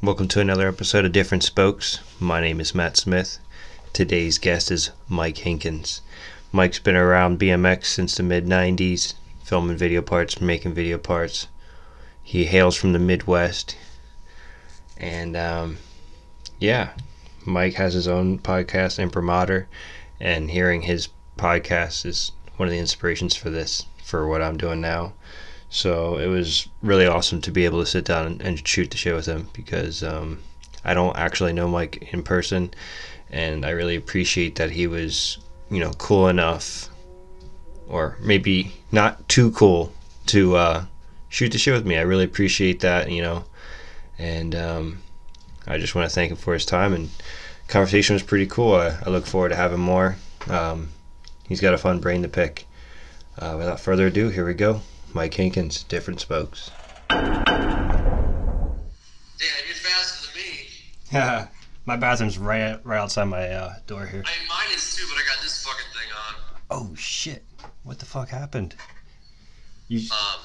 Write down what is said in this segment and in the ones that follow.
Welcome to another episode of Different Spokes. My name is Matt Smith. Today's guest is Mike Hinkins. Mike's been around BMX since the mid 90s, filming video parts, making video parts. He hails from the Midwest. And um, yeah, Mike has his own podcast, Imprimatur, and hearing his podcast is one of the inspirations for this, for what I'm doing now. So it was really awesome to be able to sit down and, and shoot the show with him because um, I don't actually know Mike in person, and I really appreciate that he was, you know, cool enough, or maybe not too cool to uh, shoot the show with me. I really appreciate that, you know, and um, I just want to thank him for his time and conversation was pretty cool. I, I look forward to having more. Um, he's got a fun brain to pick. Uh, without further ado, here we go. Mike Hinkins, Different Spokes. Damn, you're faster than me. Yeah, my bathroom's right right outside my uh, door here. I mean, mine is too, but I got this fucking thing on. Oh shit! What the fuck happened? You Um,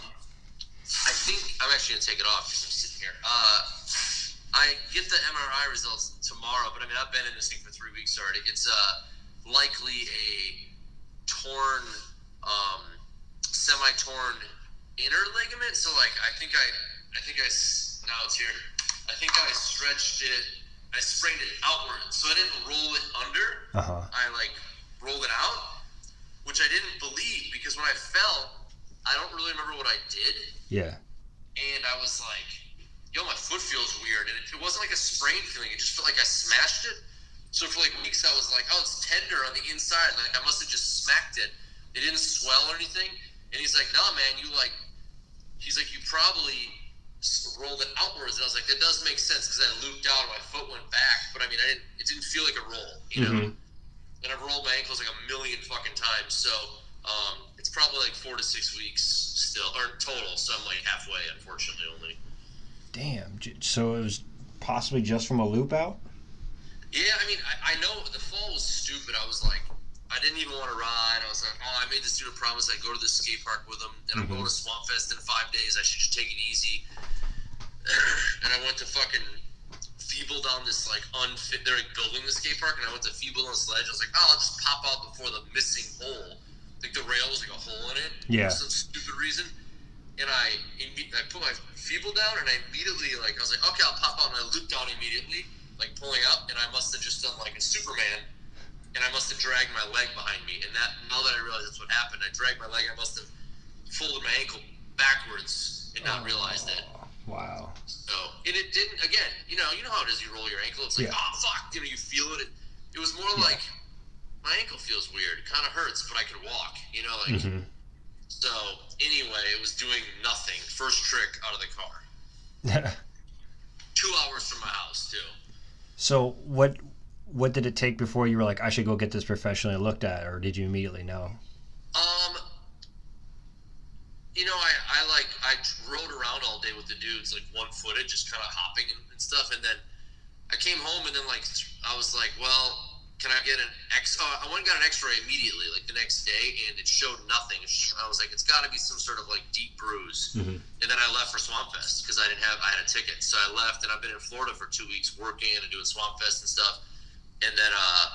I think I'm actually gonna take it off because I'm sitting here. Uh, I get the MRI results tomorrow, but I mean, I've been in this thing for three weeks already. It's uh, likely a torn, um, semi-torn inner ligament. So like, I think I, I think I now it's here. I think I stretched it. I sprained it outward, so I didn't roll it under. uh huh. I like rolled it out, which I didn't believe because when I fell, I don't really remember what I did, Yeah. and I was like, "Yo, my foot feels weird," and it, it wasn't like a sprain feeling; it just felt like I smashed it. So for like weeks, I was like, "Oh, it's tender on the inside. Like I must have just smacked it. It didn't swell or anything." And he's like, "No, man, you like." He's like, "You probably." Rolled it outwards, and I was like, "That does make sense because I looped out, and my foot went back." But I mean, I didn't. It didn't feel like a roll, you know Mhm. and I've rolled my ankles like a million fucking times. So um, it's probably like four to six weeks still, or total. So I'm like halfway, unfortunately, only. Damn. So it was possibly just from a loop out. Yeah, I mean, I, I know the fall was stupid. I was like, I didn't even want to ride. I was like, oh, I made this dude a promise I'd go to the skate park with him, and I'm Mhm. going to Swamp Fest in five days. I should just take it easy. and I went to fucking feeble down this like unfit. They're like building the skate park, and I went to feeble on a sledge. I was like, oh, I'll just pop out before the missing hole. Like the rail was like a hole in it. Yeah. For some stupid reason. And I, I put my feeble down, and I immediately like I was like, okay, I'll pop out, and I looped out immediately, like pulling up, and I must have just done like a Superman, and I must have dragged my leg behind me. And that now that I realize that's what happened, I dragged my leg. I must have folded my ankle backwards and not realized it. Wow. So, and it didn't. Again, you know, you know how it is. You roll your ankle. It's like, Yeah. oh fuck. You know, you feel it. It was more Yeah. like my ankle feels weird. It kind of hurts, but I could walk. You know, like. hmm So anyway, it was doing nothing. First trick out of the car. Two hours from my house too. so what? What did it take before you were like, I should go get this professionally looked at, or did you immediately know? Um, you know, I, I like I rode around all day with the dudes, like one footed, just kind of hopping and, and stuff. And then I came home, and then like I was like, well, can I get an X? Oh, I went and got an X-ray immediately, like the next day, and it showed nothing. I was like, it's got to be some sort of like deep bruise. Mhm. And then I left for Swamp Fest because I didn't have I had a ticket, so I left, and I've been in Florida for two weeks working and doing Swamp Fest and stuff. And then uh,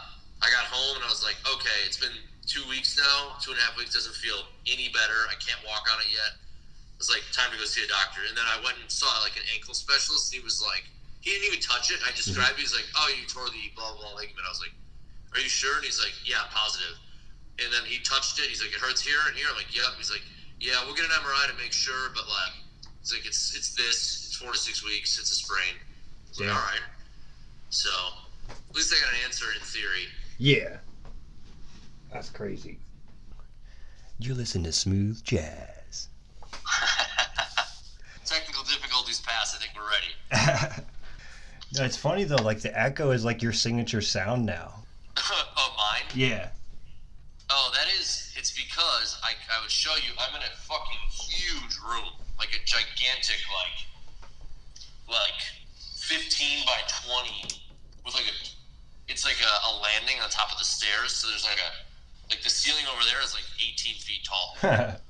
I got home and I was like, okay, it's been two weeks now, two and a half weeks doesn't feel any better. I can't walk on it yet. It's like time to go see a doctor. And then I went and saw like an ankle specialist, and he was like, he didn't even touch it. I described it. He's like, oh, you tore the blah blah ligament. I was like, are you sure? And he's like, yeah, positive. And then he touched it. He's like, it hurts here and here. I'm like, yep. He's like, yeah, we'll get an MRI to make sure, but like, it's like it's it's this. It's four to six weeks. It's a sprain. Like, all right. So at least I got an answer in theory. Yeah. That's crazy. You listen to smooth jazz. Technical difficulties passed. I think we're ready. no, it's funny though. Like the echo is like your signature sound now. oh, mine. Yeah. Oh, that is. It's because I, I would show you. I'm in a fucking huge room, like a gigantic, like, like 15 by 20, with like a. It's like a, a landing on top of the stairs. So there's like a, like the ceiling over there is like 18 feet tall.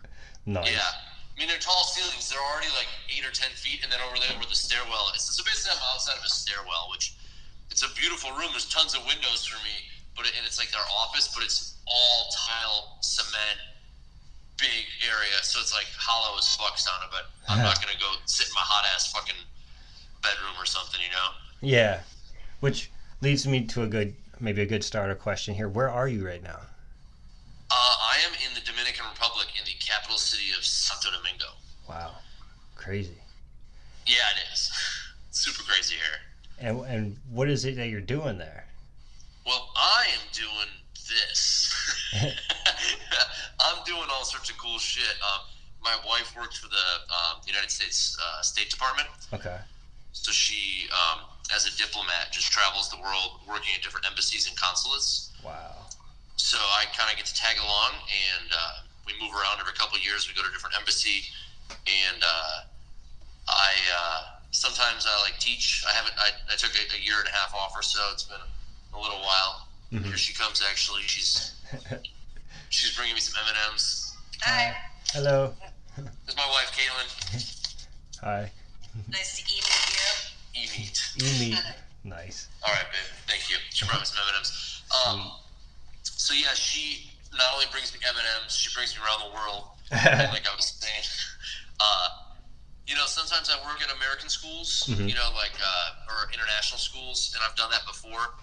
nice. Yeah. I mean, they're tall ceilings. They're already like eight or ten feet, and then over there where the stairwell is. So basically, I'm outside of a stairwell, which it's a beautiful room. There's tons of windows for me, but it, and it's like our office, but it's all tile, cement, big area. So it's like hollow as fuck sounding. But I'm not gonna go sit in my hot ass fucking bedroom or something, you know. Yeah, which leads me to a good, maybe a good starter question here. Where are you right now? Uh, I am in the Dominican Republic in the capital city of Santo Domingo. Wow, crazy. Yeah, it is. Super crazy here. And and what is it that you're doing there? Well, I am doing this. I'm doing all sorts of cool shit. Um, my wife works for the um, United States uh, State Department, Okay. So she, um, as a diplomat, just travels the world working at different embassies and consulates. Wow. So I kind of get to tag along, and uh, we move around every couple of years. We go to a different embassy, and uh, I uh, sometimes I like teach. I haven't. I, I took a, a year and a half off or so. It's been a little while. Mhm. Here she comes. Actually, she's she's bringing me some M and M's. Hi. Hello. This is my wife, Caitlin. Hi. Nice to eat with E meat. You meet. Nice. All right, babe. Thank you. She brought me some M and M's. Um, so yeah, she not only brings me M and M's, she brings me around the world. Like I was saying, uh, you know, sometimes I work at American schools, Mhm. you know, like uh, or international schools, and I've done that before.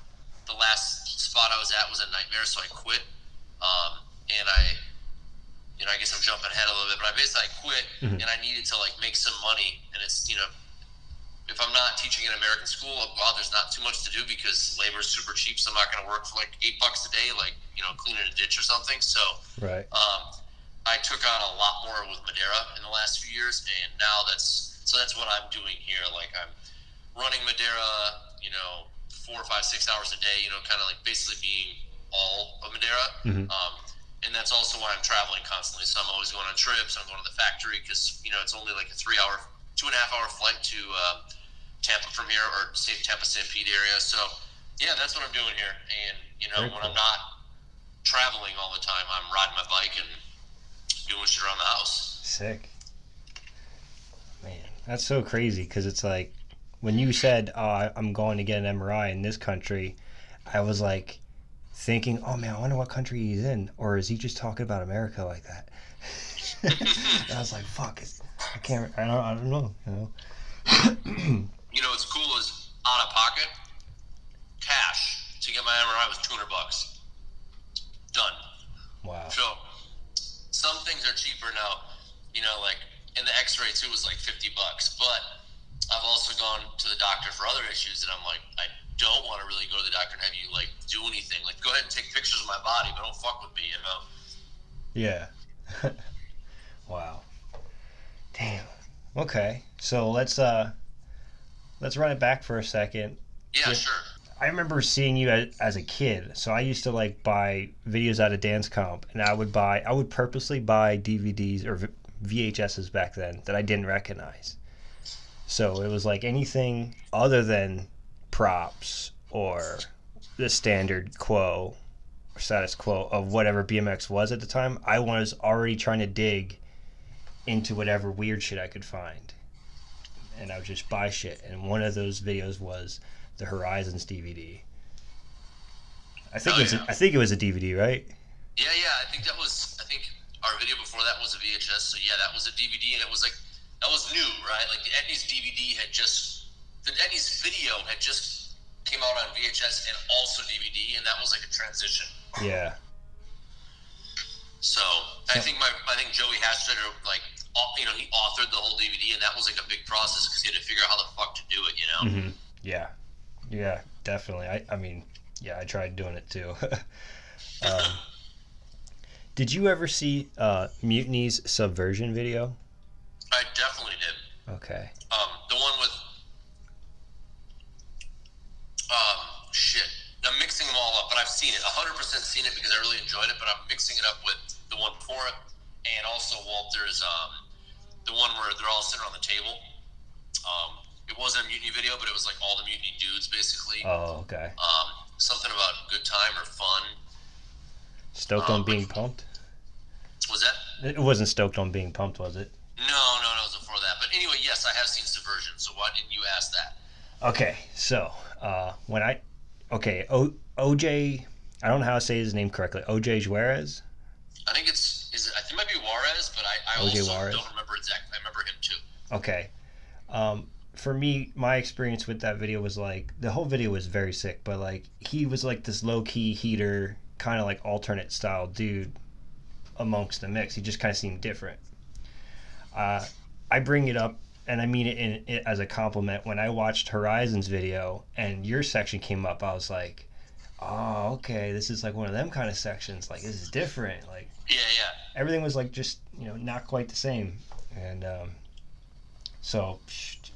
The last spot I was at was a nightmare, so I quit. Um, and I, you know, I guess I'm jumping ahead a little bit, but I basically I quit, Mhm. and I needed to like make some money, and it's you know. If I'm not teaching in American school, well, there's not too much to do because labor is super cheap. So I'm not going to work for like eight bucks a day, like you know, cleaning a ditch or something. So Right. um, I took on a lot more with Madeira in the last few years, and now that's so that's what I'm doing here. Like I'm running Madeira, you know, four, five, six hours a day. You know, kind of like basically being all of Madeira. Mhm. Um, and that's also why I'm traveling constantly. So I'm always going on trips. I'm going to the factory because you know it's only like a three-hour, two and a half hour flight to uh, Tampa from here, or say Tampa St. Pete area. So yeah, that's what I'm doing here. And you know, Very when cool. I'm not traveling all the time, I'm riding my bike and doing shit around the house. Sick. Man, that's so crazy because it's like when you said, oh, I'm going to get an MRI in this country, I was like thinking, oh man, I wonder what country he's in. Or is he just talking about America like that? I was like, fuck, I can't, I don't, I don't know. You know? You know what's cool is out of pocket cash to get my MRI was 200 bucks. Done. wow. So some things are cheaper now. You know, like and the X-ray too was like 50 bucks. But I've also gone to the doctor for other issues, and I'm like, I don't want to really go to the doctor and have you like do anything. Like, go ahead and take pictures of my body, but don't fuck with me. You know. Yeah. wow. Damn. Okay. So let's uh let's run it back for a second. Yeah, sure. I remember seeing you as, as a kid. So I used to like buy videos out of Dans Comp, and I would buy, I would purposely buy DVDs or v- VHSs back then that I didn't recognize. So it was like anything other than props or the standard quo status quo of whatever BMX was at the time. I was already trying to dig into whatever weird shit I could find. And I would just buy shit. And one of those videos was the Horizons DVD. I think Oh, it was. yeah. A, I think it was a DVD, right? Yeah, yeah. I think that was. I think our video before that was a VHS. So yeah, that was a DVD, and it was like that was new, right? Like the Etnies DVD had just the Etnies video had just came out on VHS and also DVD, and that was like a transition. Yeah. So I think my I think Joey Hastrader like you know he authored the whole DVD, and that was like a big process because he had to figure out how the fuck to do it. You know. hmm Yeah. Yeah. Definitely. I. I mean, yeah. I tried doing it too. um, did you ever see uh, Mutiny's Subversion video? I definitely did. Okay. Um, the one with um, shit. I'm mixing them all up, but I've seen it. 100% seen it because I really enjoyed it. But I'm mixing it up with the one before it, and also Walter's um, the one where they're all sitting on the table. Um, it wasn't a mutiny video, but it was like all the mutiny dudes basically. Oh, okay. Um, something about good time or fun. Stoked Um, on being pumped. Was that? It wasn't stoked on being pumped, was it? No, no, no. It was before that. But anyway, yes, I have seen Subversion. So why didn't you ask that? Okay, so uh, when I okay o, OJ, I don't know how to say his name correctly. OJ Juarez. I think it's is it, I think it might be Juarez, but I, I also Juarez. don't remember exactly. I remember him too. Okay. Um, for me, my experience with that video was like the whole video was very sick, but like he was like this low key heater, kind of like alternate style dude amongst the mix. He just kind of seemed different. Uh, I bring it up and I mean it, in, it as a compliment. When I watched Horizon's video and your section came up, I was like, "Oh, okay, this is like one of them kind of sections. Like this is different. Like Yeah, yeah. everything was like just you know not quite the same and um, so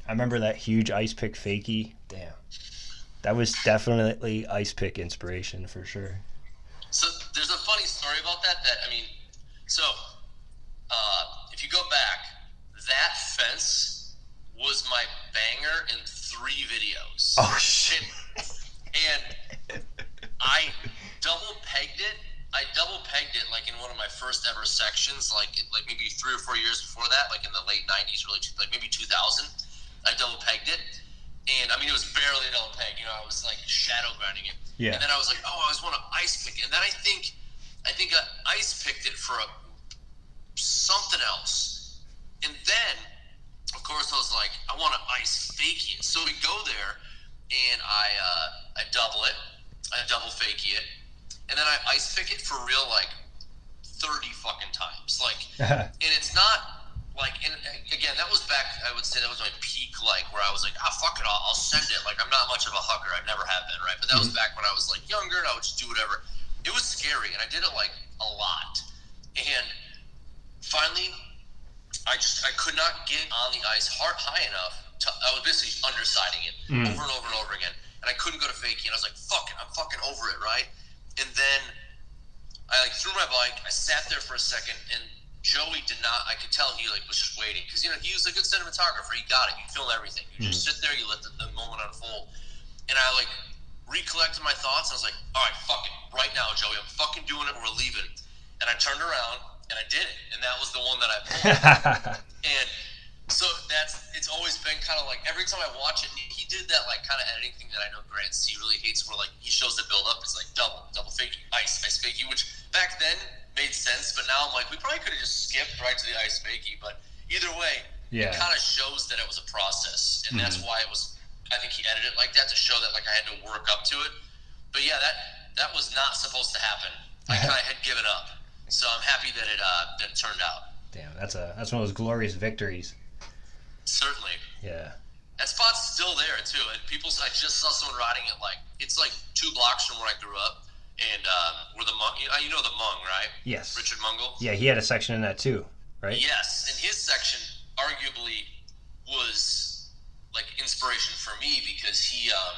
i remember that huge ice pick fakie damn that was definitely ice pick inspiration for sure So there's a funny story about that. That I mean, so uh, if you go back, that fence was my banger in three videos. oh shit and I double pegged it. I double pegged it like in one of my first ever sections, like like maybe three or four years before that, like in the late '90s, really like maybe 2000. I double pegged it, and I mean it was barely a double peg. You know, I was like shadow grinding it, yeah and then I was like, oh, I just want to ice pick it, and then I think I think I ice picked it for a something else, and then of course I was like, I want to ice fake it. So we go there, and I uh, I double it, I double fake it, and then I ice fake it for real like thirty fucking times. Like, and it's not like, and again, that was back. I would say that was my peak, like where I was like, ah, fuck it, I'll, I'll send it. Like, I'm not much of a hugger. I never have been, right? But that was back when I was like younger, and I would just do whatever. It was scary, and I did it like a lot, and finally I just I could not get on the ice hard high enough. To, I was basically undersiding it Mm. over and over and over again, and I couldn't go to fakie. And I was like, "Fuck it, I'm fucking over it, right?" And then I like threw my bike. I sat there for a second, and Joey did not. I could tell he like was just waiting because you know he was a good cinematographer. He got it. You filmed everything. You just sit there, you let the, the moment unfold. And I like recollected my thoughts. I was like, "All right, fuck it, right now, Joey. I'm fucking doing it. We're leaving." And I turned around and I did it, and that was the one that I pulled. And so that's it's always been kind of like every time I watch it, he did that like kind of editing thing that I know Grant C really hates, where like he shows the build up, it's like double, double fake ice, ice fakey, which back then made sense, but now I'm like we probably could have just skipped right to the ice fakey, but either way, Yeah. it kind of shows that it was a process, and that's mm-hmm. why it was. I think he edited it like that to show that like I had to work up to it. But yeah, that that was not supposed to happen. I kind of had given up, so I'm happy that it uh, that it turned out. damn that's a that's one of those glorious victories Certainly. yeah That spot's still there too, and people. I just saw someone riding it like it's like two blocks from where I grew up, and um, where the Mung. You know, the Mung, right? yes Richard Mungle. yeah he had a section in that too right Yes, and his section arguably was like inspiration for me because he, um,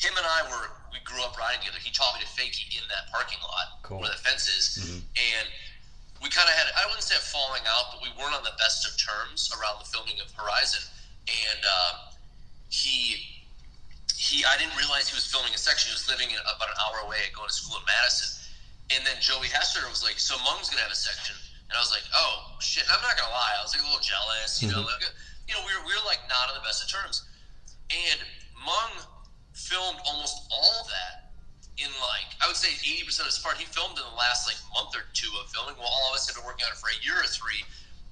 him and I were we grew up riding together. He taught me to fakie in that parking lot Cool. where the fence is, Mhm. and we kind of had I wouldn't say a falling out, but we weren't on the best of terms around the filming of Horizon, and um, he he I didn't realize he was filming a section. He was living in, about an hour away, going to school in Madison. And then Joey Hester was like, "So Mung's gonna have a section," and I was like, "Oh shit!" I'm not gonna lie, I was like a little jealous, you know. Like, you know, we were, we were like not on the best of terms. And Mung filmed almost all of that in like I would say 80 percent of his part. He filmed in the last like month or two of filming, while all of us had been working on it for a year or three.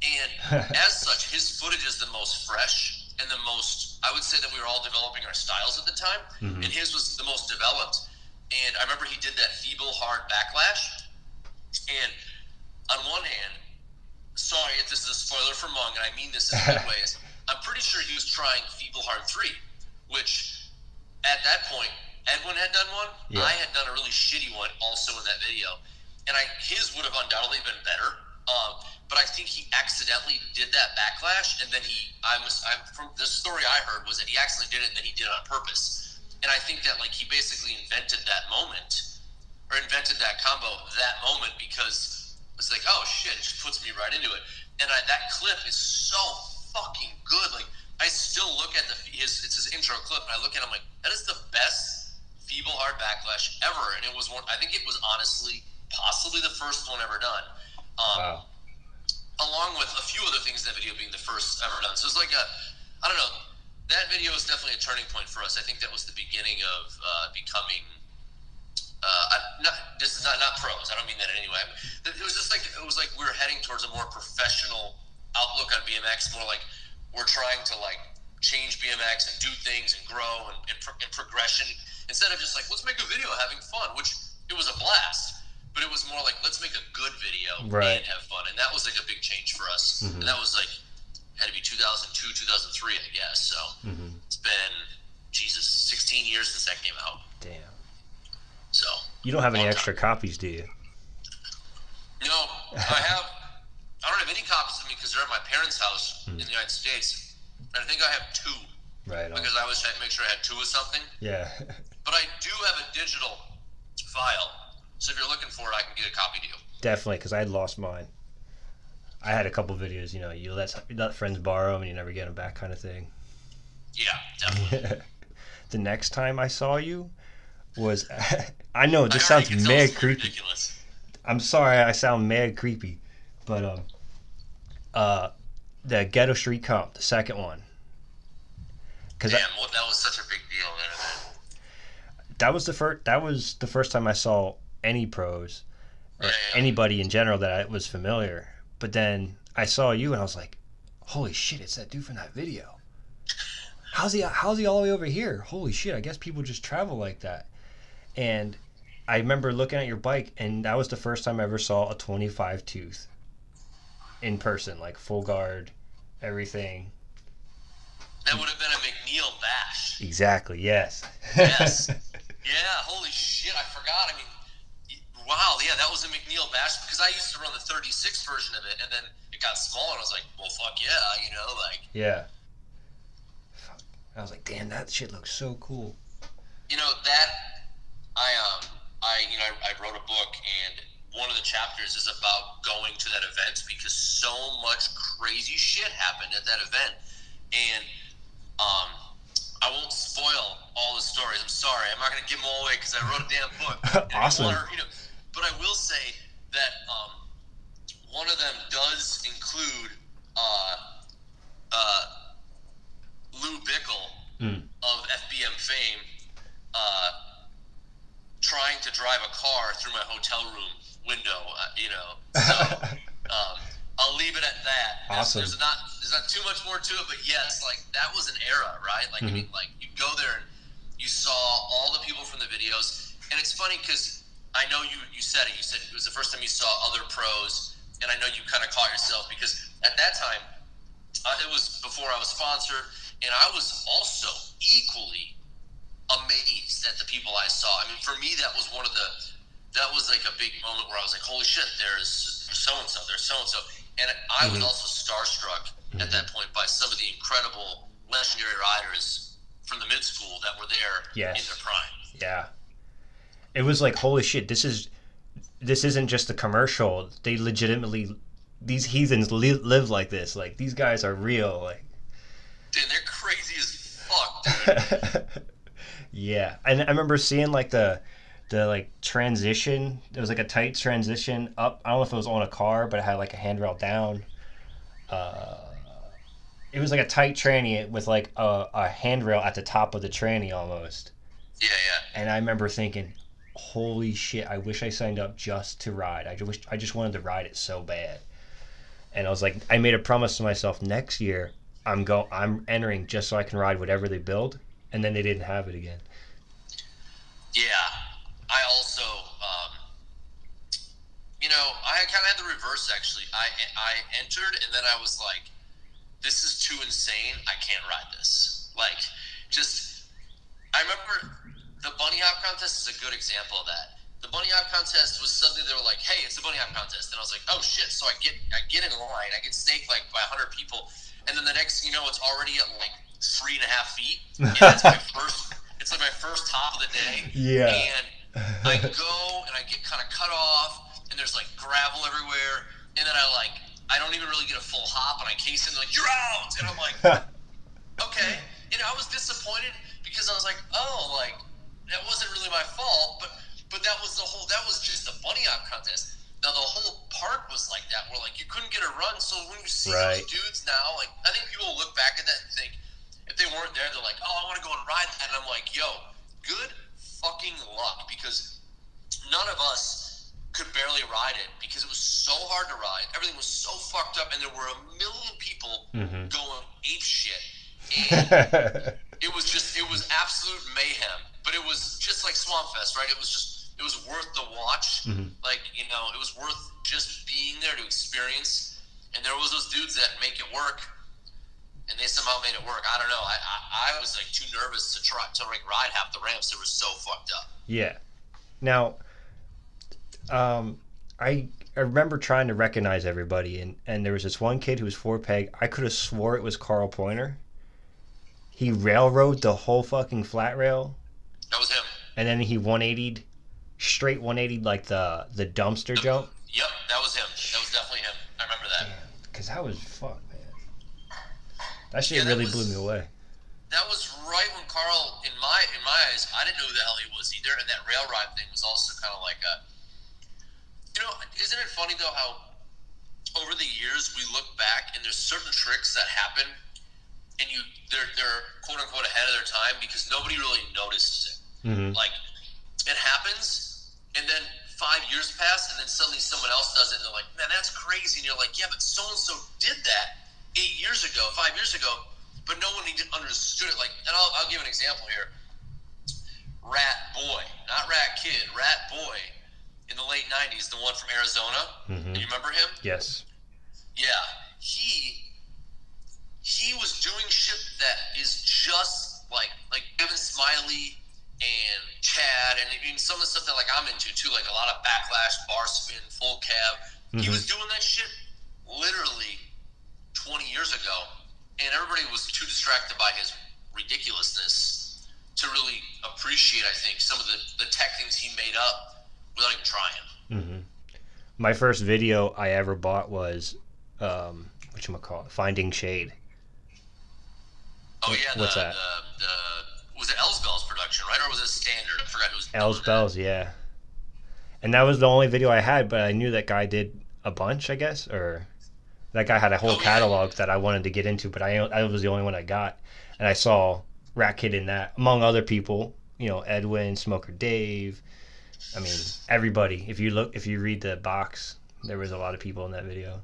And as such, his footage is the most fresh and the most. I would say that we were all developing our styles at the time, Mhm. and his was the most developed. And I remember he did that feeble hard backlash. And on one hand, sorry if this is a spoiler for Mung, and I mean this in good ways. I'm pretty sure he was trying Feeble Hard 3, which at that point, Edwin had done one. Yeah. I had done a really shitty one also in that video. And I his would have undoubtedly been better. Um, but I think he accidentally did that backlash, and then he, I was, I, from the story I heard was that he accidentally did it, and then he did it on purpose. And I think that like he basically invented that moment, or invented that combo that moment because it's like, oh shit, it just puts me right into it. And I, that clip is so fucking good. Like I still look at the his it's his intro clip, and I look at it, I'm like, that is the best feeble hard backlash ever. And it was one. I think it was honestly possibly the first one ever done. Um, wow along with a few other things in that video being the first ever done. So it's like a I don't know. That video was definitely a turning point for us. I think that was the beginning of uh, becoming. Uh, I, not, this is not not pros. I don't mean that in any way. It was just like it was like we were heading towards a more professional outlook on BMX. More like we're trying to like change BMX and do things and grow and, and, pro- and progression instead of just like let's make a video having fun, which it was a blast. But it was more like let's make a good video Right. and have fun, and that was like a big change for us. Mhm. And that was like had to be 2002, 2003, I guess. So hmm it's been Jesus, 16 years since that came out. Damn. So You don't have any extra copies, do you? no, I have. I don't have any copies of me because they're at my parents' house Hmm. in the United States, and I think I have two Right. On. because I always try to make sure I had two of something. Yeah. But I do have a digital file, so if you're looking for it, I can get a copy to you. Definitely, because I had lost mine. I had a couple videos, you know, you let let friends borrow them and you never get them back, kind of thing. Yeah, definitely. the next time I saw you was, I know this sounds mad creepy. Ridiculous. I'm sorry, I sound mad creepy, but um, uh, the Ghetto Street Comp, the second one, because Damn, well, that was such a big deal. Man. that was the first that was the first time I saw any pros or Yeah, yeah. anybody in general that I was familiar. But then I saw you and I was like, "Holy shit, it's that dude from that video." How's he how's he all the way over here? Holy shit, I guess people just travel like that. And I remember looking at your bike and that was the first time I ever saw a 25 tooth in person, like full guard, everything. That would have been a Macneil bash. Exactly, yes. Yes. yeah, holy shit, I forgot. I mean, wow, yeah, that was a Macneil bash because I used to run the 36 version of it, and then it got smaller, and I was like, well, fuck yeah, you know, like, yeah. Fuck. I was like, damn, that shit looks so cool. you know, that, I, um, I, you know, I, I wrote a book, and one of the chapters is about going to that event because so much crazy shit happened at that event, and, um, I won't spoil all the stories. I'm sorry. I'm not going to give them all away because I wrote a damn book. Awesome. wanna- you know, but I will say that um, one of them does include uh, uh, Lou Bickle Mm. of FBM fame uh, trying to drive a car through my hotel room window. Uh, you know, so um, I'll leave it at that. Awesome. There's not there's not too much more to it, but yes, like that was an era, right? Like I Mhm. mean, like you go there and you saw all the people from the videos, and it's funny because I know you you said it. You said it was the first time you saw other pros, and I know you kind of caught yourself because at that time uh, it was before I was sponsored, and I was also equally amazed at the people I saw. I mean, for me, that was one of the that was like a big moment where I was like, "Holy shit! There's so and so. There's so and so," and I was Mhm. also starstruck at that point by some of the incredible legendary riders from the mid school that were there Yes. in their prime. Yeah. It was like, holy shit, this is this isn't just a commercial. They legitimately these heathens li- live like this. Like these guys are real. Like Dude, they're crazy as fuck, dude. yeah. And I remember seeing like the the like transition. It was like a tight transition up. I don't know if it was on a car, but it had like a handrail down. Uh it was like a tight tranny with like a, a handrail at the top of the tranny almost. yeah, yeah. and I remember thinking, "Holy shit! I wish I signed up just to ride. I just wish I just wanted to ride it so bad." And I was like, I made a promise to myself next year. I'm go. I'm entering just so I can ride whatever they build, and then they didn't have it again. Yeah, I also, um, you know, I kind of had the reverse actually. I I entered and then I was like, this is too insane. I can't ride this. Like, just I remember the bunny hop contest is a good example of that. The bunny hop contest was suddenly they were like, hey, it's a bunny hop contest, and I was like, oh shit. So I get I get in line, I get snaked like by hundred people, and then the next thing you know, it's already at like three and a half feet. And that's my first. It's like my first top of the day. Yeah. And I go and I get kind of cut off, and there's like gravel everywhere, and then I like I don't even really get a full hop, and I case in like you're out, and I'm like okay. You know, I was disappointed because I was like, oh, like that wasn't really my fault, but but that was the whole that was just a bunny hop contest. Now the whole park was like that, where like you couldn't get a run. So when you see Right. those dudes now, like I think people look back at that and think, if they weren't there, they're like, oh, I want to go and ride that. And I'm like, yo, good fucking luck because none of us could barely ride it because it was so hard to ride. Everything was so fucked up, and there were a million people Mhm. going ape shit. And it was just, it was absolute mayhem. But it was just like Swamp Fest, right? It was just, it was worth the watch. Mhm. Like, you know, it was worth just being there to experience. And there was those dudes that make it work and they somehow made it work. I don't know. I, I, I was like too nervous to try to like ride half the ramps. It was so fucked up. Yeah. Now, um, I I remember trying to recognize everybody, and and there was this one kid who was four peg. I could have swore it was Karl Poynter. He railroad the whole fucking flat rail, That was him. and then he 180'd straight 180 like the the dumpster jump. Yep, that was him. That was definitely him. I remember that. Cause that was fuck, man. That shit Yeah, that really was- blew me away. That was right when Karl, in my in my eyes, I didn't know who the hell he was either. And that rail ride thing was also kind of like a, you know, isn't it funny though how over the years we look back and there's certain tricks that happen, and you they're they're quote unquote ahead of their time because nobody really notices it. hmm Like it happens, and then five years pass, and then suddenly someone else does it, and they're like, "Man, that's crazy!" And you're like, "Yeah, but so and so did that eight years ago, five years ago, but no one even understood it." Like, and I'll, I'll give an example here. Rat Boy, not Rat Kid, Rat Boy, in the late '90s, the one from Arizona. Mhm. You remember him? Yes. Yeah, he he was doing shit that is just like like Kevin Kiraly and Chad, and even some of the stuff that like I'm into too, like a lot of backlash, bar spin, full cab. He Mhm. was doing that shit literally 20 years ago, and everybody was too distracted by his ridiculousness to really appreciate. I think some of the the tech things he made up without even trying. Mm-hmm. My first video I ever bought was, um, what you call it, Finding Shade. Oh yeah, the, What's that? The, the was it Elsbell's production, right, or was it Standard? I forgot who's Els Bells, yeah. And that was the only video I had, but I knew that guy did a bunch, I guess, or that guy had a whole catalog that I wanted to get into, but I I was the only one I got, and I saw Rat Kid in that, among other people, you know, Edwin, Smoker Dave. I mean, everybody. If you look, if you read the box, there was a lot of people in that video.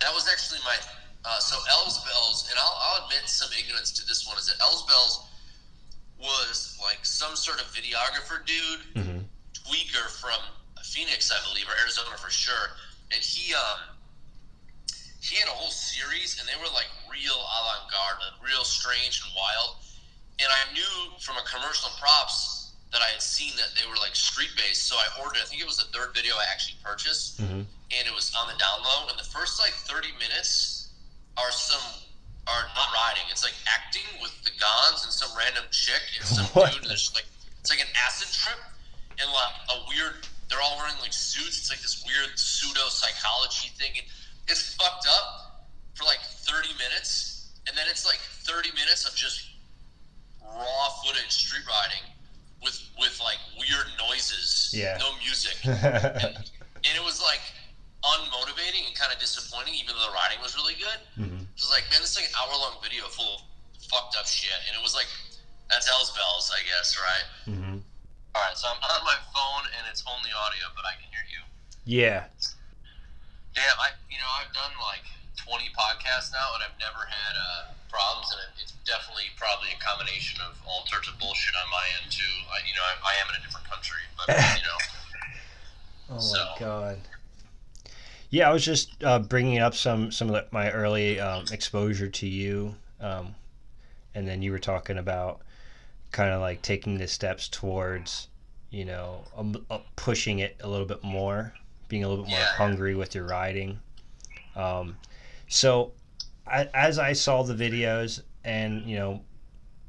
That was actually my. Uh, so Elsbell's, and I'll, I'll admit some ignorance to this one, is that Elsbell's was like some sort of videographer dude, hmm tweaker from Phoenix, I believe, or Arizona for sure. And he um he had a whole series, and they were like real avant-garde, like, real strange and wild. And I knew from a commercial props that I had seen that they were like street based, so I ordered. I think it was the third video I actually purchased hmm and it was on the down low. And the first like 30 minutes are some are not riding. It's like acting with the Gons and some random chick and some What? dude. And there's like it's like an acid trip and like a weird. They're all wearing like suits. It's like this weird pseudo psychology thing. And it's fucked up for like 30 minutes, and then it's like 30 minutes of just raw footage street riding with with like weird noises. Yeah. No music and, and it was like unmotivating and kind of disappointing, even though the riding was really good. hmm It was like, man, this is like an hour long video full of fucked up shit, and it was like, that's L's bells, I guess, right? hmm All right, so I'm on my phone and it's only audio, but I can hear you. Yeah. Damn, I you know I've done like 20 podcasts now, and I've never had uh, problems, and it's definitely probably a combination of all sorts of bullshit on my end too. I, you know, I, I am in a different country, but you know. Oh So- my god. Yeah, I was just uh, bringing up some some of the, my early um, exposure to you, um, and then you were talking about kind of like taking the steps towards, you know, um, uh, pushing it a little bit more, being a little bit more Yeah. hungry with your riding. Um, so, I, as I saw the videos, and you know,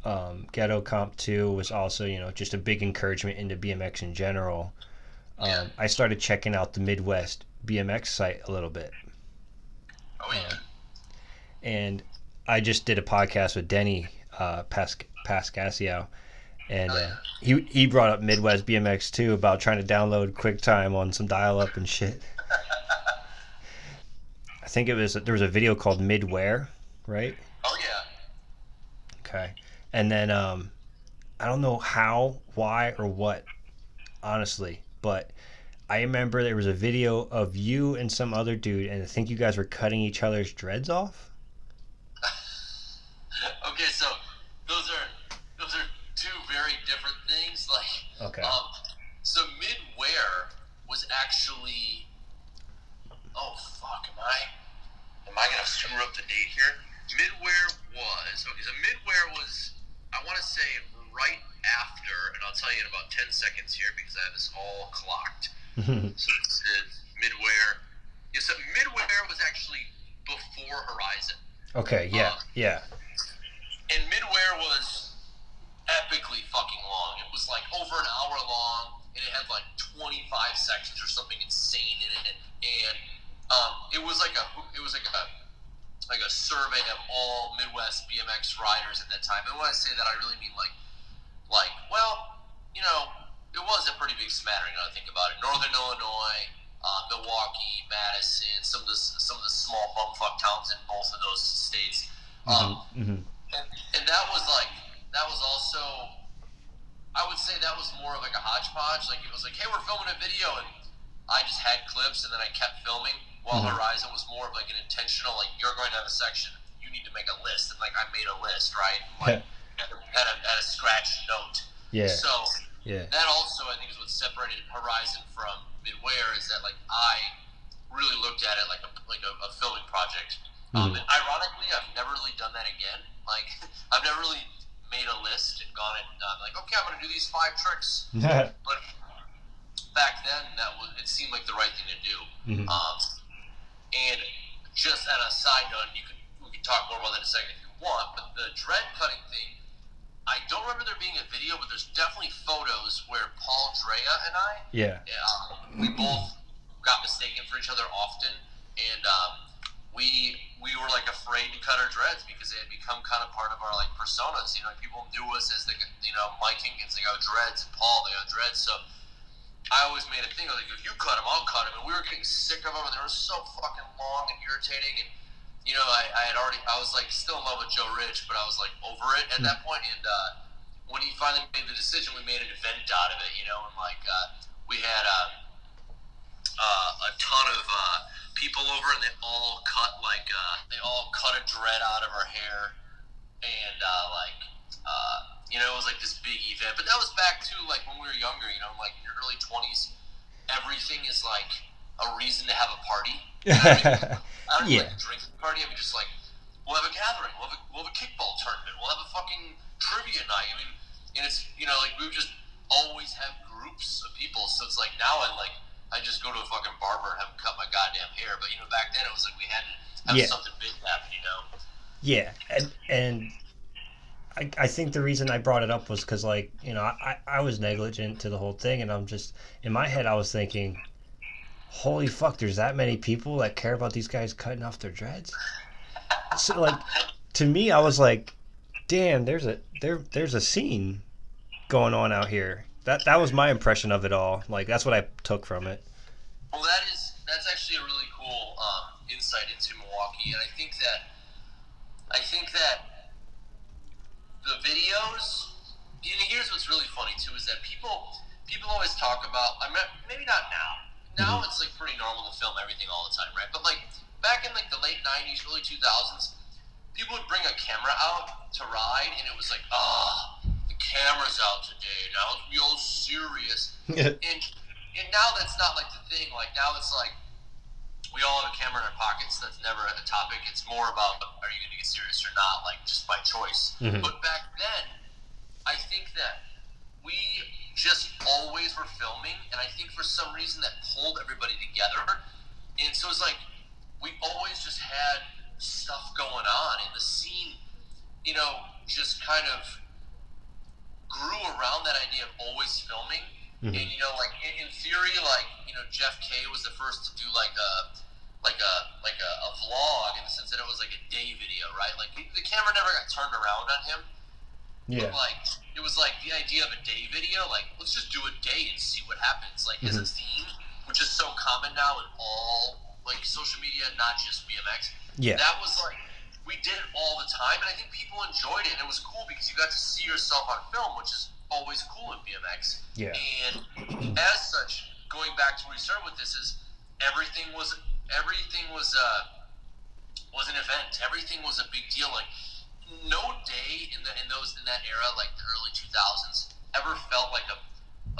um, Ghetto Comp Two was also you know just a big encouragement into BMX in general um, Yeah. I started checking out the Midwest BMX site a little bit, Oh yeah. and I just did a podcast with Denny uh, Pas- Pascasio, and Oh, uh, he he brought up Midwest BMX too about trying to download QuickTime on some dial-up and shit. I think it was there was a video called Midware, right? Oh yeah. Okay. And then um I don't know how, why, or what, honestly, but I remember there was a video of you and some other dude, and I think you guys were cutting each other's dreads off. okay, so those are those are two very different things. Like, Okay. um, so midwear was actually. Oh fuck! Am I? Am I gonna screw up the date here? Midwear was okay. So midwear was. I want to say right after, and I'll tell you in about ten seconds here because I have this all clocked. So this is midwear. Yeah, so midwear was actually before Horizon. okay, yeah, yeah. and Midware was epically fucking long. It was like over an hour long, and it had like 25 sections or something insane in it. And um, it was like a it was like a like a survey of all Midwest BMX riders at that time. And when I say that, I really mean like like well, you know, it was a pretty big smattering. Now I think about it. Northern Illinois. Uh, Milwaukee, Madison, some of the some of the small bumfuck towns in both of those states. Um, hmm and, and that was like that was also I would say that was more of like a hodgepodge. Like it was like, hey, we're filming a video, and I just had clips, and then I kept filming. While Mhm. Horizon was more of like an intentional, like you're going to have a section, you need to make a list, and like I made a list, right? Like had a, had a, scratch note. Yeah, So yeah. that also I think is what separated Horizon from Midwear is that like I really looked at it like a like a, a filming project. Um, Mhm. and ironically, I've never really done that again. Like I've never really made a list and gone and done like okay, I'm gonna do these five tricks. But back then, that was it seemed like the right thing to do. Mhm. Um, and just at a side note, you can we can talk more about that in a second if you want. But the dread cutting thing, I don't remember there being a video, but there's definitely photos where Paul Drea and I, yeah. um, we both got mistaken for each other often, and um, we we were like afraid to cut our dreads because they had become kind of part of our like personas. You know, people knew us as the you know Mike Hinkins, they got dreads, and Paul, they got dreads. So I always made a thing like if you cut them, I'll cut them, and we were getting sick of them, and they were so fucking long and irritating. And you know, I, I had already I was like still in love with Joe Rich, but I was like over it at that point. And uh, when he finally made the decision, we made an event out of it. You know, and like uh, we had. Uh, uh, a ton of uh, people over, and they all cut like uh, they all cut a dread out of our hair, and uh, like uh, you know it was like this big event. But that was back to like when we were younger, you know, like in your early twenties, everything is like a reason to have a party. I don't Yeah. like drinking party. I mean, just like we'll have a gathering, we'll have a, we'll have a kickball tournament, we'll have a fucking trivia night. I mean, and it's you know like we would just always have groups of people. So it's like now I like I just go to a fucking barber and have him cut my goddamn hair. But you know back then it was like we had to have Yeah. something big happen. You know. Yeah, and and I, I think the reason I brought it up was because like you know I, I was negligent to the whole thing, and I'm just in my head I was thinking, holy fuck, there's that many people that care about these guys cutting off their dreads. So like to me, I was like, damn, there's a there there's a scene going on out here. That that was my impression of it all. Like that's what I took from it. Well, that is that's actually a really cool um, insight into Milwaukee, and I think that I think that the videos. And here's what's really funny too is that people people always talk about. I mean, maybe not now. Now it's like pretty normal to film everything all the time, right? But like back in like the late '90s, early 2000s, people would bring a camera out to ride, and it was like, ah, the camera's out today. Now it's real serious and and now that's not like the thing. Like now it's like we all have a camera in our pockets. That's never a topic. It's more about are you going to get serious or not, like just by choice. Mhm. But back then, I think that we just always were filming, and I think for some reason that pulled everybody together. And so it's like we always just had stuff going on, and the scene, you know, just kind of grew around that idea of always filming. Mhm. And you know, like in, in theory, like you know, Jeff K was the first to do like a like a like a, a vlog in the sense that it was like a day video, right? Like the camera never got turned around on him. Yeah. But like it was like the idea of a day video, like let's just do a day and see what happens. Like as a theme, which is so common now in all like social media, not just BMX. Yeah. That was like we did it all the time, and I think people enjoyed it. And it was cool because you got to see yourself on film, which is always cool in BMX. Yeah. And as such, going back to where we started with this, is everything was everything was uh, was an event. Everything was a big deal. Like no day in the in those in that era, like the early two thousands, ever felt like a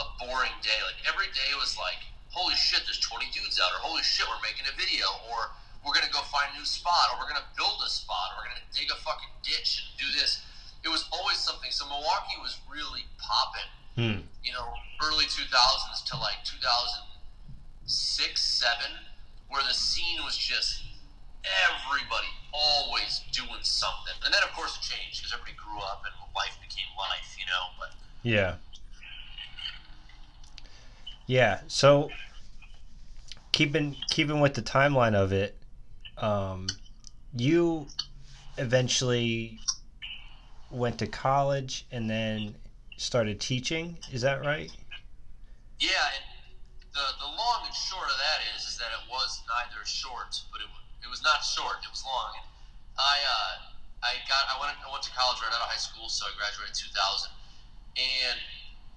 a boring day. Like every day was like, holy shit, there's twenty dudes out, or holy shit, we're making a video, or we're gonna go find a new spot, or we're gonna build a spot, or we're gonna dig a fucking ditch and do this. It was always something. So Milwaukee was really popping. Hmm. You know, early two thousands to like two thousand six, seven, where the scene was just everybody always doing something. And then of course it changed because everybody grew up and life became life, you know. But Yeah. Yeah. So keeping keeping with the timeline of it, um, you eventually went to college and then started teaching. Is that right? yeah, the the long and short of that is is that it was neither short, but it, it was not short. It was long. And I uh, I got I went I went to college right out of high school, so I graduated in 2000, and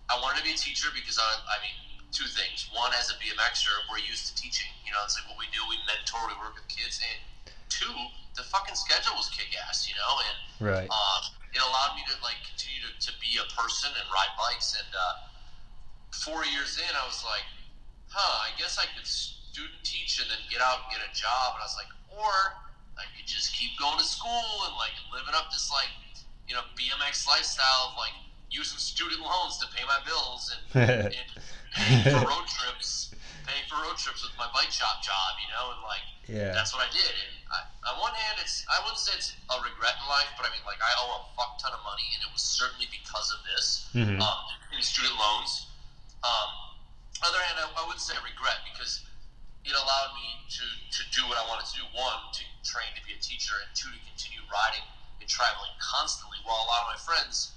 I wanted to be a teacher because I I mean two things. One, as a BMXer, we're used to teaching. You know, it's like what we do. We mentor, we work with kids, and two, the fucking schedule was kick ass. You know, and Right. um, it allowed me to like continue to, to be a person and ride bikes. And uh, four years in, I was like, huh, I guess I could student teach and then get out and get a job. And I was like, or I could just keep going to school and like living up this like you know BMX lifestyle of like using student loans to pay my bills and, and paying for road trips, paying for road trips with my bike shop job, you know, and like yeah. that's what I did. And I, on one hand, it's I wouldn't say it's a regret in life, but I mean, like I owe a fuck ton of money, and it was certainly because of this Mhm. um, in student loans. Um, other hand, I, I wouldn't say regret because it allowed me to to do what I wanted to do. One, to train to be a teacher, and two, to continue riding and traveling constantly. While a lot of my friends,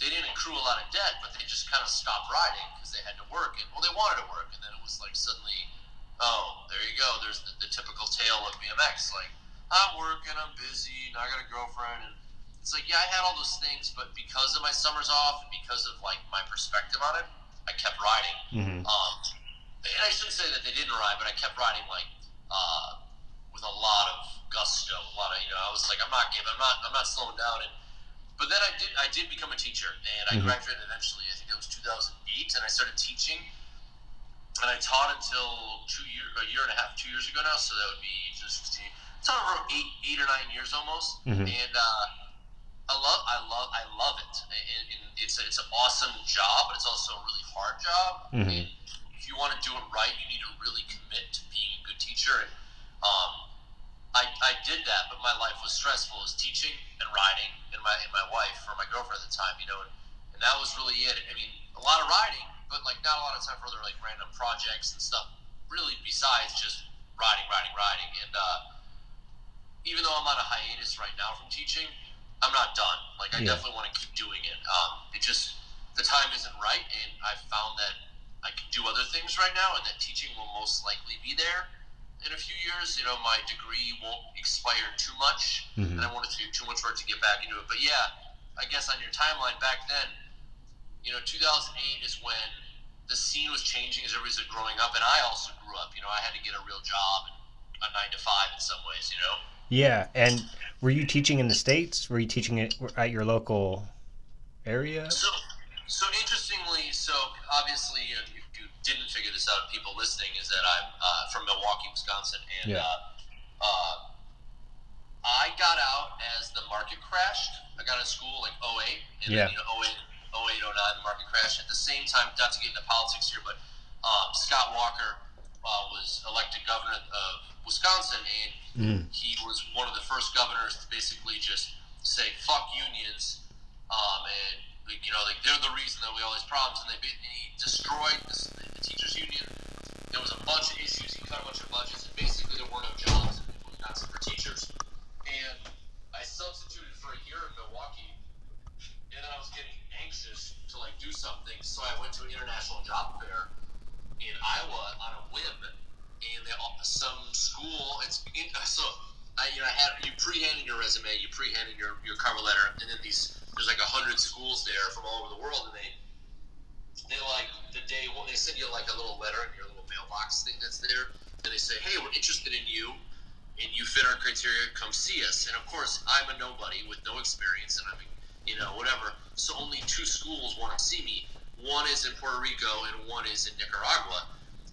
they didn't accrue a lot of debt, but they just kind of stopped riding because they had to work, and well, they wanted to work, and then it was like suddenly oh, there you go. There's the, the typical tale of BMX. Like, I'm working, I'm busy, and I got a girlfriend, and it's like, yeah, I had all those things, but because of my summers off and because of like my perspective on it, I kept riding. Mhm. Um, and I shouldn't say that they didn't ride, but I kept riding like uh, with a lot of gusto, a lot of you know. I was like, I'm not giving, I'm not, I'm not slowing down. And but then I did, I did become a teacher, and I Mhm. graduated eventually. I think it was 2008, and I started teaching and I taught until two year, a year and a half, two years ago now. So that would be just taught over eight, eight or nine years almost. Mhm. And uh, I love, I love, I love it. And, and it's a, it's an awesome job, but it's also a really hard job. Mhm. And if you want to do it right, you need to really commit to being a good teacher. And um, I, I did that, but my life was stressful. It was teaching and riding, and my and my wife or my girlfriend at the time, you know, and, and that was really it. I mean, a lot of riding, but like not a lot of time for other like random projects and stuff. Really, besides just riding, riding, riding. And uh, even though I'm on a hiatus right now from teaching, I'm not done. Like I Yeah. definitely want to keep doing it. Um, it just the time isn't right, and I found that I can do other things right now, and that teaching will most likely be there in a few years. You know, my degree won't expire too much, Mhm. and I wanted to do too much work to get back into it. But yeah, I guess on your timeline back then, you know, 2008 is when the scene was changing as everybody's growing up, and I also grew up. You know, I had to get a real job and a nine to five in some ways. You know. Yeah. And were you teaching in the states? Were you teaching it at your local area? So, so interestingly, so obviously, uh, you didn't figure this out, people listening, is that I'm uh, from Milwaukee, Wisconsin, and Yeah. uh, uh, I got out as the market crashed. I got out of school like 08, and Yeah. then you know 08, 08, 09, the market crashed. At the same time, not to get into politics here, but um, Scott Walker uh, was elected governor of Wisconsin, and Mm. he was one of the first governors to basically just say fuck unions um, and you know like they're the reason that we all these problems and they and he destroyed this, the teachers union. There was a bunch of issues he cut a bunch of budgets and basically there were no jobs in Wisconsin for teachers. And I substituted for a year in Milwaukee and then I was getting anxious to like do something so I went to an international job fair in Iowa on a whim and they some school it's in, so I you know I had you pre-hand your resume, you pre-hand your, your cover letter, and then these there's like a hundred schools there from all over the world, and they they like the day one they send you like a little letter in your little mailbox thing that's there, and they say, hey, we're interested in you. And you fit our criteria, come see us. And of course, I'm a nobody with no experience, and I'm, you know, whatever. So only two schools want to see me. One is in Puerto Rico, and one is in Nicaragua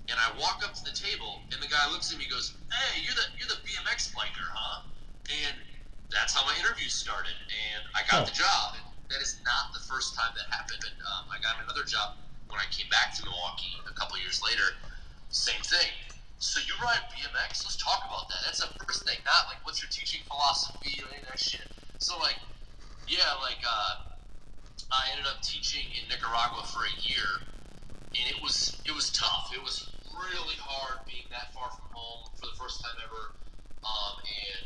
and I walk up to the table, and the guy looks at me, and goes, "Hey, you're the you're the BMX biker, huh?" And that's how my interview started, and I got Oh. the job. And that is not the first time that happened. And um, I got another job when I came back to Milwaukee a couple years later. Same thing. So you ride BMX? Let's talk about that. That's the first thing, not like what's your teaching philosophy or any of that shit. So like, yeah, like uh, I ended up teaching in Nicaragua for a year, and it was it was tough. It was really hard being that far from home for the first time ever, um, and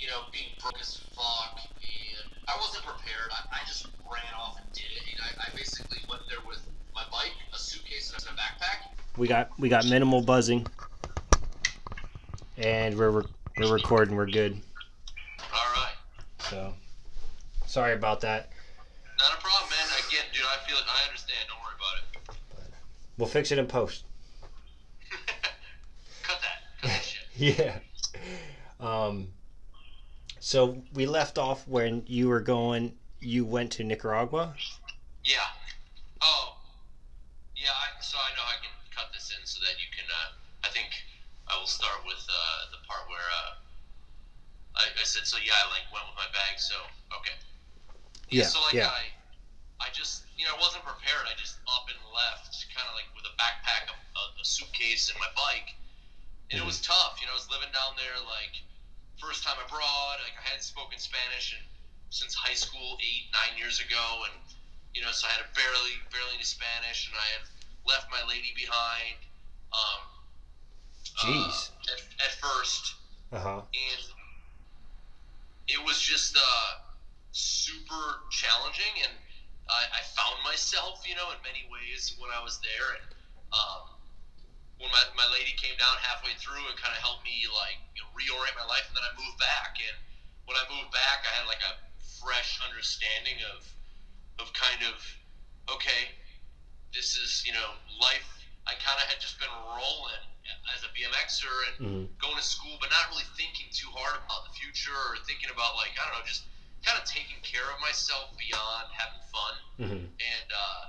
you know being broke as fuck. And I wasn't prepared. I, I just ran off and did it. And I, I basically went there with my bike, a suitcase, and a backpack. We got we got minimal buzzing, and we're re- we're recording. We're good. All right, So sorry about that. not a problem, man. Again, dude, I feel it. I understand. Don't worry about it. We'll fix it in post. Cut that. Cut that shit. Yeah. Um. So we left off when you were going. You went to Nicaragua. Yeah. Oh. Yeah. I, so I know I can cut this in so that you can. Uh, I think I will start with uh, the part where uh, I, I said. So yeah, I like went with my bag. So okay. Yeah, So like yeah. I, I just you know I wasn't prepared. I just up and left, kind of like with a backpack, a, a, a suitcase, and my bike. And it was tough. You know, I was living down there like first time abroad. Like I hadn't spoken Spanish and since high school eight nine years ago, and you know, so I had a barely barely any Spanish, and I had left my lady behind. Um, Jeez. Uh, at, at first, Uh huh. and it was just uh, super challenging and I, I found myself you know in many ways when I was there and um, when my, my lady came down halfway through and kind of helped me like you know, reorient my life and then I moved back. And when I moved back I had like a fresh understanding of of kind of okay this is you know life. I kind of had just been rolling as a BMXer and hmm going to school, but not really thinking too hard about the future or thinking about like I don't know, just kind of taking care of myself beyond having fun. Hmm and uh,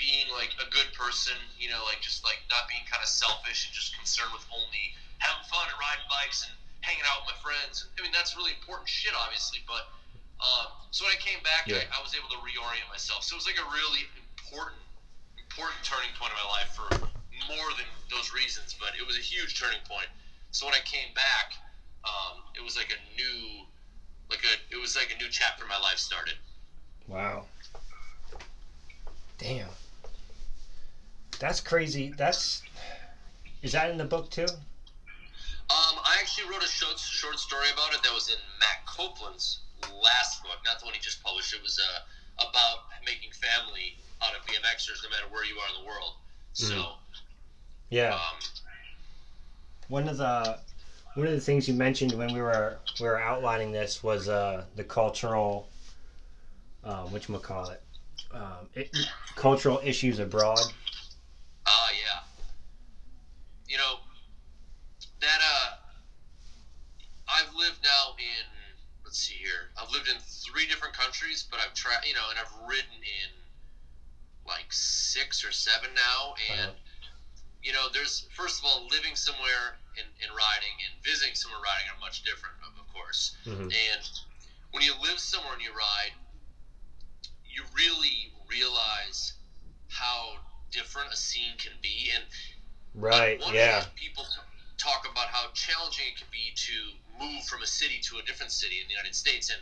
being like a good person. You know, like just like not being kind of selfish and just concerned with only having fun and riding bikes and hanging out with my friends. I mean, that's really important shit, obviously, but. Um, so when I came back, Yeah. I, I was able to reorient myself. So it was like a really important, important turning point in my life for more than those reasons, but it was a huge turning point. So when I came back, um, it was like a new, like a, it was like a new chapter in my life started. Wow. Damn. That's crazy. That's. Is that in the book too? Um, I actually wrote a short, short story about it that was in Matt Copeland's last book, not the one he just published. It was uh, about making family out of BMXers, no matter where you are in the world. So, Yeah. um, One of the one of the things you mentioned when we were we were outlining this was uh, the cultural um, what you call it um, it, cultural issues abroad. Ah, yeah. You know, that, uh, I've lived now in, let's see here, I've lived in three different countries, but I've tried, you know, and I've ridden in like six or seven now. And, you know, there's, first of all, living somewhere and, and riding and visiting somewhere riding are much different, of, of course. Mhm. And when you live somewhere and you ride, you really realize how different a scene can be. And Right. one Yeah. people talk about how challenging it can be to move from a city to a different city in the United States, and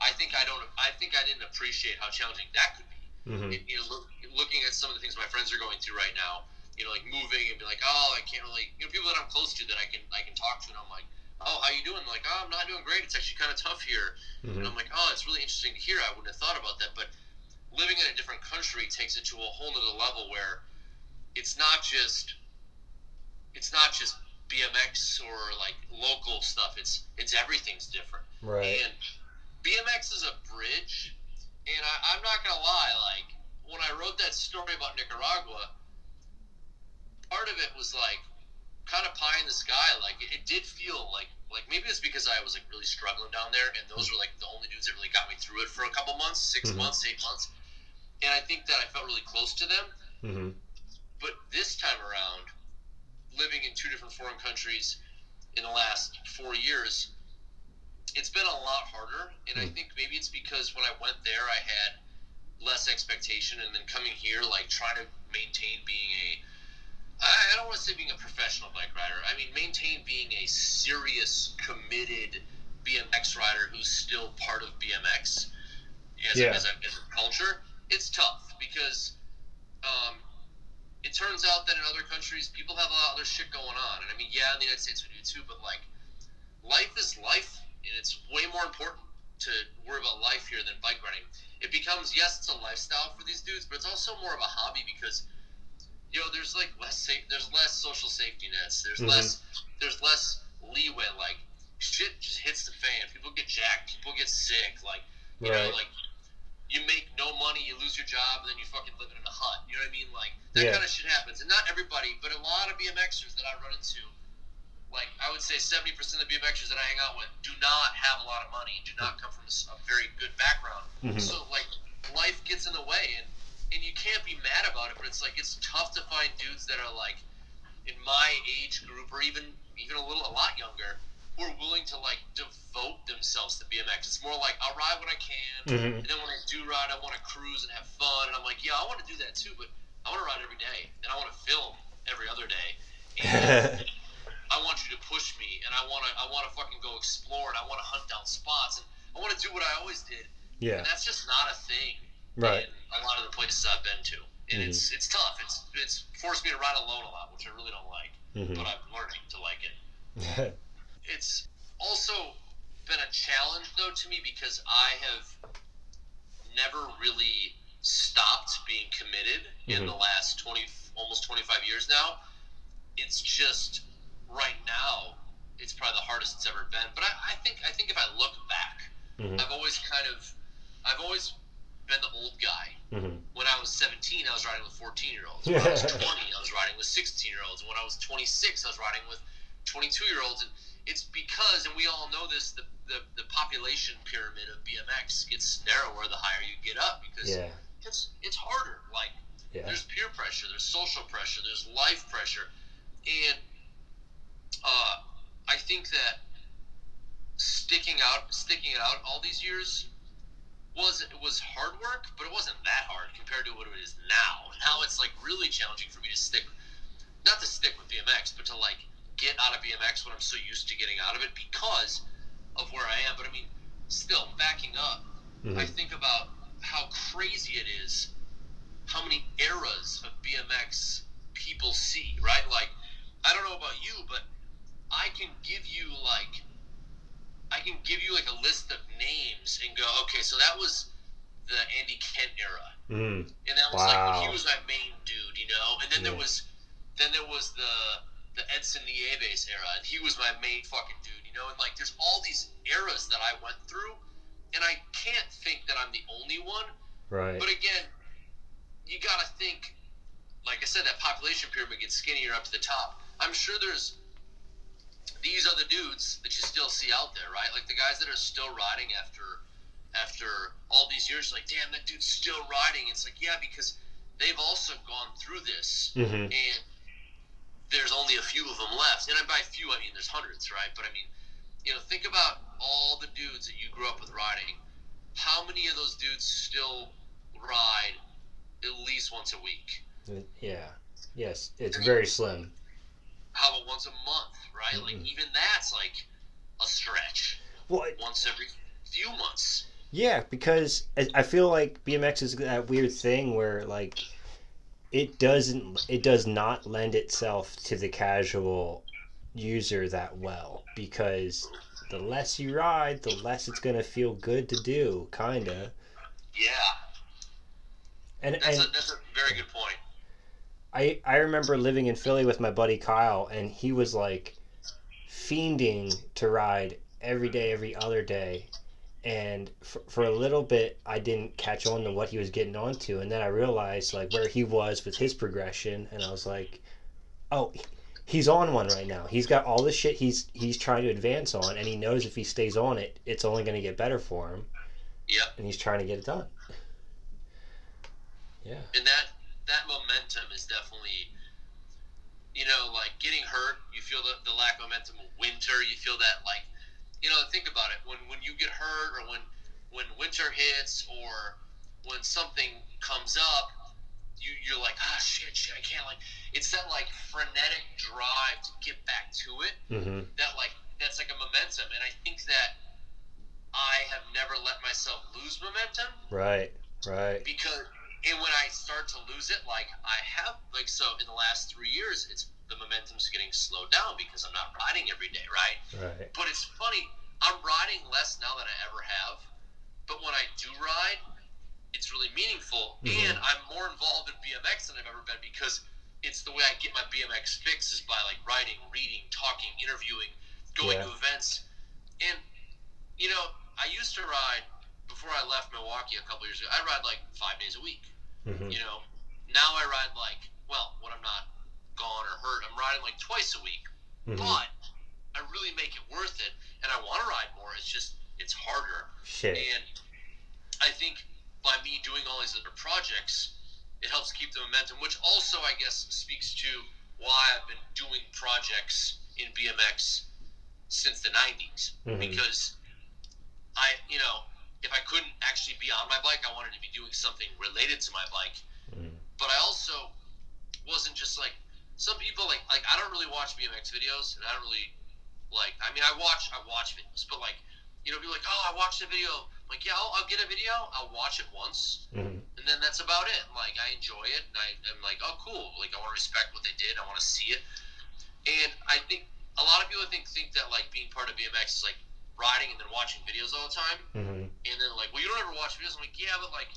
I think I don't. I think I didn't appreciate how challenging that could be. hmm It- you know, look, looking at some of the things my friends are going through right now, you know, like moving and be like, oh, I can't really, you know, people that I'm close to that I can I can talk to, and I'm like, oh, how you doing? Like, oh, I'm not doing great. It's actually kind of tough here. And hmm I'm like, oh, it's really interesting to hear. I wouldn't have thought about that. But living in a different country takes it to a whole nother level where it's not just it's not just BMX or like local stuff, it's it's everything's different. Right. And BMX is a bridge, and I, I'm not gonna lie, like when I wrote that story about Nicaragua, part of it was like kind of pie in the sky. Like it, it did feel like like maybe it's because I was like really struggling down there, and those were like the only dudes that really got me through it for a couple months, 6 Mhm. months, eight months, and I think that I felt really close to them. Mm-hmm. But this time around, living in two different foreign countries in the last four years, it's been a lot harder. And I Mm. think maybe it's because when I went there, I had less expectation, and then coming here, like trying to maintain being a I I don't want to say being a professional bike rider. I mean, maintain being a serious, committed BMX rider who's still part of BMX as, Yeah. a, as, a, as a culture. It's tough because um, it turns out that in other countries, people have a lot of other shit going on. And I mean, yeah, in the United States we do too, but like, life is life, and it's way more important to worry about life here than bike riding. It becomes, yes, it's a lifestyle for these dudes, but it's also more of a hobby because you know, there's like less safe, there's less social safety nets. There's Mhm. less, there's less leeway. Like shit just hits the fan. People get jacked. People get sick. Like you know, like you make no money, you lose your job, and then you fucking living in a hut. You know what I mean? Like that Yeah. kind of shit happens. And not everybody, but a lot of BMXers that I run into, like I would say, seventy percent of the BMXers that I hang out with do not have a lot of money and do not come from a very good background. Mhm. So like life gets in the way and and you can't be mad about it, but it's like it's tough to find dudes that are like in my age group or even even a little a lot younger who are willing to like devote themselves to BMX. It's more like I'll ride when I can, Mhm. and then when I do ride, I want to cruise and have fun. And I'm like, yeah, I want to do that too, but I want to ride every day, and I want to film every other day. And I want you to push me, and I want to I want to fucking go explore, and I want to hunt down spots, and I want to do what I always did. yeah. And that's just not a thing Right. in a lot of the places I've been to. And Mhm. it's it's tough. It's it's forced me to ride alone a lot, which I really don't like. Mhm. But I'm learning to like it. It's also been a challenge though to me because I have never really stopped being committed in Mhm. the last 20 almost 25 years now. It's just right now it's probably the hardest it's ever been. But I, I think I think if I look back, Mhm. I've always kind of I've always been the old guy. Mhm. When I was 17, I was riding with 14 year olds. When I was 20, I was riding with 16 year olds. And when I was 26, I was riding with 22 year olds. And it's because, and we all know this, the, the, the population pyramid of BMX gets narrower the higher you get up because Yeah. it's it's harder. Like Yeah. there's peer pressure, there's social pressure, there's life pressure, and uh, I think that sticking out, sticking it out all these years was it was hard work, but it wasn't that hard compared to what it is now. Now it's like really challenging for me to stick, not to stick with BMX, but to like get out of BMX when I'm so used to getting out of it because of where I am. But I mean, still backing up, I Mhm. think about how crazy it is, how many eras of BMX people see, right? Like, I don't know about you, but I can give you like, I can give you like a list of names and go, okay, so that was the Andy Kent era, Mhm. and that was like when he was my main dude, you know. And then there was, then there was the the Edson Nieves era, and he was my main fucking dude, you know. And like, there's all these eras that I went through, and I can't think that I'm the only one. Right. But again, you gotta think, like I said, that population pyramid gets skinnier up to the top. I'm sure there's these other dudes that you still see out there, right? Like the guys that are still riding after after all these years. Like, damn, that dude's still riding. It's like, yeah, because they've also gone through this, Mhm. and there's only a few of them left. And by few, I mean there's hundreds, right? But I mean, you know, think about all the dudes that you grew up with riding. How many of those dudes still ride at least once a week? Yeah. Yes. It's very slim. How about once a month, right? Like Mhm. even that's like a stretch. Well, Once every few months. Yeah, because I I feel like BMX is that weird thing where like it doesn't it does not lend itself to the casual user that well because the less you ride, the less it's gonna feel good to do, kinda. Yeah, And that's and a that's a very good point. I I remember living in Philly with my buddy Kyle, and he was like, fiending to ride every day, every other day. And for, for a little bit, I didn't catch on to what he was getting onto, and then I realized like where he was with his progression, and I was like, "Oh, he's on one right now. He's got all the shit he's he's trying to advance on, and he knows if he stays on it, it's only going to get better for him, Yep. and he's trying to get it done." Yeah. and that that momentum is definitely you know like getting hurt you feel the, the lack of momentum winter you feel that like you know think about it when when you get hurt or when when winter hits or when something comes up you you're like ah shit shit I can't like it's that like frenetic drive to get back to it Mm-hmm. that like that's like a momentum and I think that I have never let myself lose momentum Right. Right. because and when I start to lose it, like I have, like so in the last three years, it's the momentum's getting slowed down because I'm not riding every day, right? Right. But it's funny, I'm riding less now than I ever have. But when I do ride, it's really meaningful, Mhm. and I'm more involved in BMX than I've ever been because it's the way I get my BMX fix is by like writing, reading, talking, interviewing, going Yeah. to events, and you know I used to ride before I left Milwaukee a couple years ago. I ride like five days a week. Mm-hmm. You know, now I ride like well when I'm not gone or hurt, I'm riding like twice a week. Mm-hmm. But I really make it worth it, and I want to ride more. It's just it's harder, Shit. and I think by me doing all these other projects, it helps keep the momentum. Which also, I guess, speaks to why I've been doing projects in BMX since the '90s Mhm. because I, you know, if I couldn't actually be on my bike, I wanted to be doing something related to my bike. Mhm. But I also wasn't just like some people like like I don't really watch BMX videos, and I don't really like. I mean, I watch I watch videos, but like you know, be like, oh, I watched a video. I'm like, yeah, I'll, I'll get a video. I'll watch it once, Mhm. and then that's about it. Like I enjoy it, and I, I'm like, oh, cool. Like I want to respect what they did. I want to see it, and I think a lot of people I think think that like being part of BMX is like riding and then watching videos all the time Mhm. and then like, well, you don't ever watch videos. I'm like, yeah, but like,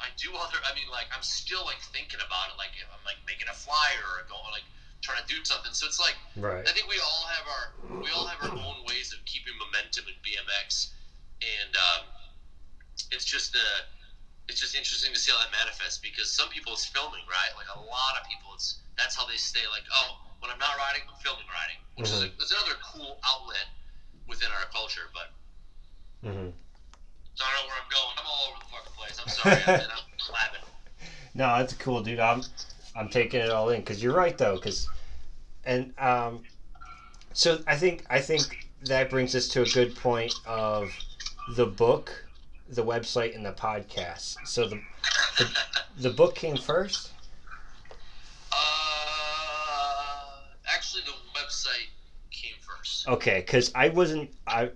I do other. I mean, like, I'm still like thinking about it. Like, if I'm like making a flyer or going like trying to do something. So it's like, Right. I think we all have our we all have our own ways of keeping momentum in BMX, and um, it's just uh, it's just interesting to see how that manifests because some people it's filming, right? Like a lot of people, it's that's how they stay. Like, oh, when I'm not riding, I'm filming riding, which is, a, is another cool outlet within our culture, but. Mhm. So I don't know where I'm going. I'm all over the fucking place. I'm sorry. I'm. No, that's cool, dude. I'm I'm taking it all in because you're right though. Because and um, so I think I think that brings us to a good point of the book, the website, and the podcast. So the the, the book came first. Uh, actually, the website came first. Okay, because I wasn't I.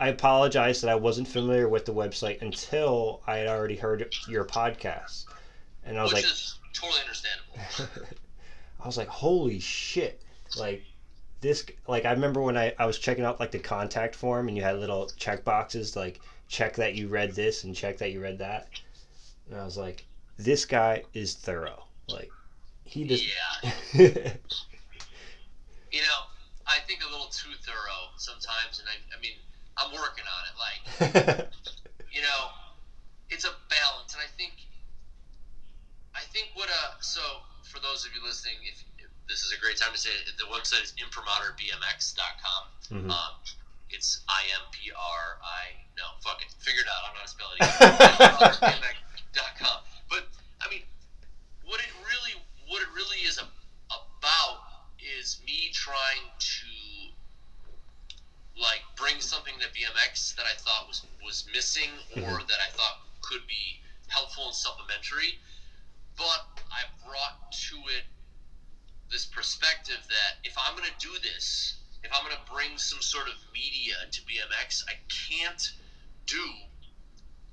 I apologize that I wasn't familiar with the website until I had already heard your podcast, and I was which like, is totally understandable. I was like, holy shit! Like this, like I remember when I, I was checking out like the contact form and you had little check boxes like check that you read this and check that you read that, and I was like, this guy is thorough. Like he just Yeah. You know, I think a little too thorough sometimes, and I, I mean, I'm working on it. Like, you know, it's a balance, and I think, I think what uh, so for those of you listening, if, if this is a great time to say it, the website is imprimaturbmx.com. Mhm. Um, it's I M P R I no fuck it, figure it out. I'm not spelling it. BMX.com. But I mean, what it really, what it really is a, about is me trying to like bring something to BMX that I thought was was missing or that I thought could be helpful and supplementary. But I brought to it this perspective that if I'm going to do this, if I'm going to bring some sort of media to BMX, I can't do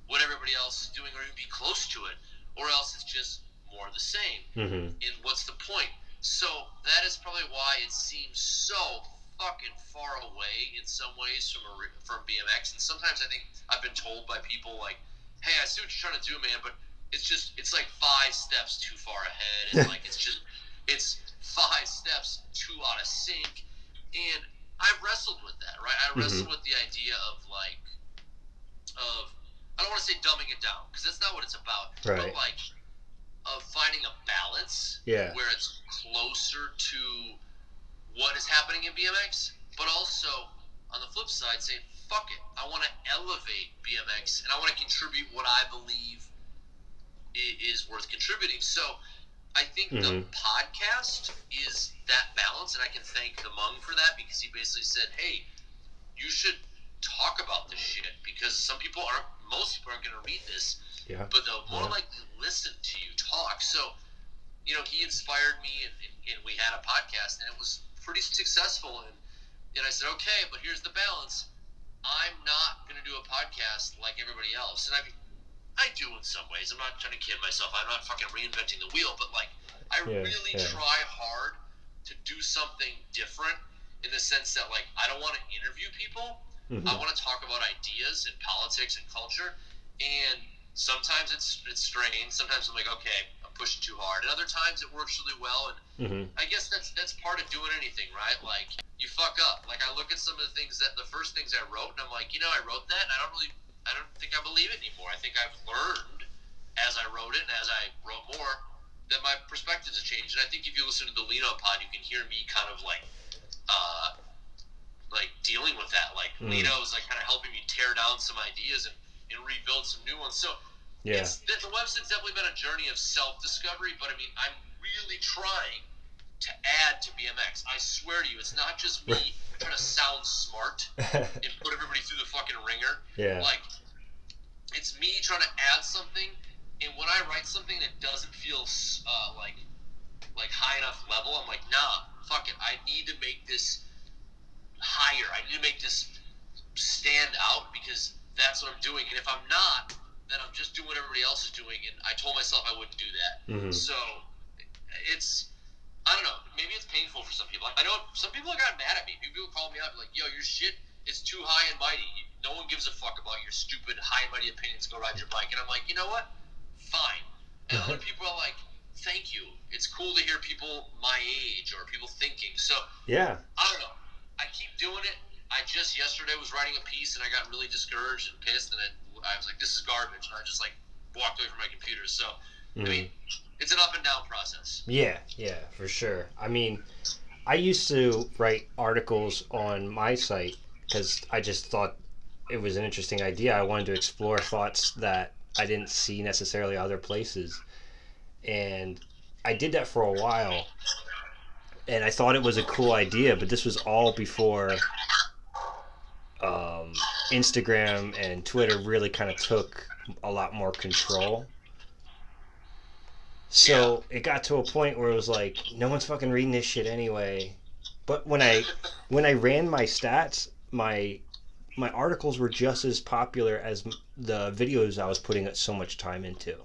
what everybody else is doing or even be close to it, or else it's just more of the same. hmm And what's the point? So that is probably why it seems so fucking far away in some ways from a, from BMX. And sometimes I think I've been told by people like, "Hey, I see what you're trying to do, man, but it's just it's like five steps too far ahead, and like it's just it's five steps too out of sync." And I wrestled with that, right? I mm-hmm. wrestled with the idea of like, of I don't want to say dumbing it down because that's not what it's about. Right. But like, of finding a balance Yeah. where it's closer to what is happening in BMX, but also on the flip side, saying fuck it, I want to elevate BMX and I want to contribute what I believe is worth contributing. So. I think the Mhm. podcast is that balance, and I can thank the Mung for that because he basically said, "Hey, you should talk about this shit because some people aren't, most people aren't going to read this, Yeah. but they'll more Yeah. likely listen to you talk." So, you know, he inspired me, and, and we had a podcast, and it was pretty successful. And and I said, "Okay, but here's the balance. I'm not going to do a podcast like everybody else." And I mean, I do in some ways. I'm not trying to kid myself. I'm not fucking reinventing the wheel, but like, I Yeah, really yeah. try hard to do something different in the sense that like I don't want to interview people. Mhm. I want to talk about ideas and politics and culture. And sometimes it's it's strange. Sometimes I'm like, okay, pushing too hard. And other times it works really well. And Mhm. I guess that's that's part of doing anything, right? Like you fuck up. Like I look at some of the things that the first things I wrote, and I'm like, you know, I wrote that, and I don't really, I don't think I believe it anymore. I think I've learned as I wrote it and as I wrote more that my perspectives have changed. And I think if you listen to the Lino Pod, you can hear me kind of like, uh, like dealing with that. Like Mm. Lino is like kind of helping me tear down some ideas and, and rebuild some new ones. So Yeah. it's, the, website's definitely been a journey of self discovery, but I mean, I'm really trying to add to BMX. I swear to you, it's not just me trying to sound smart and put everybody through the fucking ringer. yeah. Like, it's me trying to add something, and when I write something that doesn't feel uh, like like high enough level, I'm like, nah, fuck it. I need to make this higher. I need to make this stand out because that's what I'm doing. And if I'm not, then I'm just doing what everybody else is doing. And I told myself I wouldn't do that. Mhm. So it's I don't know. Maybe it's painful for some people. I know some people have got mad at me. People call me up like, "Yo, your shit is too high and mighty. No one gives a fuck about your stupid high and mighty opinions. Go ride your bike." And I'm like, you know what? Fine. And other people are like, "Thank you. It's cool to hear people my age or people thinking." So Yeah. I don't know. I keep doing it. I just yesterday was writing a piece and I got really discouraged and pissed, and it, I was like, "This is garbage," and I just like walked away from my computer. So I Mhm. mean, it's an up and down process. Yeah, yeah, for sure. I mean, I used to write articles on my site because I just thought it was an interesting idea. I wanted to explore thoughts that I didn't see necessarily other places. And I did that for a while. And I thought it was a cool idea, but this was all before um, Instagram and Twitter really kind of took a lot more control. So it got to a point where it was like, no one's fucking reading this shit anyway. But when I when I ran my stats, my my articles were just as popular as the videos I was putting so much time into.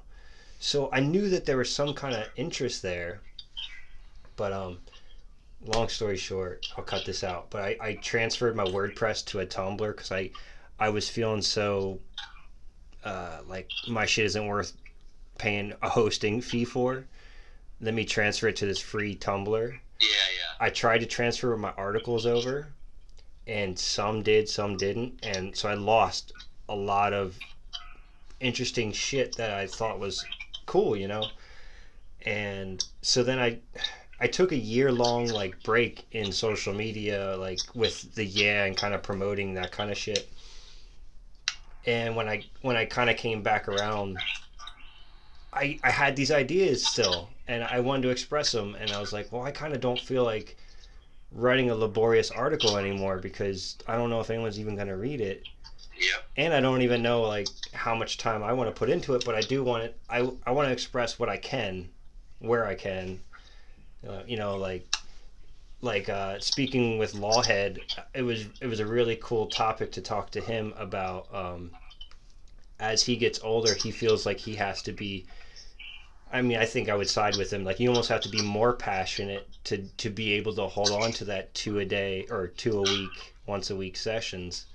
So I knew that there was some kind of interest there. But um, long story short, I'll cut this out. But I, I transferred my WordPress to a Tumblr because I I was feeling so uh, like my shit isn't worth paying a hosting fee for. Let me transfer it to this free Tumblr. Yeah, yeah. I tried to transfer my articles over, and some did, some didn't, and so I lost a lot of interesting shit that I thought was cool, you know. And so then I, I took a year long like break in social media, like with the yeah and kind of promoting that kind of shit. And when I when I kind of came back around, I I had these ideas still, and I wanted to express them, and I was like, well, I kind of don't feel like writing a laborious article anymore because I don't know if anyone's even going to read it, Yep. and I don't even know like how much time I want to put into it. But I do want it. I I want to express what I can, where I can. Uh, you know, like like uh, speaking with Lawhead, it was it was a really cool topic to talk to him about. Um, as he gets older, he feels like he has to be. I mean, I think I would side with him. Like you almost have to be more passionate to to be able to hold on to that two a day or two a week, once a week sessions.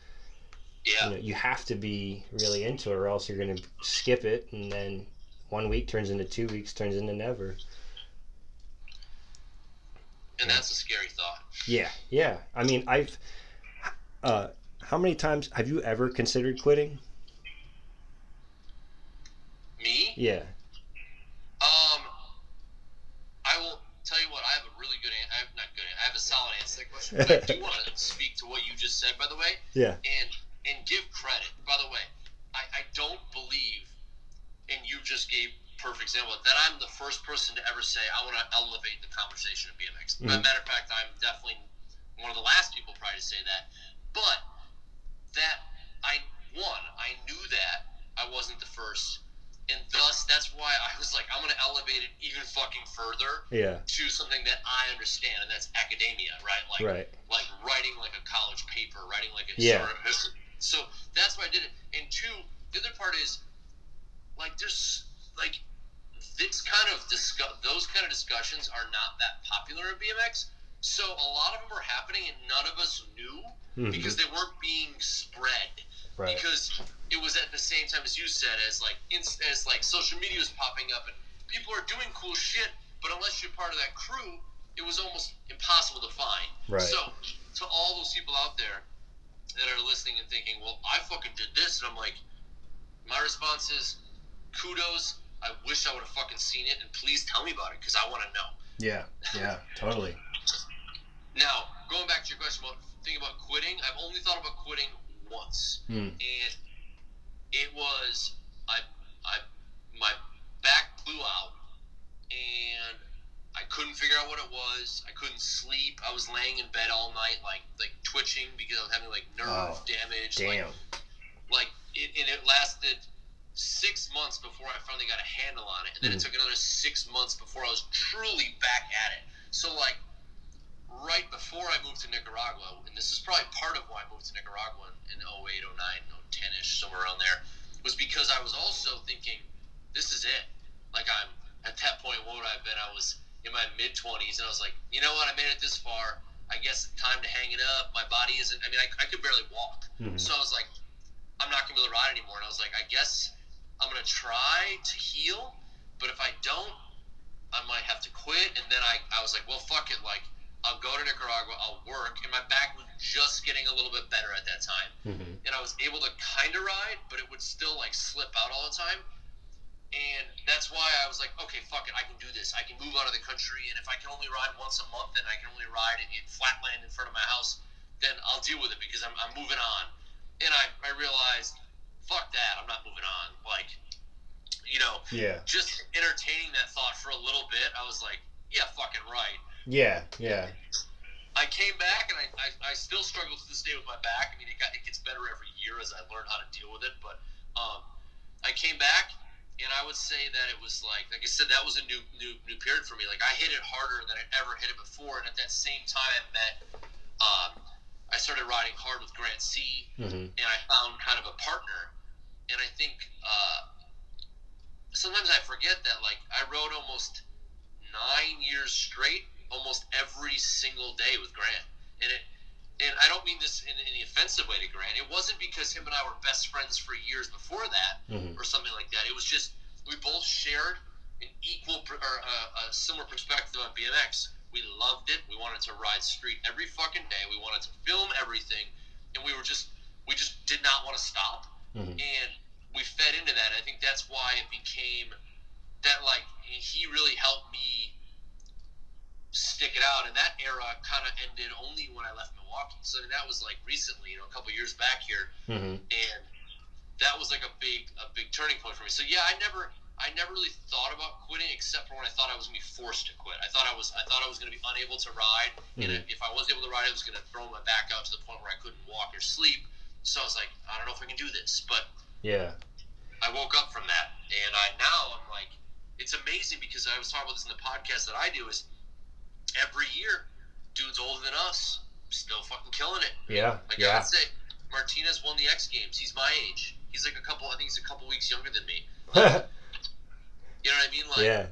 Yeah. You know, you have to be really into it, or else you're gonna skip it, and then one week turns into two weeks, turns into never. And that's a scary thought. Yeah, yeah. I mean, I've. Uh, how many times have you ever considered quitting? Me? Yeah. Um, I will tell you what. I have a really good. I have not good. I have a solid answer to that question. But I do want to speak to what you just said, by the way, Yeah. and and give credit. By the way, I, I don't believe, and you just gave perfect example that I'm the first person to ever say I want to elevate the conversation of BMX. Mhm. matter of fact, I'm definitely one of the last people probably to say that. But that I one, I knew that I wasn't the first, and thus that's why I was like, I'm gonna elevate it even fucking further Yeah. to something that I understand, and that's academia, right? Like Right. like writing like a college paper, writing like a Yeah. history. So that's why I did it. And two, the other part is like there's like this kind of discuss those kind of discussions are not that popular in BMX. So a lot of them were happening, and none of us knew Mhm. because they weren't being spread Right. because it was at the same time as you said as like as like social media was popping up and people are doing cool shit but unless you're part of that crew it was almost impossible to find Right. so to all those people out there that are listening and thinking well i fucking did this and i'm like my response is kudos i wish i would have fucking seen it and please tell me about it because i want to know Yeah. Yeah. Totally. now going back to your question about thinking about quitting i've only thought about quitting once Hmm. and it was I I my back blew out and I couldn't figure out what it was. I couldn't sleep. I was laying in bed all night like like twitching because I was having like nerve Oh, damage. Like, Damn. like it, and it lasted six months before I finally got a handle on it, and then it Mhm. took another six months before I was truly back at it. So like right before I moved to Nicaragua, and this is probably part of why I moved to Nicaragua in 08, 09, 10 ish, somewhere around there, was because I was also thinking, this is it. Like I'm at that point, what would I have been? I was in my mid 20s, and I was like, you know what? I made it this far. I guess time to hang it up. My body isn't. I mean, I, I could barely walk. Mhm. So I was like, I'm not gonna be able to ride anymore. And I was like, I guess I'm gonna try to heal, but if I don't, I might have to quit. And then I, I was like, well, fuck it. Like, I'll go to Nicaragua. I'll work, and my back was just getting a little bit better at that time, Mhm. and I was able to kind of ride, but it would still like slip out all the time. And that's why I was like, okay, fuck it, I can do this. I can move out of the country, and if I can only ride once a month, and I can only ride in, in flatland in front of my house, then I'll deal with it because I'm, I'm moving on. And I, I realized, fuck that, I'm not moving on. Like, you know, Yeah. just entertaining that thought for a little bit, I was like, yeah, fucking right. Yeah. Yeah. I came back and I, I, I still struggle to this day with my back. I mean, it, got, it gets better every year as I learn how to deal with it. But um, I came back and I would say that it was like, like I said, that was a new new new period for me. Like I hit it harder than I'd ever hit it before. And at that same time, I met, um, I started riding hard with Grant C. Mhm. and I found kind of a partner. And I think uh, sometimes I forget that like I rode almost nine years straight, almost every single day with Grant, and it. And I don't mean this in any offensive way to Grant. It wasn't because him and I were best friends for years before that, Mhm. or something like that. It was just we both shared an equal or uh, a similar perspective on BMX. We loved it. We wanted to ride street every fucking day. We wanted to film everything, and we were just we just did not want to stop. Mhm. And we fed into that. I think that's why it became that like he really helped me stick it out. And that era kind of ended only when I left Milwaukee. So that was like recently, you know, a couple years back here Mhm. and that was like a big a big turning point for me. So yeah, I never I never really thought about quitting except for when I thought I was gonna be forced to quit. I thought I was I thought I was gonna be unable to ride, and Mhm. if I was able to ride, I was gonna throw my back out to the point where I couldn't walk or sleep. So I was like, I don't know if we can do this, but Yeah. I woke up from that, and I now I'm like, it's amazing because I was talking about this in the podcast that I do is every year, dudes older than us still fucking killing it. Yeah. Like I Yeah. would say, Martinez won the X Games. He's my age. He's like a couple. I think he's a couple weeks younger than me. You know what I mean? Like, yeah.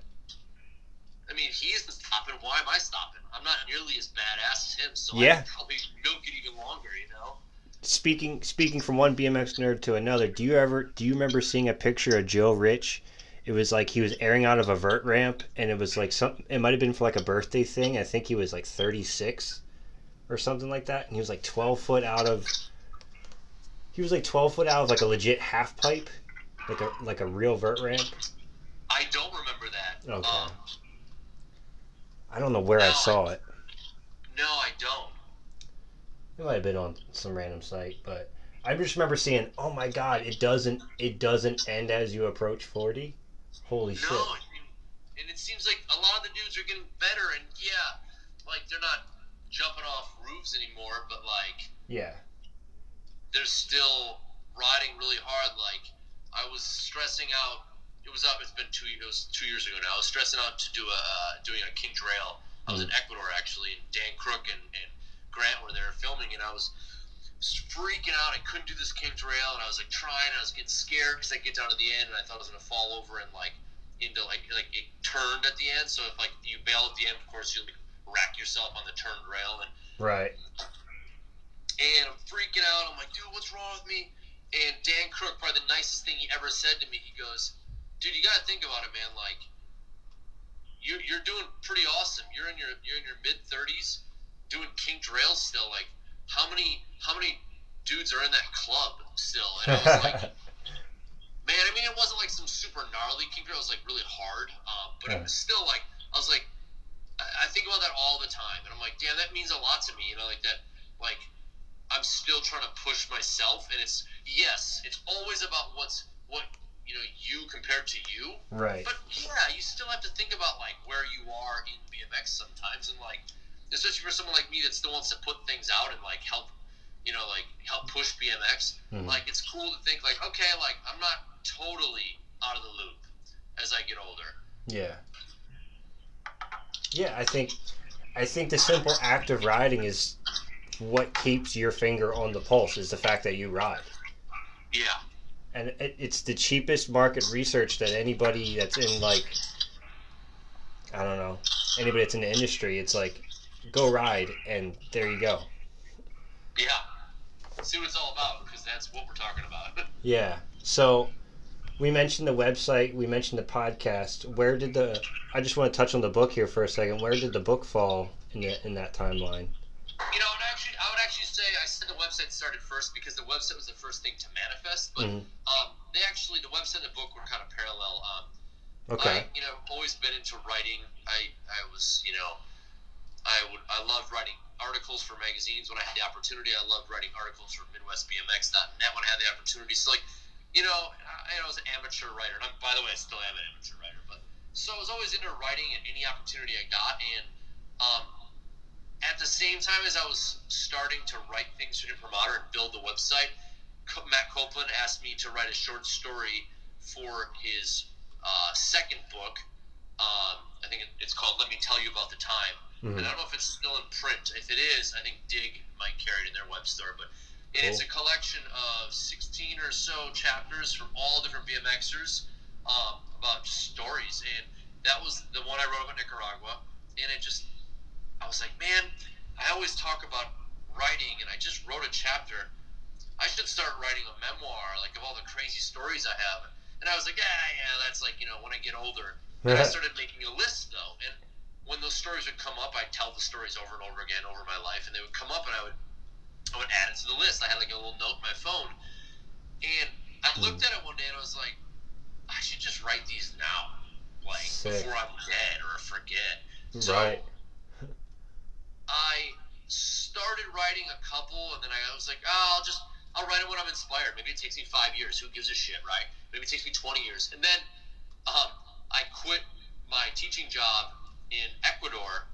I mean, he's isn't stopping. Why am I stopping? I'm not nearly as badass as him, so I Yeah. can probably milk it even longer. You know? Speaking speaking from one BMX nerd to another, do you ever do you remember seeing a picture of Joe Rich it was like he was airing out of a vert ramp, and it was like some. It might have been for like a birthday thing. I think he was like thirty six, or something like that, and he was like twelve foot out of. He was like twelve foot out of like a legit half pipe, like a like a real vert ramp. I don't remember that. Okay. Um, I don't know where I No, saw it. no, I don't. It might have been on some random site, but I just remember seeing, oh my god, it doesn't it doesn't end as you approach forty. Holy shit! No, mean, and it seems like a lot of the dudes are getting better, and yeah, like they're not jumping off roofs anymore, but like Yeah. they're still riding really hard. Like I was stressing out. It was up. It's been two. It was two years ago now. I was stressing out to do a uh, doing a kink rail. I was in Ecuador actually, and Dan Crook and, and Grant were there filming, and I was freaking out. I couldn't do this kink rail, and I was like trying. I was getting scared because I get down to the end, and I thought I was gonna fall over and like into like like it turned at the end. So if like you bail at the end, of course you like, rack yourself on the turned rail, and Right. and I'm freaking out. I'm like, dude, what's wrong with me? And Dan Crook, probably the nicest thing he ever said to me, he goes, dude, you gotta think about it, man. Like, you're, you're doing pretty awesome. You're in your you're in your mid 30s, doing kink rails still. Like, how many how many dudes are in that club still? And I was like, man, I mean, it wasn't like some super gnarly kink rail. It was like really hard, um, but it was still like I was like, I, I think about that all the time, and I'm like, damn, that means a lot to me. You know, like that, like. I'm still trying to push myself, and it's yes, it's always about what's what you know you compared to you. Right. But yeah, you still have to think about like where you are in BMX sometimes, and like especially for someone like me that still wants to put things out and like help, you know, like help push BMX. Mhm. Like it's cool to think like okay, like I'm not totally out of the loop as I get older. Yeah. Yeah, I think I think the simple act of riding is what keeps your finger on the pulse is the fact that you ride. Yeah, And it, it's the cheapest market research that anybody that's in like I don't know, anybody that's in the industry, it's like go ride and there you go. yeah. See what it's all about because that's what we're talking about. Yeah. So we mentioned the website, we mentioned the podcast. Where did the I just want to touch on the book here for a second. Where did the book fall in the, in that timeline? You know, and actually, I would actually say I said the website started first because the website was the first thing to manifest. But Mhm. um, they actually, the website and the book were kind of parallel. Um, Okay. I, you know, always been into writing. I, I was, you know, I would, I loved writing articles for magazines when I had the opportunity. I loved writing articles for MidwestBMX.net when I had the opportunity. So, like, you know, I, I was an amateur writer. And I'm, by the way, I still am an amateur writer. But so I was always into writing and any opportunity I got. And um, at the same time as I was starting to write things for Imprimatur and build the website, Matt Coplon asked me to write a short story for his uh, second book. Um, I think it's called "Let Me Tell You About the Time." Mhm. And I don't know if it's still in print. If it is, I think Dig might carry it in their web store. But and it's a collection of 16 or so chapters from all different BMXers um, about stories. And that was the one I wrote about Nicaragua. And it just, I was like, man, I always talk about writing, and I just wrote a chapter. I should start writing a memoir, like of all the crazy stories I have. And I was like, yeah, yeah, that's like you know when I get older. And I started making a list though, and when those stories would come up, I'd tell the stories over and over again over my life, and they would come up, and I would I would add it to the list. I had like a little note in my phone, and I looked at it one day and I was like, I should just write these now, like Sick. before I'm dead or forget. So Right. I started writing a couple, and then I was like, oh, I'll just I'll write it when I'm inspired. Maybe it takes me five years. Who gives a shit, right? Maybe it takes me 20 years. And then um, I quit my teaching job in Ecuador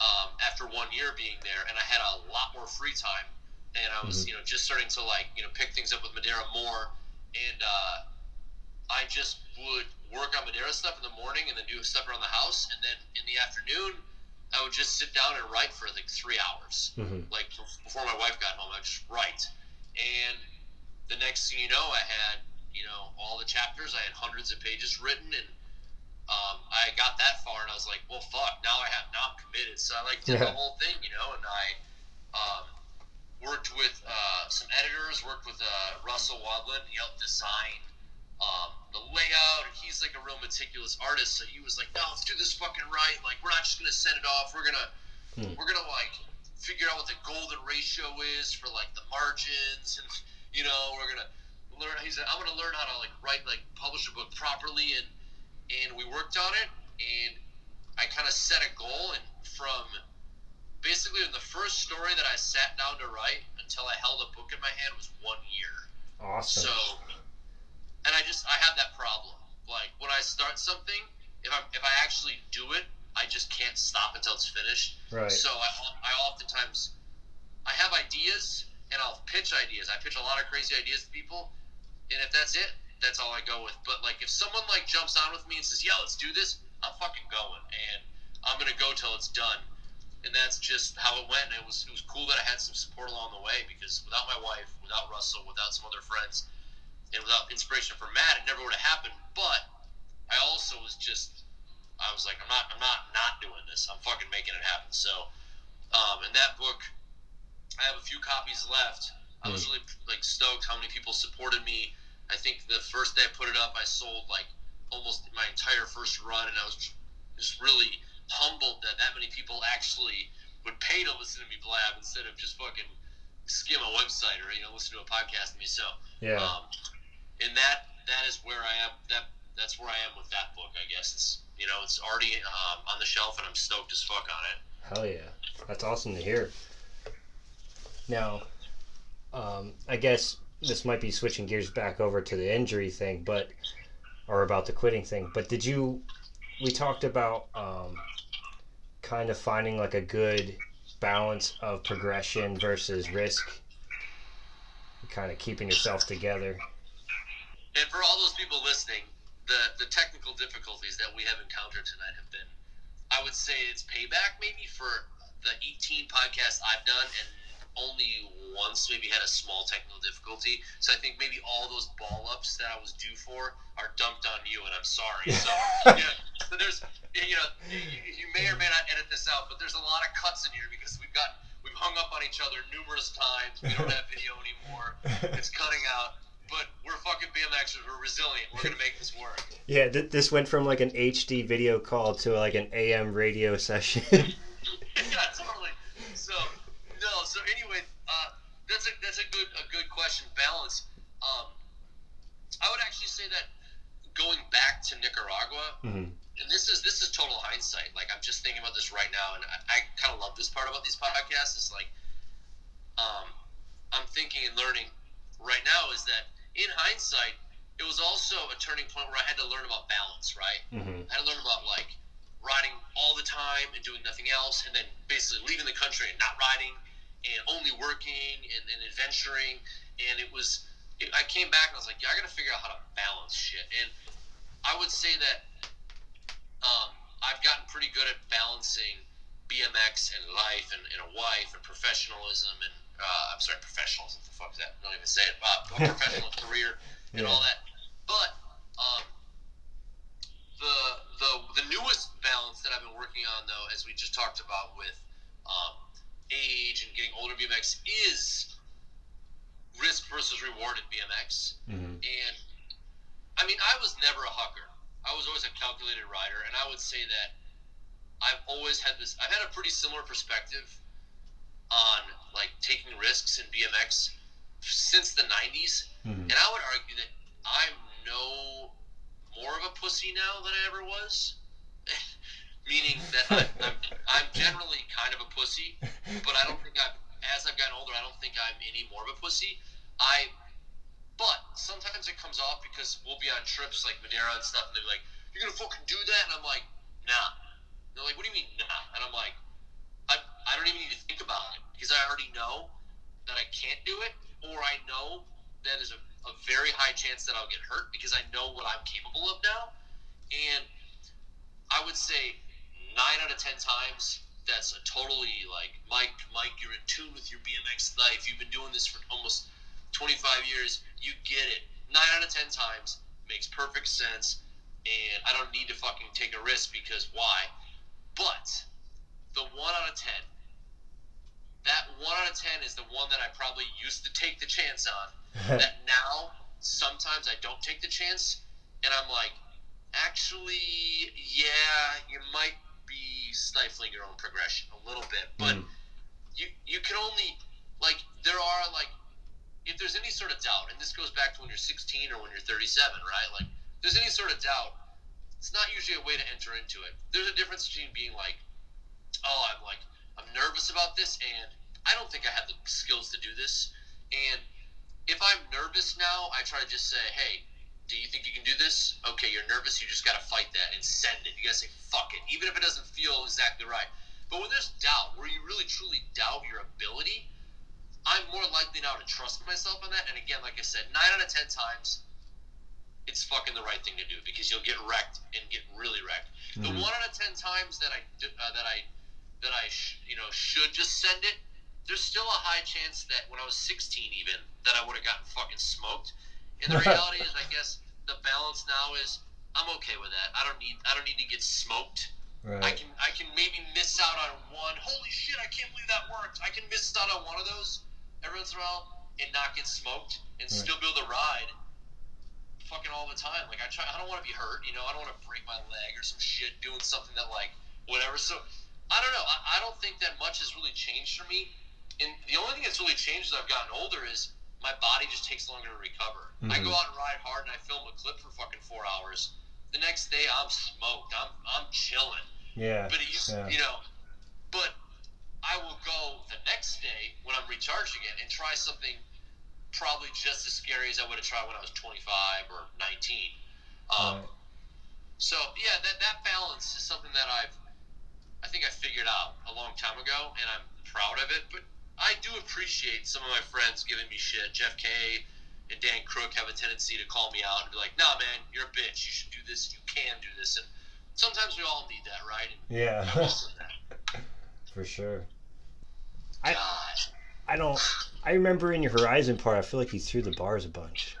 um, after one year being there, and I had a lot more free time. And I was, you know, just starting to like, you know, pick things up with Madeira more. And uh, I just would work on Madeira stuff in the morning and then do stuff around the house. And then in the afternoon, I would just sit down and write for like three hours. Mhm. Like before my wife got home, I would just write. And the next thing you know, I had, you know, all the chapters. I had hundreds of pages written, and um, I got that far, and I was like, well, fuck. Now I have. Now I'm committed. So I like did the whole thing, you know, and I um, worked with uh, some editors. Worked with uh, Russell Wadlin. He helped design um, the layout. He's like a real meticulous artist, so he was like, "No, let's do this fucking right. Like, we're not just gonna send it off. We're gonna, Hmm. we're gonna like figure out what the golden ratio is for like the margins, and you know, we're gonna learn. He's, like, I'm gonna learn how to like write like publish a book properly, and and we worked on it, and I kind of set a goal, and from basically the first story that I sat down to write until I held a book in my hand was one year. Awesome. So, and I just I have that problem. Like when I start something, if I if I actually do it, I just can't stop until it's finished. right. So I I oftentimes I have ideas and I'll pitch ideas. I pitch a lot of crazy ideas to people, and if that's it, that's all I go with. But like if someone like jumps on with me and says, "Yeah, let's do this," I'm fucking going, and I'm gonna go till it's done. And that's just how it went. And it was it was cool that I had some support along the way because without my wife, without Russell, without some other friends, and without inspiration from Matt, it never would have happened. But I also was just I was like, I'm not I'm not not doing this. I'm fucking making it happen. So, um, and that book, I have a few copies left. I was really like stoked how many people supported me. I think the first day I put it up, I sold like almost my entire first run, and I was just really humbled that that many people actually would pay to listen to me blab instead of just fucking skim a website or you know listen to a podcast of me. So, yeah. um, and that that is where I am. That that's where I am with that book. I guess it's you know it's already um, on the shelf, and I'm stoked as fuck on it. Hell yeah. That's awesome to hear. Now, um, I guess this might be switching gears back over to the injury thing, but or about the quitting thing. But did you? We talked about um, kind of finding like a good balance of progression versus risk, kind of keeping yourself together. And for all those people listening, the the technical difficulties that we have encountered tonight have been, I would say, it's payback maybe for the 18 podcasts I've done and only once maybe had a small technical difficulty. So I think maybe all those ball ups that I was due for are dumped on you, and I'm sorry. So yeah, so there's you know you, you may or may not edit this out, but there's a lot of cuts in here because we've got we've hung up on each other numerous times. We don't have video anymore. It's cutting out. But we're fucking BMXers. We're resilient. We're gonna make this work. Yeah, th- this went from like an HD video call to like an AM radio session. yeah, totally. So no. So anyway, uh, that's a that's a good a good question. Balance. Um, I would actually say that going back to Nicaragua, Mhm. and this is this is total hindsight. Like I'm just thinking about this right now, and I, I kind of love this part about these podcasts. Is like, um, I'm thinking and learning right now is that in hindsight, it was also a turning point where I had to learn about balance. Right. hmm I had to learn about like riding all the time and doing nothing else, and then basically leaving the country and not riding and only working and, and adventuring. And it was, it, I came back and I was like, yeah, I got to figure out how to balance shit. And I would say that um, I've gotten pretty good at balancing BMX and life and, and a wife and professionalism and uh, I'm sorry, professionalism. What the fuck is that? Don't even say it. Uh, a professional career and Yeah. all that. But um, the the the newest balance that I've been working on, though, as we just talked about with um, age and getting older BMX, is risk versus reward in BMX. hmm And I mean, I was never a hucker. I was always a calculated rider, and I would say that I've always had this. I've had a pretty similar perspective on like taking risks in BMX since the '90s, hmm and I would argue that I'm no more of a pussy now than I ever was. Meaning that I'm, I'm, I'm generally kind of a pussy, but I don't think I'm, as I've gotten older, I don't think I'm any more of a pussy. I, but sometimes it comes off because we'll be on trips like Madeira and stuff, and they're like, "You're gonna fucking do that," and I'm like, "Nah." They're like, "What do you mean, nah?" And I'm like, I, I don't even need to think about it because I already know that I can't do it, or I know that is a, a very high chance that I'll get hurt because I know what I'm capable of now. And I would say nine out of ten times that's a totally like Mike, Mike, you're in tune with your BMX life. You've been doing this for almost 25 years. You get it. Nine out of ten times makes perfect sense, and I don't need to fucking take a risk because why? But the one out of ten, that one out of ten is the one that I probably used to take the chance on. that now sometimes I don't take the chance, and I'm like, actually, yeah, you might stifling your own progression a little bit, but Mm. you you can only like there are like if there's any sort of doubt, and this goes back to when you're 16 or when you're 37, right? Like, if there's any sort of doubt, it's not usually a way to enter into it. There's a difference between being like, oh, I'm like, I'm nervous about this, and I don't think I have the skills to do this. And if I'm nervous now, I try to just say, hey, do you think you can do this? Okay, you're nervous. You just got to fight that and send it. You got to say, fuck it, even if it doesn't feel exactly right. But when there's doubt, where you really truly doubt your ability, I'm more likely now to trust myself on that. And again, like I said, nine out of ten times, it's fucking the right thing to do because you'll get wrecked and get really wrecked. The Mhm. one out of ten times that I uh, that I that I sh- you know should just send it, there's still a high chance that when I was 16 even that I would have gotten fucking smoked. And the reality is, I guess the balance now is I'm okay with that. I don't need I don't need to get smoked. I can I can maybe miss out on one. Holy shit! I can't believe that worked. I can miss out on one of those every once in a while and not get smoked and Right. still be able to ride. Fucking all the time. Like I try. I don't want to be hurt. You know. I don't want to break my leg or some shit doing something that like whatever. So I don't know. I, I don't think that much has really changed for me. And the only thing that's really changed as I've gotten older is my body just takes longer to recover. I Mhm. go out and ride hard and I film a clip for fucking four hours. The next day I'm smoked. I'm I'm chilling. Yeah. But it used, Yeah. you know, but I will go the next day when I'm recharged again and try something probably just as scary as I would have tried when I was 25 or 19. Um, Right. So yeah, that that balance is something that I've I think I figured out a long time ago, and I'm proud of it. But I do appreciate some of my friends giving me shit. Jeff K and Dan Crook have a tendency to call me out and be like, "Nah, man, you're a bitch. You should do this. You can do this." And sometimes we all need that, right? And Yeah. I welcome that. For sure. I- God. I don't. I remember in your Horizon part, I feel like you threw the bars a bunch.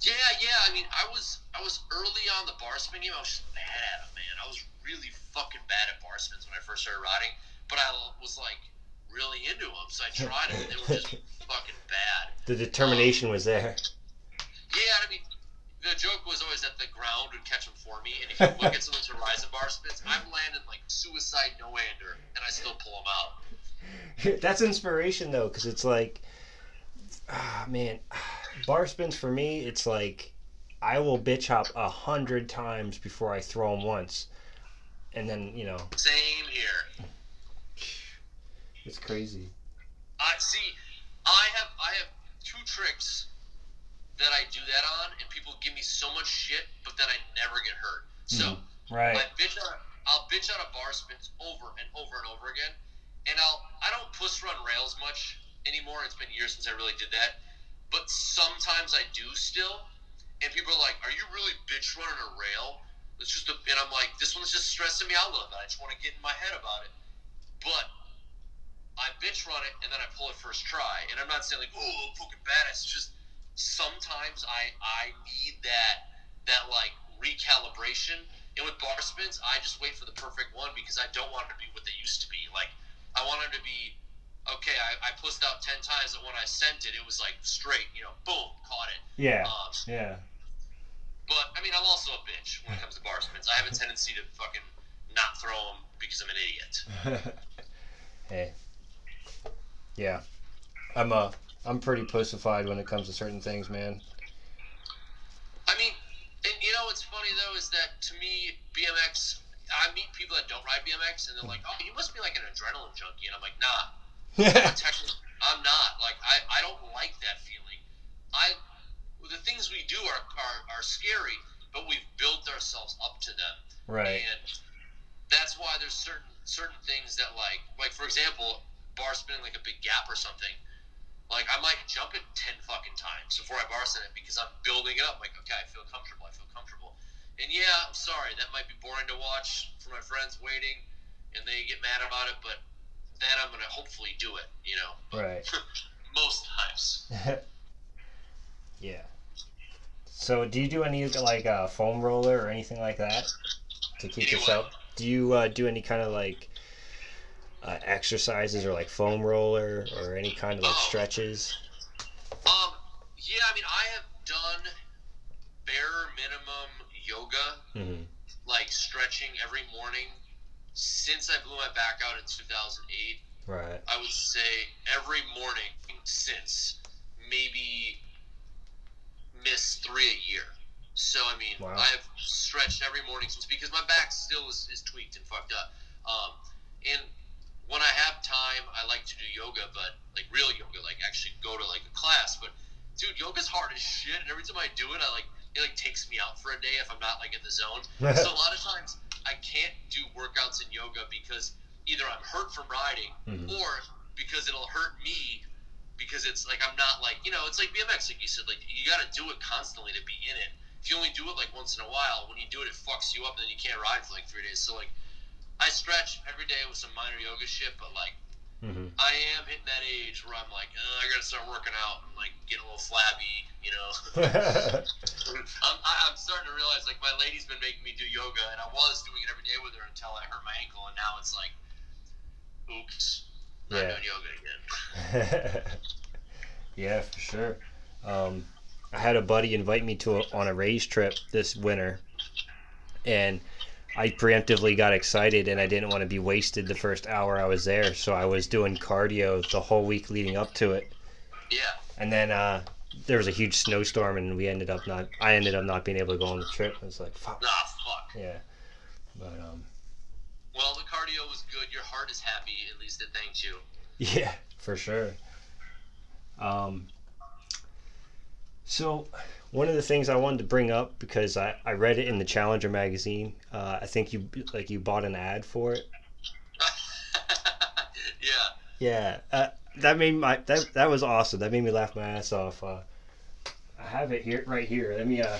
Yeah, yeah. I mean, I was I was early on the bar spin game. I was just bad at them, man. I was really fucking bad at bar spins when I first started riding. But I was like really into them, so I tried them. and They were just fucking bad. The determination was there. Yeah, I mean, the joke was always that the ground would catch them for me. And if you look at some of those Horizon bar spins, I'm landing like suicide no hander, and I still pull them out. That's inspiration though, because it's like, ah, man, bar spins for me, it's like I will bitch hop a hundred times before I throw them once, and then you know Same here. It's crazy. I see. I have I have two tricks that I do that on, and people give me so much shit, but then I never get hurt. So hmm. Right. I bitch out. I'll bitch on a bar spins over and over and over again, and I'll I don't push run rails much anymore. It's been years since I really did that, but sometimes I do still. And people are like, "Are you really bitch running a rail?" It's just, a, and I'm like, "This one's just stressing me out a little bit. I just want to get in my head about it." But I bitch run it and then I pull it first try. And I'm not saying like, "Oh, fucking badass." It's just sometimes I I need that that like recalibration. And with bar spins, I just wait for the perfect one because I don't want them to be what they used to be. Like I want them to be okay. I, I pushed out ten times, and when I sent it, it was like straight. You know, boom, caught it. Yeah. Um, Yeah. but I mean, I'm also a bitch when it comes to bar spins. I have a tendency to fucking not throw them because I'm an idiot. hey. Yeah. I'm uh I'm pretty pussified when it comes to certain things, man. I mean, and you know what's funny though is that to me, BMX. I meet people that don't ride BMX, and they're like, "Oh, you must be like an adrenaline junkie," and I'm like, "Nah, yeah. I'm not. Like, I, I don't like that feeling. I the things we do are, are are scary, but we've built ourselves up to them, Right. and that's why there's certain certain things that like like for example, bar spinning like a big gap or something. Like I might jump it ten fucking times before I bar spin it because I'm building it up. Like okay, I feel comfortable. I feel comfortable. And yeah, I'm sorry that might be boring to watch for my friends waiting, and they get mad about it. But then I'm gonna hopefully do it. You know, Right. most times. yeah. So, do you do any like uh, foam roller or anything like that to keep yourself? Do you uh, do any kind of like uh, exercises or like foam roller or any kind of like Oh. stretches? Um, yeah, I mean, I have done bare minimum yoga, hmm like stretching every morning, since I blew my back out in 2008. Right. I would say every morning since maybe miss three a year. So I mean, Wow. I've stretched every morning since because my back still is, is tweaked and fucked up. Um, and when I have time, I like to do yoga, but like real yoga, like actually go to like a class. But dude, yoga's hard as shit, and every time I do it, I like it like takes me out for a day if I'm not like in the zone. so a lot of times I can't do workouts in yoga because either I'm hurt from riding Mhm. or because it'll hurt me because it's like I'm not like you know it's like BMX like you said like you got to do it constantly to be in it. If you only do it like once in a while, when you do it, it fucks you up, and then you can't ride for like three days. So like I stretch every day with some minor yoga shit, but like hmm I am hitting that age where I'm like uh, I gotta start working out and like getting a little flabby, you know. I'm, I, I'm starting to realize like my lady's been making me do yoga, and I was doing it every day with her until I hurt my ankle, and now it's like, oops, not Yeah. doing yoga again. yeah, for sure. Um, I had a buddy invite me to a, on a race trip this winter, and I preemptively got excited, and I didn't want to be wasted the first hour I was there, so I was doing cardio the whole week leading up to it, Yeah, and then uh, there was a huge snowstorm, and we ended up not. I ended up not being able to go on the trip. I was like, fuck. nah, fuck. Yeah, but um, Well, the cardio was good. Your heart is happy. At least it thanked you. Yeah, for sure. Um, so, one of the things I wanted to bring up because I, I read it in the Challenger magazine. Uh, I think you like you bought an ad for it. yeah. Yeah, uh, that made my that that was awesome. That made me laugh my ass off. Uh, I have it here, right here. Let me uh.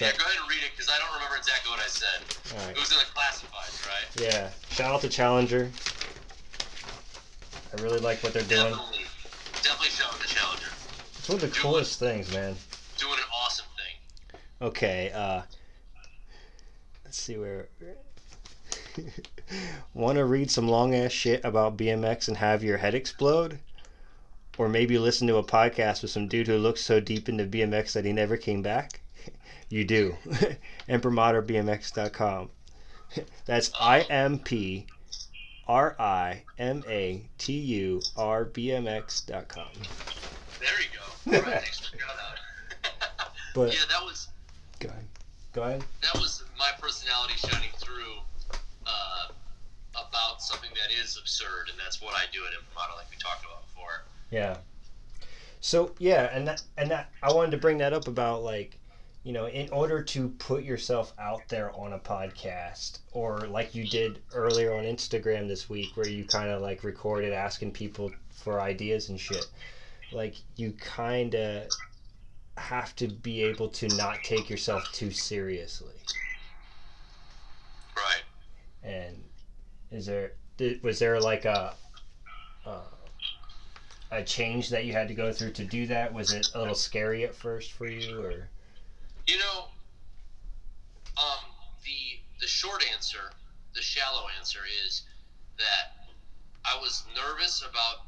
Yeah, go ahead and read it because I don't remember exactly what I said. all It was in the classifieds, right? Yeah. Shout out to Challenger. I really like what they're doing. Definitely, definitely out to challenger. It's one of the coolest things, man. Doing an awesome thing. Okay, uh let's see where Want to read some long ass shit about BMX and have your head explode? Or maybe listen to a podcast with some dude who looks so deep into BMX that he never came back? You do. ImprimaturBMX.com. That's I M P R I M A T U R B M X.com. There you go. All right, thanks for the shout out. But yeah, that was go ahead. Go ahead. that was my personality shining through uh, about something that is absurd, and that's what I do at Imprimatur, like we talked about before. Yeah. So yeah, and that and that I wanted to bring that up about like, you know, in order to put yourself out there on a podcast or like you did earlier on Instagram this week where you kind of like recorded asking people for ideas and shit. Like you kind of have to be able to not take yourself too seriously. Right. And is there was there like a uh, a change that you had to go through to do that? Was it a little scary at first for you, or You know, um, the the short answer, the shallow answer is that I was nervous about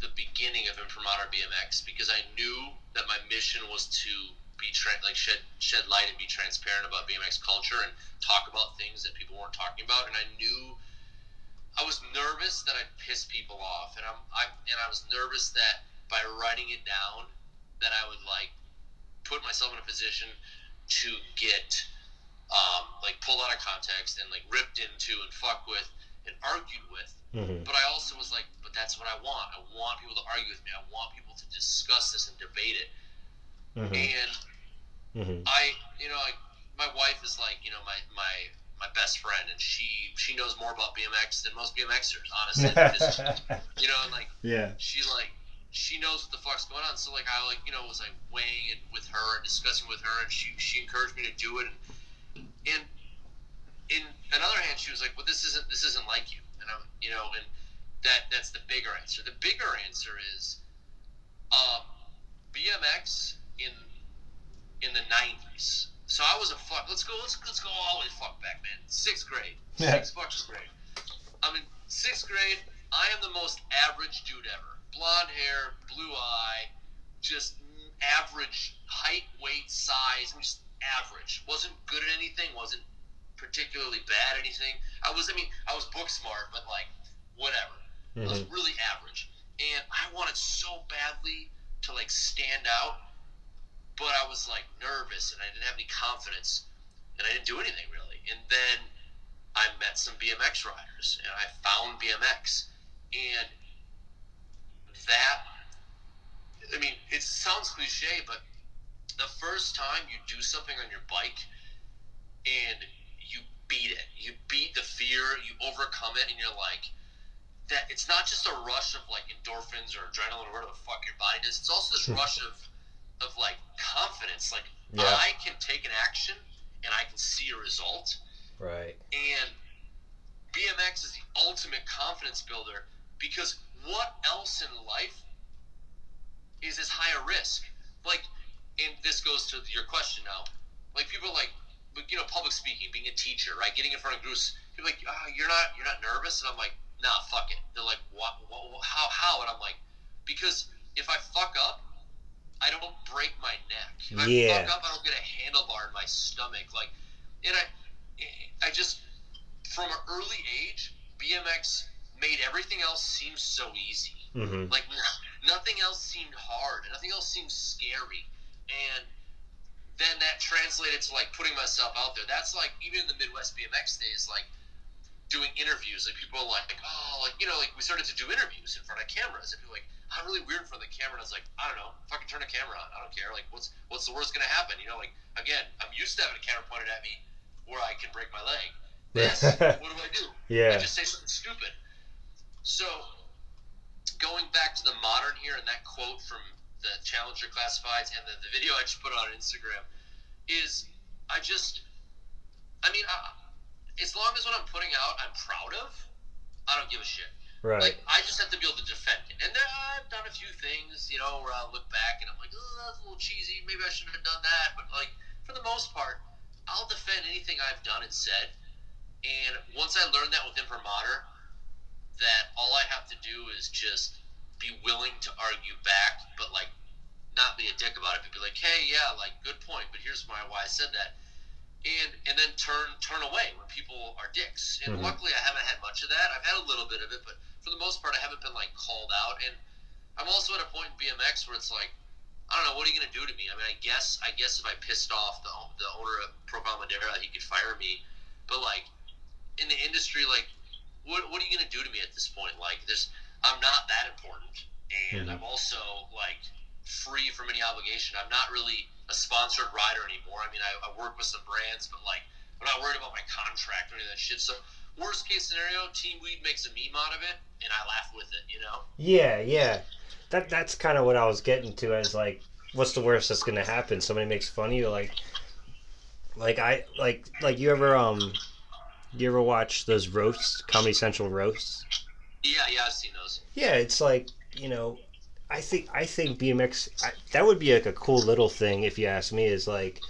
the beginning of Imprimatur BMX because I knew that my mission was to be tra- like shed shed light and be transparent about BMX culture and talk about things that people weren't talking about, and I knew. I was nervous that I'd piss people off, and I'm, I and I was nervous that by writing it down, that I would like put myself in a position to get um, like pulled out of context and like ripped into and fucked with and argued with. mm-hmm. But I also was like, but that's what I want. I want people to argue with me. I want people to discuss this and debate it. Mm-hmm. And Mm-hmm. I, you know, like my wife is like, you know, my my my best friend, and she she knows more about BMX than most BMXers, honestly. you know, and like yeah. she like she knows what the fuck's going on. So like I like you know was like weighing it with her and discussing with her, and she she encouraged me to do it. And and in another hand, she was like, "Well, this isn't this isn't like you," and I'm you know, and that that's the bigger answer. The bigger answer is, um, BMX in in the '90s. So I was a fuck. Let's go. Let's let's go all the way fuck back, man. Sixth grade. Yeah. Sixth fucking grade. I'm in sixth grade. I am the most average dude ever. Blonde hair, blue eye, just average height, weight, size. I'm just average. wasn't good at anything. wasn't particularly bad at anything. I was, I mean, I was book smart, but like whatever. I was Mhm. really average, and I wanted so badly to like stand out, but I was like nervous and I didn't have any confidence, and I didn't do anything really. And then I met some BMX riders, and I found BMX, and that. I mean, it sounds cliche, but the first time you do something on your bike and beat it, you beat the fear, you overcome it, and you're like, that it's not just a rush of like endorphins or adrenaline or whatever the fuck your body does. It's also this hmm. rush of of like confidence. Like Yeah. I can take an action and I can see a result. Right. And BMX is the ultimate confidence builder because what else in life is as high a risk? Like, and this goes to your question now. Like people are like, like, you know, public speaking, being a teacher, right? Getting in front of groups. People are like, oh, you're not, you're not nervous, and I'm like, nah, fuck it. They're like, what, what, what how, how? And I'm like, because if I fuck up, I don't break my neck. If Yeah. I fuck up, I don't get a handlebar in my stomach. Like, and I, I just from an early age, BMX made everything else seem so easy. Mm-hmm. Like nothing else seemed hard, and nothing else seemed scary. And then that translated to like putting myself out there. That's like even in the Midwest BMX days, like doing interviews. Like people are like, oh, like you know, like we started to do interviews in front of cameras, and people are like, I'm really weird in front of the camera. And I was like, I don't know, fucking turn a camera on. I don't care. Like what's what's the worst gonna happen? You know, like again, I'm used to having a camera pointed at me where I can break my leg. This, what do I do? Yeah, I Yeah. just say something stupid. So, going back to the modern here and that quote from the Challenger Classifieds and the, the video I just put on Instagram is I just, I mean, I, as long as what I'm putting out I'm proud of, I don't give a shit. Right. Like, I just have to be able to defend it. And then I've done a few things, you know, where I look back and I'm like, oh, that's a little cheesy. Maybe I shouldn't have done that. But, like, for the most part, I'll defend anything I've done and said. And once I learned that with imprimatur, that all I have to do is just be willing to argue back, but like not be a dick about it, but be like, hey, yeah, like good point, but here's my why I said that, and and then turn turn away when people are dicks. And Mhm. luckily, I haven't had much of that. I've had a little bit of it, but for the most part, I haven't been like called out. And I'm also at a point in BMX where it's like, I don't know, what are you gonna do to me? I mean, I guess I guess if I pissed off the the owner of Profile Madeira, he could fire me, but like in the industry, like what what are you gonna do to me at this point? Like, there's I'm not that important, and Mhm. I'm also like free from any obligation. I'm not really a sponsored rider anymore. I mean, I, I work with some brands, but like I'm not worried about my contract or any of that shit. So worst case scenario, Team Weed makes a meme out of it, and I laugh with it. You know? Yeah, yeah. That that's kind of what I was getting to. As like, what's the worst that's gonna happen? Somebody makes fun of you, like, like I like like you ever um, you ever watch those roasts, Comedy Central roasts? Yeah, yeah, I've seen those. Yeah, it's like you know, I think I think BMX I, that would be like a cool little thing if you ask me. Is like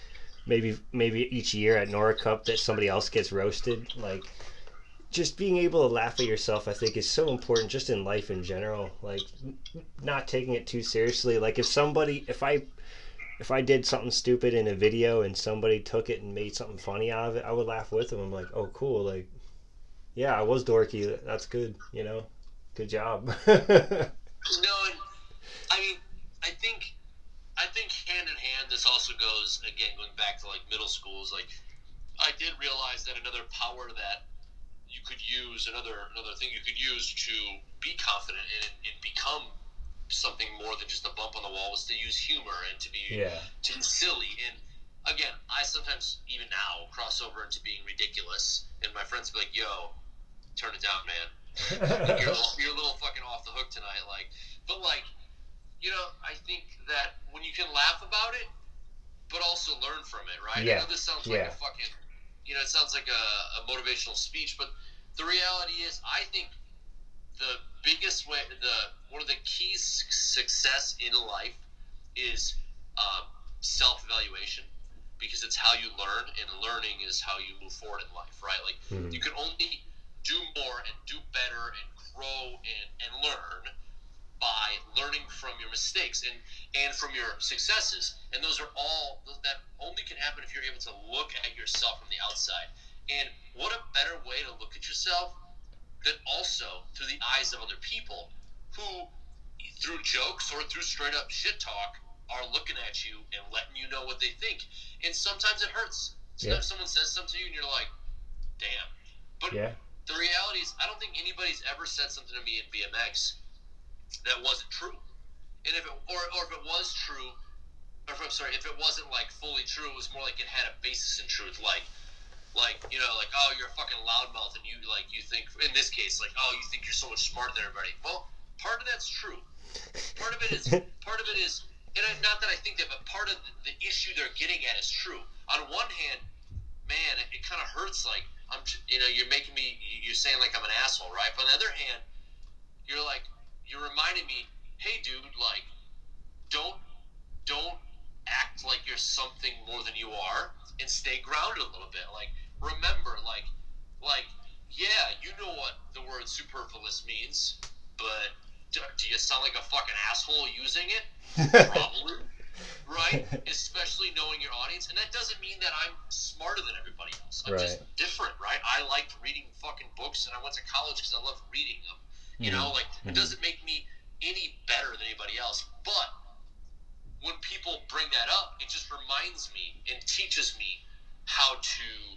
maybe maybe each year at Nora Cup that somebody else gets roasted. Like just being able to laugh at yourself, I think, is so important just in life in general. Like not taking it too seriously. Like if somebody if I if I did something stupid in a video and somebody took it and made something funny out of it, I would laugh with them. I'm like, oh cool, like yeah, I was dorky. That's good, you know. Good job. No, and I mean, I think, I think hand in hand, this also goes again going back to like middle schools. Like, I did realize that another power that you could use, another another thing you could use to be confident and, and become something more than just a bump on the wall was to use humor and to be yeah. to be silly. And again, I sometimes even now cross over into being ridiculous, and my friends be like, "Yo, turn it down, man." you're, a little, you're a little fucking off the hook tonight. Like, but like, you know, I think that when you can laugh about it, but also learn from it, right? Yeah, I know this sounds like yeah. a fucking, you know, it sounds like a, a motivational speech, but the reality is, I think the biggest way, the one of the keys success in life is um, self-evaluation because it's how you learn, and learning is how you move forward in life, right? Like Mhm. you can only do more and do better and grow and, and learn by learning from your mistakes and and from your successes and those are all that only can happen if you're able to look at yourself from the outside. And what a better way to look at yourself than also through the eyes of other people who, through jokes or through straight up shit talk, are looking at you and letting you know what they think. And sometimes it hurts. Sometimes Yeah. someone says something to you and you're like, damn. But Yeah. The reality is, I don't think anybody's ever said something to me in BMX that wasn't true. And if it, or, or if it was true, or if, I'm sorry, if it wasn't like fully true, it was more like it had a basis in truth. Like, like you know, like oh, you're a fucking loudmouth, and you like you think in this case, like oh, you think you're so much smarter than everybody. Well, part of that's true. Part of it is part of it is, and I, not that I think that, but part of the, the issue they're getting at is true. On one hand, man, it, it kind of hurts. Like I'm, you know, you're making me, you're saying like I'm an asshole, right? But on the other hand, you're like, you're reminding me, hey, dude, like, don't, don't act like you're something more than you are, and stay grounded a little bit. Like, remember, like, like, yeah, you know what the word superfluous means, but do, do you sound like a fucking asshole using it? Probably. Right? Especially knowing your audience. And that doesn't mean that I'm smarter than everybody else. I'm just different, right? I liked reading fucking books and I went to college because I loved reading them. You know, like, Mhm. it doesn't make me any better than anybody else. But when people bring that up, it just reminds me and teaches me how to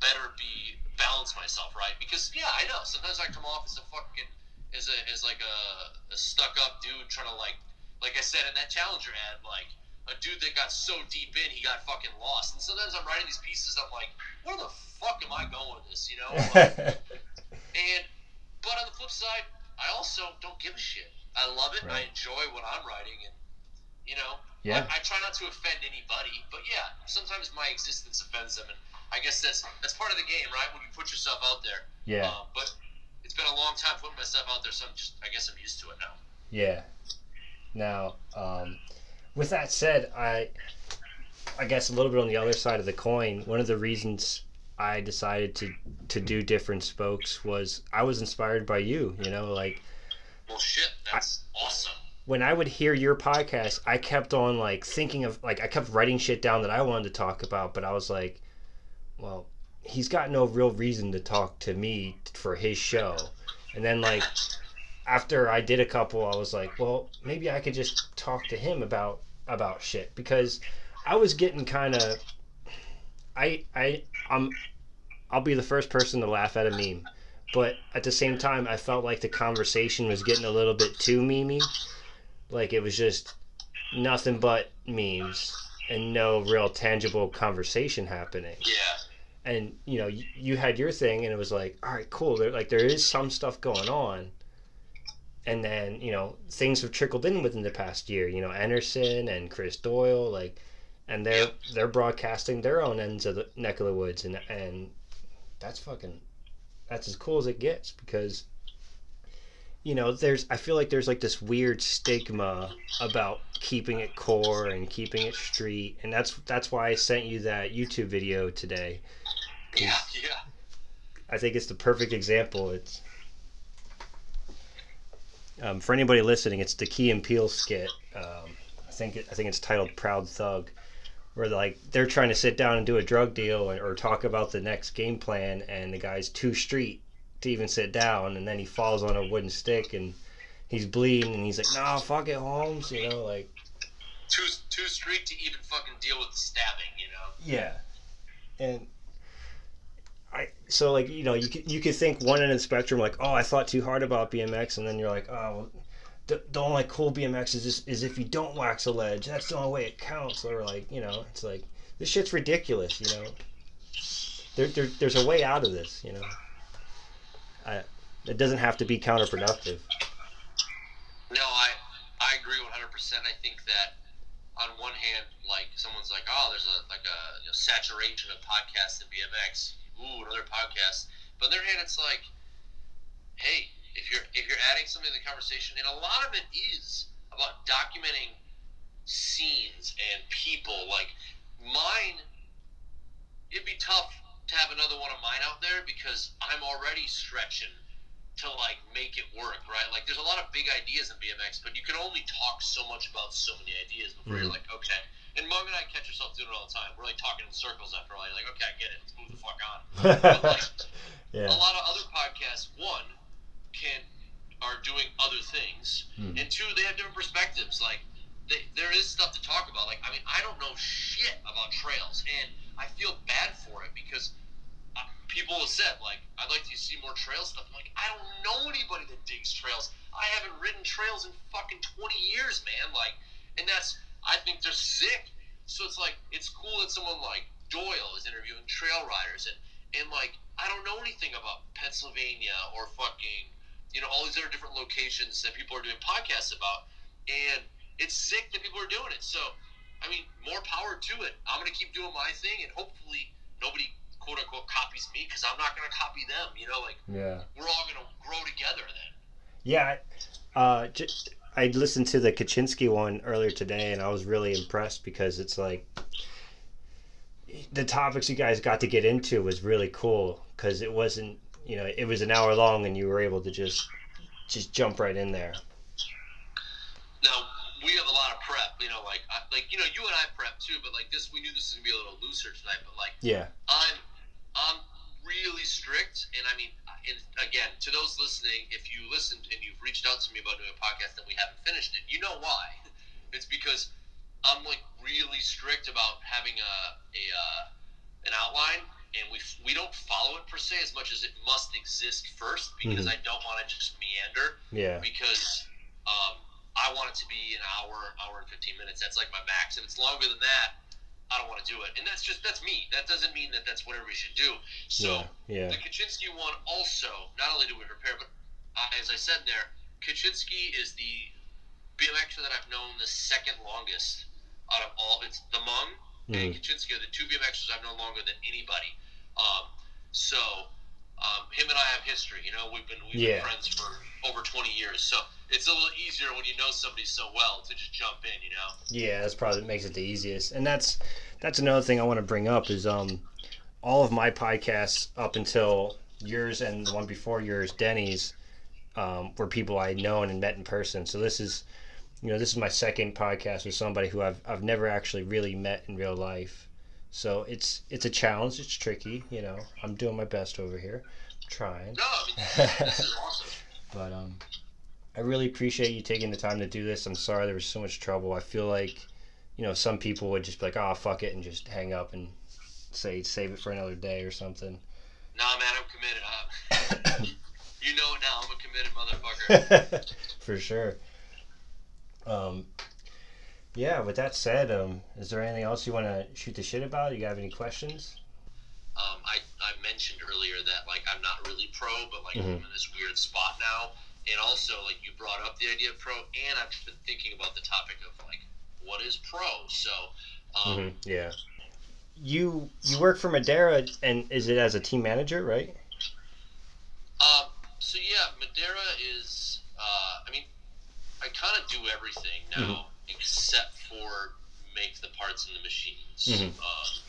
better be balance myself, right? Because yeah, I know sometimes I come off as a fucking as a as like a, a stuck up dude trying to like like I said in that Challenger ad, like a dude that got so deep in he got fucking lost. And sometimes I'm writing these pieces, I'm like, where the fuck am I going with this? You know? Like, and but on the flip side, I also don't give a shit. I love it. I enjoy what I'm writing, and you know, Yeah. I, I try not to offend anybody. But yeah, sometimes my existence offends them, and I guess that's that's part of the game, right? When you put yourself out there. yeah. Uh, but it's been a long time putting myself out there, so I'm just I guess I'm used to it now. Yeah. Now, um, with that said, I, I guess a little bit on the other side of the coin. One of the reasons I decided to to do different spokes was I was inspired by you. You know, like Well, shit, that's awesome. when I would hear your podcast, I kept on like thinking of like I kept writing shit down that I wanted to talk about, but I was like, well, he's got no real reason to talk to me for his show. And then like after I did a couple, I was like, well, maybe I could just talk to him about about shit because I was getting kind of I I I'm I'll be the first person to laugh at a meme. But at the same time, I felt like the conversation was getting a little bit too memey. Like it was just nothing but memes and no real tangible conversation happening. Yeah, And you know, you, you had your thing, and it was like, all right, cool. There, like there is some stuff going on. And then you know things have trickled in within the past year. You know, Anderson and Chris Doyle, like, and they're Yep. they're broadcasting their own ends of the neck of the woods, and and that's fucking that's as cool as it gets because you know there's i feel like there's like this weird stigma about keeping it core and keeping it street and that's that's why i sent you that youtube video today. yeah, yeah. i think it's the perfect example it's um, for anybody listening it's the key and Peele skit um, i think it, i think it's titled proud thug where like they're trying to sit down and do a drug deal or, or talk about the next game plan and the guy's too street to even sit down and then he falls on a wooden stick and he's bleeding and he's like no fuck it holmes you know like Too too street to even fucking deal with the stabbing, you know. yeah and i so like you know you could, you could think one end of the spectrum like oh i thought too hard about bmx and then you're like oh well, the, the only cool bmx is just is if you don't wax a ledge. That's the only way it counts. Or like you know it's like this shit's ridiculous you know? There, there, there's a way out of this you know? I, it doesn't have to be counterproductive. No, I I agree 100. percent. I think that on one hand, like someone's like, oh, there's a like a you know, saturation of podcasts in BMX. Ooh, another podcast. But on the other hand, it's like, hey, if you're if you're adding something to the conversation, and a lot of it is about documenting scenes and people. Like mine, it'd be tough to have another one of mine out there because I'm already stretching to like make it work, right? Like there's a lot of big ideas in BMX, but you can only talk so much about so many ideas before you're Mhm. like, okay. And Mug and I catch ourselves doing it all the time. We're like talking in circles after a while. You're like, okay, I get it. Let's move the fuck on. But like yeah. a lot of other podcasts, one, can are doing other things, Hmm. and two, they have different perspectives. Like they, there is stuff to talk about. Like I mean, I don't know shit about trails, and I feel bad for it because uh, people have said like I'd like to see more trail stuff. I'm like I don't know anybody that digs trails. I haven't ridden trails in fucking 20 years, man. Like, and that's I think they're sick. So it's like it's cool that someone like Doyle is interviewing trail riders and and like I don't know anything about Pennsylvania or fucking you know all these other different locations that people are doing podcasts about, and it's sick that people are doing it. So I mean, more power to it. I'm gonna keep doing my thing, and hopefully nobody quote unquote copies me because I'm not gonna copy them. You know, like yeah. we're all gonna grow together then. Yeah, uh, j- I listened to the Kaczynski one earlier today, and I was really impressed because it's like the topics you guys got to get into was really cool because it wasn't, you know, it was an hour long, and you were able to just just jump right in there. Now we have a lot of prep. You know, like I, like you know, you and I prep too, but like this, we knew this was gonna be a little looser tonight. But like Yeah, I'm I'm really strict, and I mean, and again, to those listening, if you listened and you've reached out to me about doing a podcast and we haven't finished it, you know why? It's because I'm like really strict about having a a uh, an outline, and we we don't follow it per se as much as it must exist first because I don't want to just meander yeah, because um, I want it to be an hour, hour and fifteen minutes. That's like my max. If it's longer than that, I don't want to do it. And that's just that's me. That doesn't mean that that's what everybody should do. So yeah, yeah, the Kaczynski one also, not only do we prepare, but uh, as I said there, Kaczynski is the BMXer that I've known the second longest out of all. It's the Mung and Mhm. Kaczynski are the two BMXers I've known longer than anybody. Um, so um, him and I have history. You know, we've been we've Yeah. been friends for over 20 years. So it's a little easier when you know somebody so well to just jump in. You know. yeah. That's probably what makes it the easiest, and that's that's another thing I want to bring up is um, all of my podcasts up until yours and the one before yours, Denny's, um, were people I had known and met in person. So this is, you know, this is my second podcast with somebody who I've I've never actually really met in real life. So it's it's a challenge. It's tricky. You know, I'm doing my best over here, trying. No, I mean this is awesome. But um, I really appreciate you taking the time to do this. I'm sorry there was so much trouble. I feel like, you know, some people would just be like, "Oh, fuck it," and just hang up and say save it for another day or something. Nah, man, I'm committed. Uh, you know it now. I'm a committed motherfucker. for sure. Um, yeah. With that said, um, is there anything else you want to shoot the shit about? You have any questions? um, I, I mentioned earlier that like I'm not really pro, but like Mhm. I'm in this weird spot now. And also, like you brought up the idea of pro, and I've been thinking about the topic of like what is pro. So, um, Mhm, Yeah. You you work for Madera, and is it as a team manager, right? um, so yeah, Madera is. Uh, I mean, I kind of do everything now except for make the parts in the machines. Mhm. Um,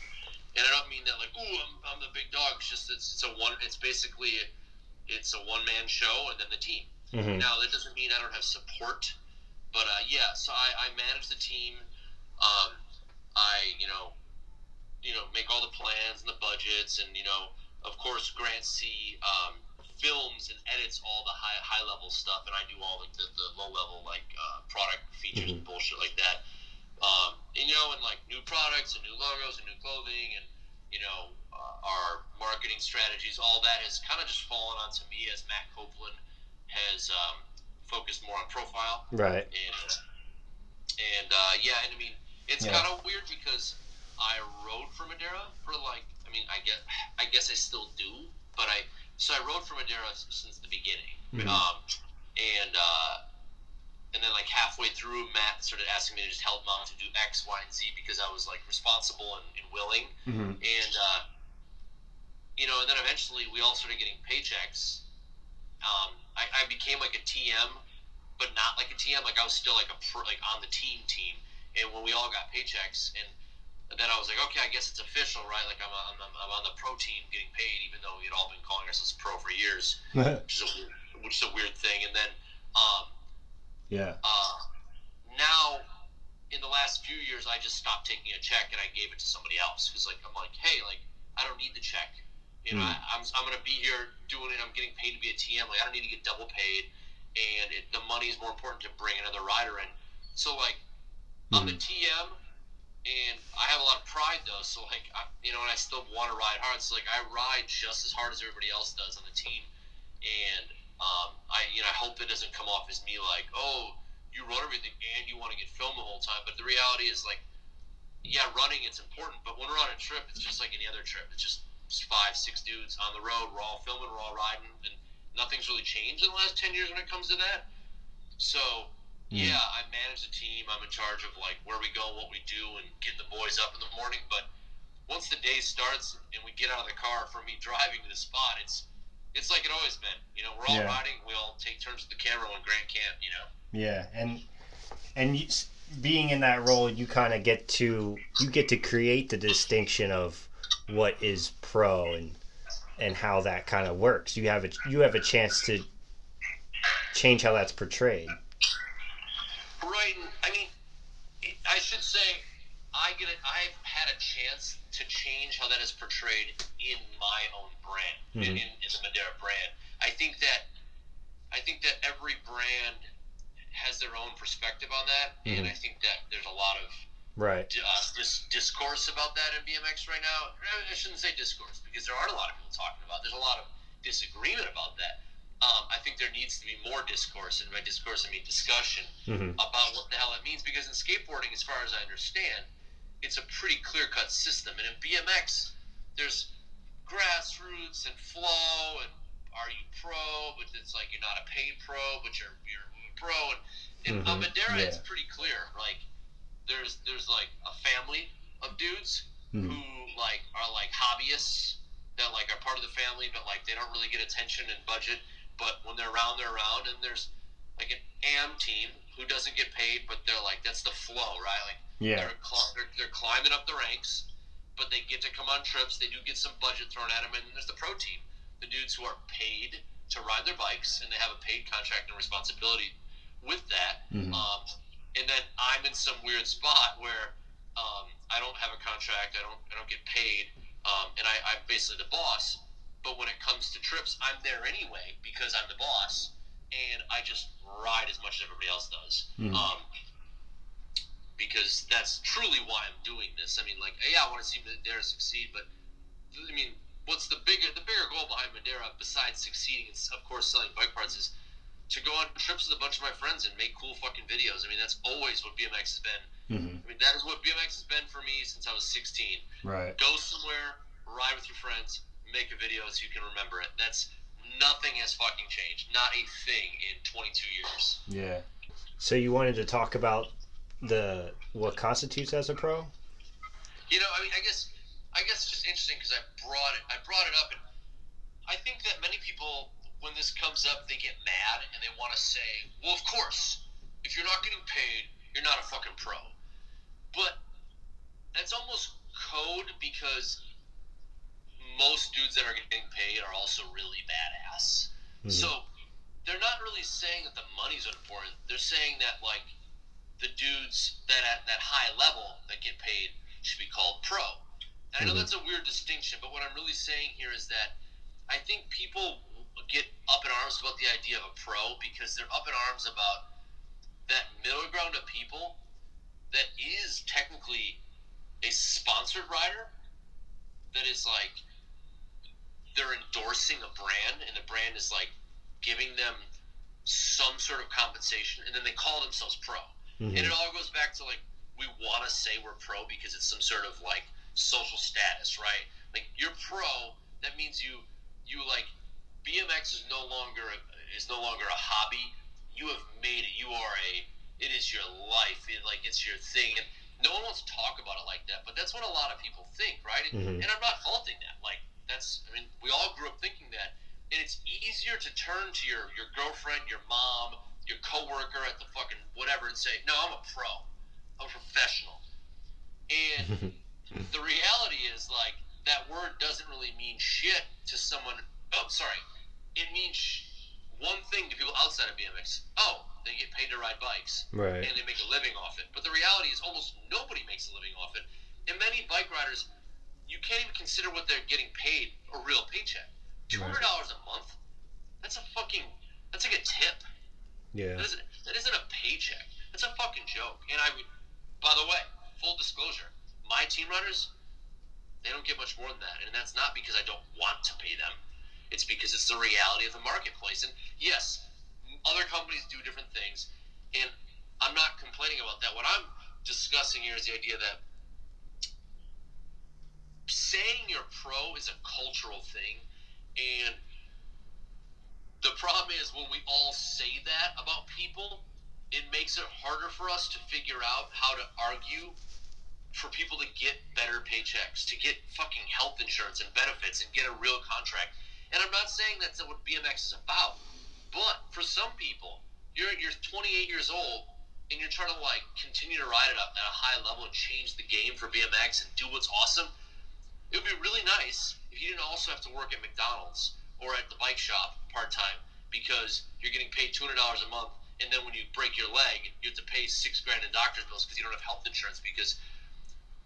and I don't mean that like, ooh, I'm, I'm the big dog. It's just it's, it's a one. It's basically it's a one man show, and then the team. Mm-hmm. Now that doesn't mean I don't have support, but uh, yeah. So I, I manage the team. Um, I you know, you know, make all the plans and the budgets, and you know, of course, Grant C um, films and edits all the high high level stuff, and I do all like the, the low level like uh, product features and bullshit like that. Um, and you know, and like new products and new logos and new clothing and you know uh, our marketing strategies, all that has kind of just fallen onto me as Matt Coplon has um, focused more on profile Right. and and uh, yeah, and I mean it's Yeah. kind of weird because I rode for Madera for like I mean I guess I guess I still do, but I so I rode for Madera since the beginning, Mhm. um, and uh, and then like halfway through, Matt started asking me to just help out to do X, Y, and Z because I was like responsible and, and willing, Mm-hmm. and uh, you know, and then eventually we all started getting paychecks. Um, I, I became like a TM, but not like a TM. Like I was still like a pro, like on the team team. And when we all got paychecks, and then I was like, okay, I guess it's official, right? Like I'm on, I'm, I'm on the pro team getting paid, even though we'd all been calling ourselves pro for years, which is a weird, which is a weird thing. And then um, Yeah. uh, now in the last few years, I just stopped taking a check and I gave it to somebody else because like I'm like, hey, like I don't need the check. You know, Mm. I, I'm I'm gonna be here doing it. I'm getting paid to be a TM. Like I don't need to get double paid, and it, the money is more important to bring another rider in. So like, I'm a TM, and I have a lot of pride though. So like, I, you know, and I still want to ride hard. So like, I ride just as hard as everybody else does on the team, and um, I you know I hope it doesn't come off as me like, oh, you run everything and you want to get filmed the whole time. But the reality is like, yeah, running it's important, but when we're on a trip, it's just like any other trip. It's just five, six dudes on the road. We're all filming, we're all riding, and nothing's really changed in the last ten years when it comes to that. So Mm. yeah, I manage the team. I'm in charge of like where we go, what we do, and getting the boys up in the morning. But once the day starts and we get out of the car from me driving to the spot, it's it's like it always been. You know, we're all Yeah. riding. We all take turns with the camera when Grant can't. You know. Yeah, and and you, being in that role, you kind of get to you get to create the distinction of what is pro and and how that kind of works. You have a you have a chance to change how that's portrayed. Right. I mean, I should say, I get it. I've had a chance to change how that is portrayed in my own brand, in, Mhm. in, in the Madera brand. I think that, I think that every brand has their own perspective on that, and Mhm. I think that there's a lot of Right. uh, dis- discourse about that in BMX right now. I shouldn't say discourse because there aren't a lot of people talking about. it. There's a lot of disagreement about that. Um, I think there needs to be more discourse, and by discourse I mean discussion hmm about what the hell it means. Because in skateboarding, as far as I understand, it's a pretty clear-cut system, and in BMX, there's grassroots and flow and are you pro? But it's like you're not a paid pro, but you're you're a pro. And in Mhm, on Madera, it's pretty clear. Like there's there's like a family of dudes Mhm. who like are like hobbyists that like are part of the family, but like they don't really get attention and budget. But when they're around, they're around. And there's like an AM team who doesn't get paid, but they're like that's the flow, right? Like Yeah. they're, cl- they're they're climbing up the ranks, but they get to come on trips. They do get some budget thrown at them, and then there's the pro team, the dudes who are paid to ride their bikes, and they have a paid contract and responsibility with that. Mhm. Um, and then I'm in some weird spot where um, I don't have a contract. I don't I don't get paid, um, and I, I'm basically the boss. But when it comes to trips, I'm there anyway because I'm the boss, and I just ride as much as everybody else does. Mhm. Um, because that's truly why I'm doing this. I mean, like, yeah, I want to see Madera succeed, but I mean, what's the bigger the bigger goal behind Madera besides succeeding and of course selling bike parts is to go on trips with a bunch of my friends and make cool fucking videos. I mean, that's always what BMX has been. hmm I mean, that is what BMX has been for me since I was 16. Right. Go somewhere, ride with your friends, make a video so you can remember it. That's nothing has fucking changed. Not a thing in 22 years. Yeah. So you wanted to talk about the what constitutes as a pro? You know, I mean, I guess, I guess it's just interesting because I brought it, I brought it up, and I think that many people, when this comes up, they get mad and they want to say, "Well, of course, if you're not getting paid, you're not a fucking pro." But that's almost code because most dudes that are getting paid are also really badass. Mhm. So they're not really saying that the money's important. They're saying that like the dudes that at that high level that get paid should be called pro. And I know Mhm. that's a weird distinction, but what I'm really saying here is that I think people get up in arms about the idea of a pro because they're up in arms about that middle ground of people that is technically a sponsored rider that is like they're endorsing a brand and the brand is like giving them some sort of compensation and then they call themselves pro. Mhm. And it all goes back to like we want to say we're pro because it's some sort of like social status, right? Like you're pro, that means you you like BMX is no longer a, is no longer a hobby. You have made it. You are a it is your life. It, like it's your thing. And no one wants to talk about it like that, but that's what a lot of people think, right? And, Mhm. and I'm not faulting that. Like that's I mean we all grew up thinking that. And it's easier to turn to your your girlfriend, your mom, your coworker at the fucking whatever and say, "No, I'm a pro. I'm a professional." And the reality is like that word doesn't really mean shit to someone. Oh, sorry, it means one thing to people outside of BMX. Oh, they get paid to ride bikes Right. and they make a living off it. But the reality is, almost nobody makes a living off it. And many bike riders, you can't even consider what they're getting paid a real paycheck. Two hundred dollars a month. That's a fucking. That's like a tip. Yeah. That isn't, that isn't a paycheck. That's a fucking joke. And I, would- by the way, full disclosure, my team runners, they don't get much more than that, and that's not because I don't want to pay them. It's because it's the reality of the marketplace. And yes, other companies do different things, and I'm not complaining about that. What I'm discussing here is the idea that saying you're pro is a cultural thing, and the problem is when we all say that about people, it makes it harder for us to figure out how to argue for people to get better paychecks, to get fucking health insurance and benefits and get a real contract. Saying that's what BMX is about, but for some people, you're you're 28 years old and you're trying to like continue to ride it up at a high level and change the game for BMX and do what's awesome. It would be really nice if you didn't also have to work at McDonald's or at the bike shop part time because you're getting paid two hundred dollars a month, and then when you break your leg, you have to pay six grand in doctor's bills because you don't have health insurance because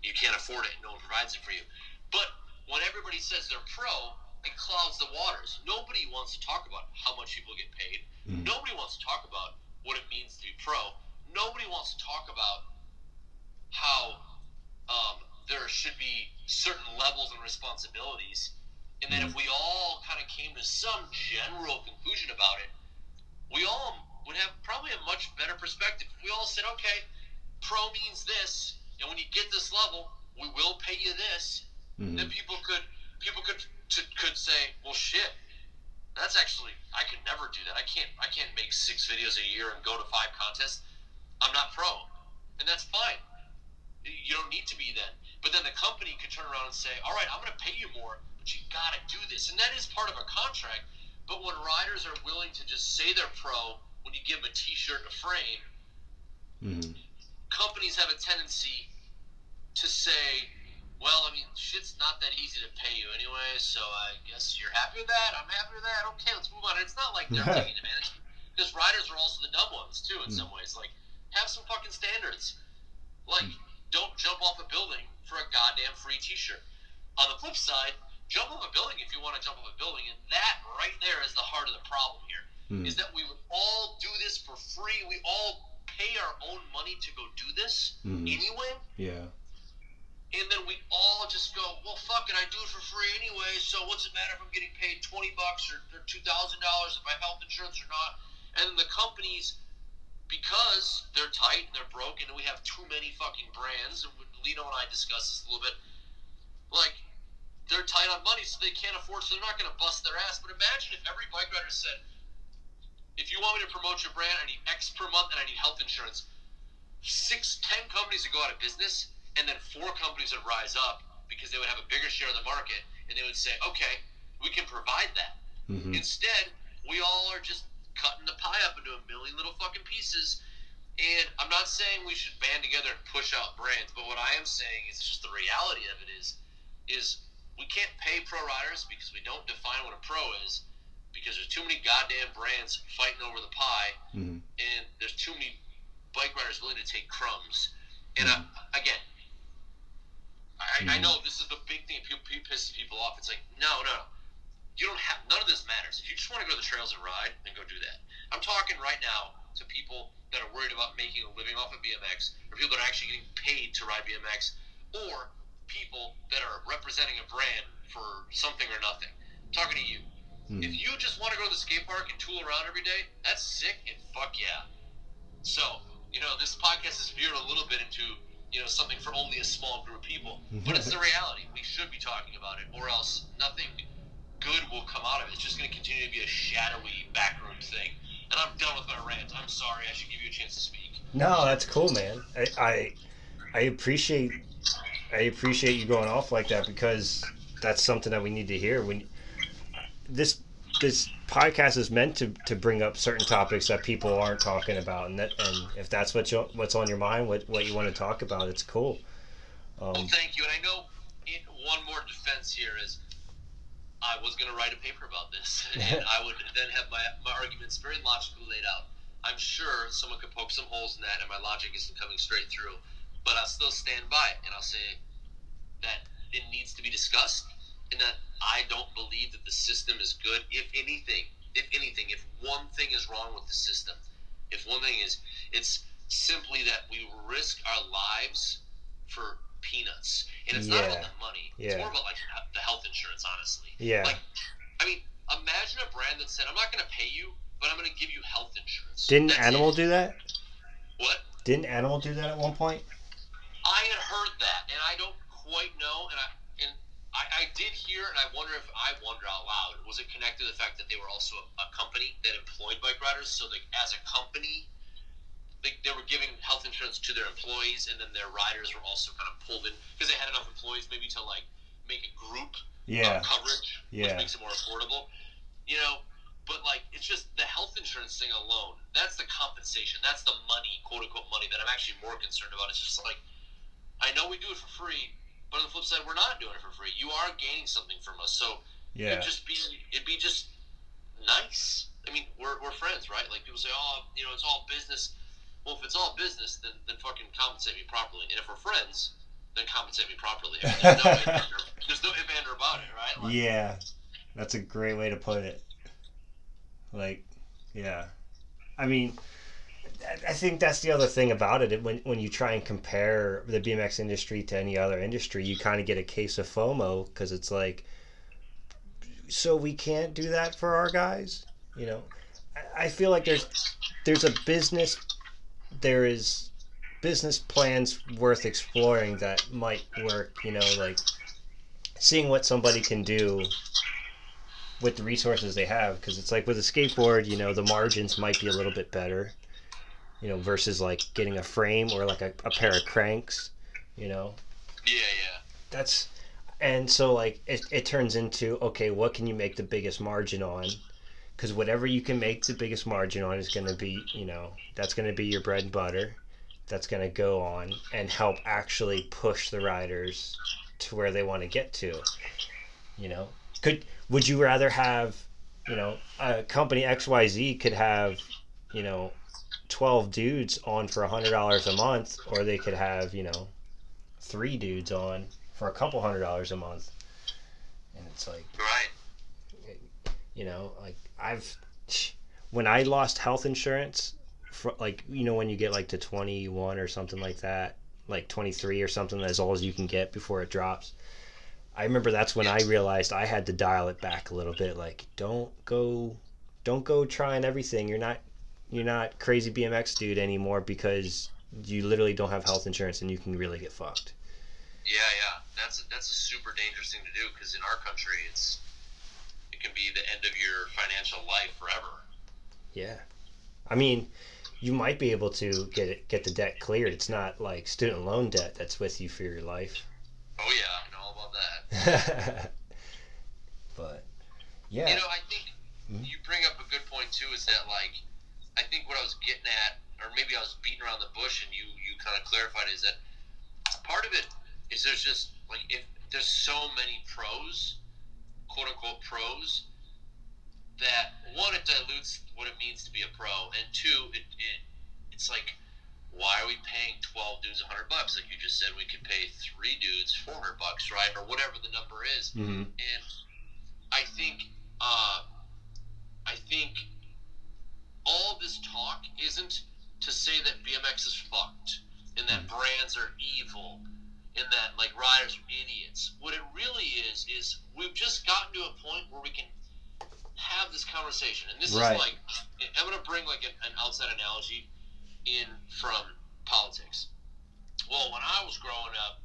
you can't afford it and no one provides it for you. But when everybody says they're pro, it clouds the waters. Nobody wants to talk about how much people get paid. Mhm. Nobody wants to talk about what it means to be pro. Nobody wants to talk about how um, there should be certain levels and responsibilities, and that if we all kind of came to some general conclusion about it, we all would have probably a much better perspective. If we all said, okay, pro means this, and when you get this level, we will pay you this. Mhm. Then people could people could to, could say, well, shit, that's actually I could never do that. I can't I can't make six videos a year and go to five contests. I'm not pro, and that's fine. You don't need to be then. But then the company could turn around and say, all right, I'm going to pay you more, but you got to do this, and that is part of a contract. But when riders are willing to just say they're pro when you give them a T-shirt and a frame, Mhm. companies have a tendency to say, well, I mean, shit's not that easy to pay you anyway, so I guess you're happy with that. I'm happy with that. Okay, let's move on. It's not like they're taking advantage because riders are also the dumb ones too in some ways. Like, have some fucking standards. Like, don't jump off a building for a goddamn free T-shirt. On the flip side, jump off a building if you want to jump off a building, and that right there is the heart of the problem here. Mhm. Is that we would all do this for free. We all pay our own money to go do this Mhm. anyway, Yeah. And then we all just go, well, fuck it, I do it for free anyway. So what's it matter if I'm getting paid twenty bucks or, or two thousand dollars if I have health insurance or not? And the companies, because they're tight and they're broken, and we have too many fucking brands, and Lino and I discussed this a little bit. Like they're tight on money, so they can't afford. So they're not going to bust their ass. But imagine if every bike rider said, "If you want me to promote your brand, I need X per month, and I need health insurance." Six, ten companies would go out of business, and then four companies would rise up because they would have a bigger share of the market, and they would say, "Okay, we can provide that." Mhm. Instead, we all are just cutting the pie up into a million little fucking pieces. And I'm not saying we should band together and push out brands, but what I am saying is it's just the reality of it is, is we can't pay pro riders because we don't define what a pro is, because there's too many goddamn brands fighting over the pie, Mhm. and there's too many bike riders willing to take crumbs. And uh, again, I, I know this is the big thing. People, people pisses people off. It's like no, no, no. You don't have none of this matters. If you just want to go to the trails and ride, then go do that. I'm talking right now to people that are worried about making a living off of BMX, or people that are actually getting paid to ride BMX, or people that are representing a brand for something or nothing. I'm talking to you. Mhm. If you just want to go to the skate park and tool around every day, that's sick and fuck yeah. So, you know, this podcast is veered a little bit into, you know, something for only a small group of people. Mm-hmm. But it's the reality. We should be talking about it, or else nothing good will come out of it. It's just going to continue to be a shadowy backroom thing. And I'm done with my rant. I'm sorry. I should give you a chance to speak. No, that's cool, man. I, I I appreciate I appreciate you going off like that because that's something that we need to hear. When this this podcast is meant to, to bring up certain topics that people aren't talking about, and that and if that's what you, what's on your mind, what what you want to talk about, it's cool. Well, Um, thank you. And I know in, one more defense here is I was going to write a paper about this, and I would then have my, my arguments very logically laid out. I'm sure someone could poke some holes in that, and my logic isn't coming straight through. But I'll still stand by it, and I'll say that it needs to be discussed, and that I don't believe that the system is good. If anything, if anything, if one thing is wrong with the system, if one thing is, it's simply that we risk our lives for peanuts, and it's not about the money. It's more about like the health insurance, honestly. Yeah. Like, I mean, imagine a brand that said, "I'm not going to pay you, but I'm going to give you health insurance." Didn't That's Animal it. do that? What? Didn't Animal do that at one point? I had heard that, and I don't quite know, and I I, I did hear, and I wonder if I wonder out loud, was it connected to the fact that they were also a, a company that employed bike riders? So, like, as a company, they, they were giving health insurance to their employees, and then their riders were also kind of pulled in because they had enough employees, maybe to like make a group Yeah. um, coverage, Yeah. which makes it more affordable. You know, but like it's just the health insurance thing alone. That's the compensation. That's the money, quote unquote money, that I'm actually more concerned about. It's just like I know we do it for free, but on the flip side, we're not doing it for free. You are gaining something from us, so Yeah. it'd just be it'd be just nice. I mean, we're, we're friends, right? Like people say, oh, you know, it's all business. Well, if it's all business, then then fucking compensate me properly. And if we're friends, then compensate me properly. I mean, there's, no if, and or- there's no if and or about it, right? Like, Yeah. That's a great way to put it. Like, yeah. I mean, I- think that's the other thing about it. When when you try and compare the BMX industry to any other industry, you kind of get a case of FOMO because it's like, so we can't do that for our guys. You know, I- I feel like there's there's a business, there is business plans worth exploring that might work. You know, like seeing what somebody can do with the resources they have because it's like with a skateboard you know the margins might be a little bit better you know versus like getting a frame or like a, a pair of cranks you know? Yeah, yeah. that's and so like it, it turns into okay what can you make the biggest margin on? Because whatever you can make the biggest margin on is going to be you know that's going to be your bread and butter. That's going to go on and help actually push the riders to where they want to get to you know? Could would you rather have you know a company xyz could have you know 12 dudes on for $100 a month or they could have you know three dudes on for a couple hundred dollars a month. And it's like Right. you know like i've when i lost health insurance for like you know when you get like to 21 or something like that like 23 or something as all as you can get before it drops. I remember that's when i realized i had to dial it back a little bit like don't go don't go trying everything. You're not you're not crazy bmx dude anymore because you literally don't have health insurance and you can really get fucked Yeah, yeah. That's a, that's a super dangerous thing to do because in our country, it's it can be the end of your financial life forever. Yeah, I mean, you might be able to get it, get the debt cleared. It's not like student loan debt that's with you for your life. Oh yeah, I know all about that. but yeah, You know, I think Mhm. you bring up a good point too. Is that like, I think what I was getting at, or maybe I was beating around the bush, and you you kind of clarified is that part of it is there's just like if there's so many pros, quote unquote pros, that one it dilutes what it means to be a pro, and two it, it it's like. Why are we paying twelve dudes hundred bucks? Like you just said, we could pay three dudes four hundred bucks, right, or whatever the number is. Mhm. And I think, uh, I think all this talk isn't to say that BMX is fucked and that mm. brands are evil and that like riders are idiots. What it really is is we've just gotten to a point where we can have this conversation, and this Right. is like I'm gonna bring like an, an outside analogy in from politics. Well, when I was growing up,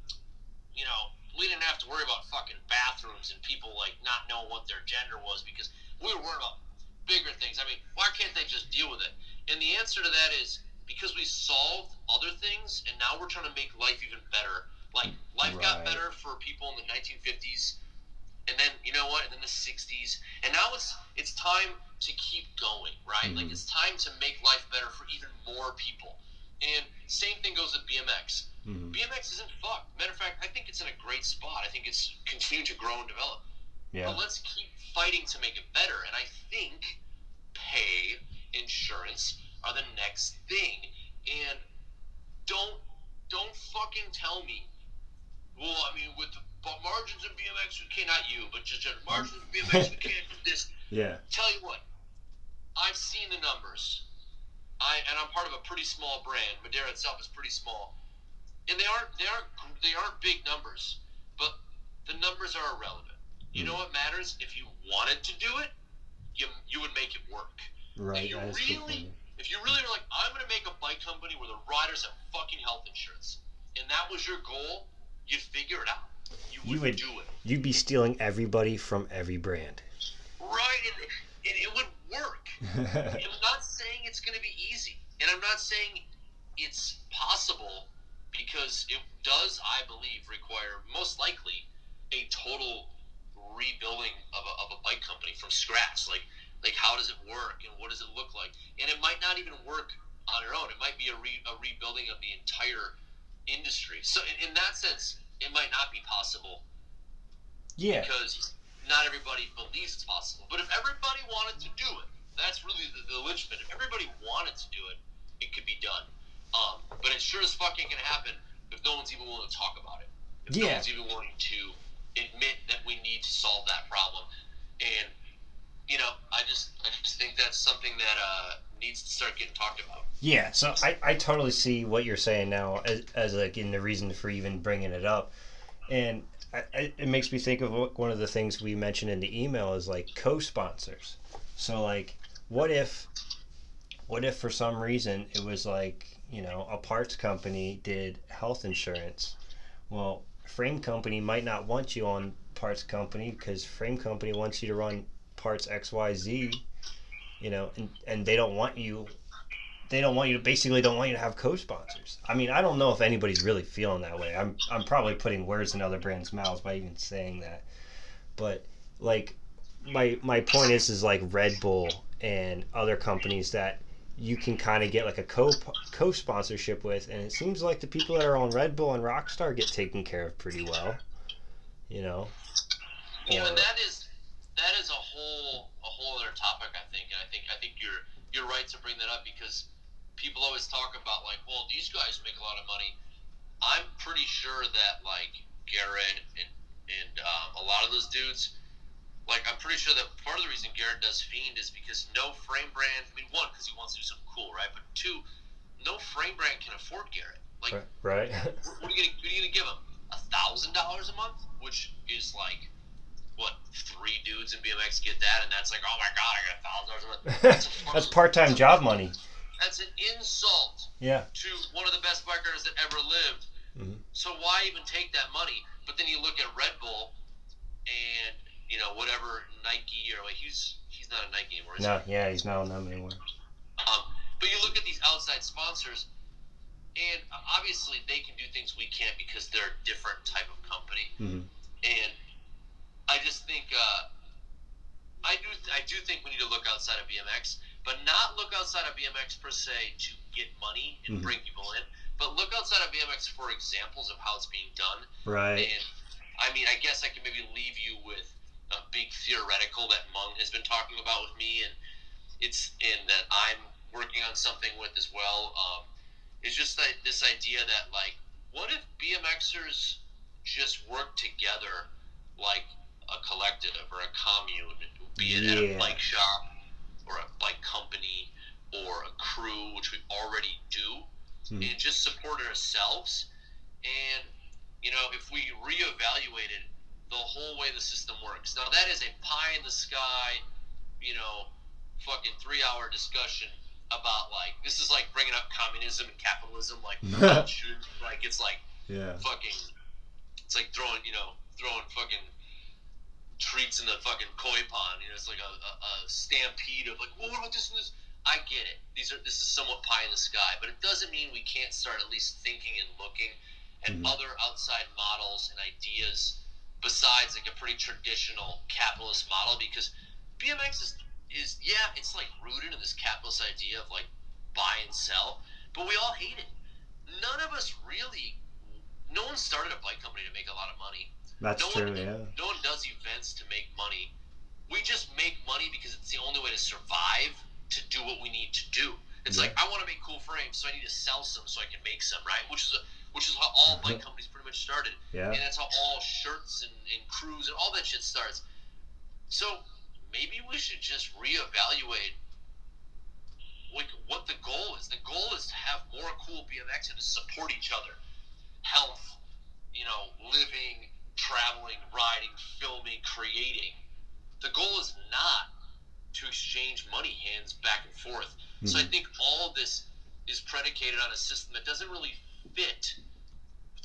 you know, we didn't have to worry about fucking bathrooms and people like not knowing what their gender was because we were worried about bigger things. I mean, why can't they just deal with it? And the answer to that is because we solved other things and now we're trying to make life even better. Like life got better for people in the 1950s and then you know what? And then the 60s. And now it's it's time to keep going, right? Like Mhm. it's time to make life better for even more people. And same thing goes with BMX. Mhm. BMX isn't fucked. Matter of fact, I think it's in a great spot. I think it's continuing to grow and develop. yeah, But let's keep fighting to make it better. And I think pay insurance are the next thing, and don't don't fucking tell me. Well, I mean, with the bu- margins in BMX, we can't. Not you, but just general margins in BMX, we can't do this. Yeah. Tell you what, I've seen the numbers. I and I'm part of a pretty small brand. Madera itself is pretty small, and they aren't they aren't they aren't big numbers, but the numbers are irrelevant. You know hmm. what matters? If you wanted to do it, you you would make it work. Right. If you That is good really, if you really are like, I'm gonna make a bike company where the riders have fucking health insurance, and that was your goal, you'd figure it out. You would, You would- do it. You'd be stealing everybody from every brand. Right, and, and it would work. I'm not saying it's going to be easy, and I'm not saying it's possible because it does, I believe, require most likely a total rebuilding of a, of a bike company from scratch. Like, like how does it work and what does it look like? And it might not even work on your own. It might be a, re, a rebuilding of the entire industry. So, in, in that sense, it might not be possible yeah. because not everybody believes it's possible. But if everybody wanted to do it, that's really the, the linchpin. If everybody wanted to do it, it could be done. Um, but it sure as fuck ain't gonna happen if no one's even willing to talk about it. If no one's even willing to admit that we need to solve that problem. And you know, I just I just think that's something that uh, needs to start getting talked about. Yeah, so I, I totally see what you're saying now as, as like in the reason for even bringing it up, and I, it makes me think of one of the things we mentioned in the email is like co-sponsors. So like, what if, what if for some reason it was like you know a parts company did health insurance, well frame company might not want you on parts company because frame company wants you to run parts X Y Z, you know, and and they don't want you they don't want you to basically don't want you to have co-sponsors. I mean, I don't know if anybody's really feeling that way. I'm I'm probably putting words in other brands' mouths by even saying that. But like my my point is is like Red Bull and other companies that you can kind of get like a co co sponsorship with, and it seems like the people that are on Red Bull and Rockstar get taken care of pretty well. You know. You know, Or- and that is that is a whole a whole other topic. I think, and I think I think you're you're right to bring that up because people always talk about like, well, these guys make a lot of money. I'm pretty sure that like Garrett and and um, a lot of those dudes, like I'm pretty sure that part of the reason Garrett does Fiend is because no frame brand. I mean, one because he wants to do something cool, right? But two, no frame brand can afford Garrett. Like, right. what are you gonna, what are you gonna give him? A thousand dollars a month, which is like what three dudes in BMX get that, and that's like, oh my god, I got a thousand dollars a month. That's, That's part-time job money. That's an insult Yeah. to one of the best bikers that ever lived. Mhm. So why even take that money? But then you look at Red Bull, and you know whatever Nike or like he's he's not a Nike anymore. is he? No, yeah, he's not on them anymore. Um, but you look at these outside sponsors, and obviously they can do things we can't because they're a different type of company. Mhm. And I just think uh, I do I do think we need to look outside of BMX, but not look outside of BMX per se to get money and Mhm. bring people in, but look outside of BMX for examples of how it's being done. Right. And I mean, I guess I can maybe leave you with a big theoretical that Mung has been talking about with me, and it's and that I'm working on something with as well. Um, it's just that this idea that like, what if BMXers just work together like a collective or a commune, be it at Yeah. a bike shop or a bike company or a crew, which we already do, Hmm. and just support ourselves. And you know, if we reevaluated the whole way the system works, now that is a pie in the sky, you know, fucking three hour discussion about like this is like bringing up communism and capitalism, like like it's like Yeah. fucking it's like throwing you know throwing fucking treats in the fucking koi pond. You know it's like a, a, a stampede of like well what about this and this? I get it. These are this is somewhat pie in the sky but it doesn't mean we can't start at least thinking and looking at Mhm. other outside models and ideas besides like a pretty traditional capitalist model because bmx is is yeah it's like rooted in this capitalist idea of like buy and sell but we all hate it none of us really no one started a bike company to make a lot of money. That's no true. one, Yeah. No one does events to make money. We just make money because it's the only way to survive, to do what we need to do. It's Yeah. like I want to make cool frames, so I need to sell some so I can make some, right? Which is a, which is how all bike uh-huh. companies pretty much started, Yeah. and that's how all shirts and, and crews and all that shit starts. So maybe we should just reevaluate like what the goal is. The goal is to have more cool BMX and to support each other. Health, you know, living, traveling, riding, filming, creating. The goal is not to exchange money hands back and forth. So I mm-hmm. think all of this is predicated on a system that doesn't really fit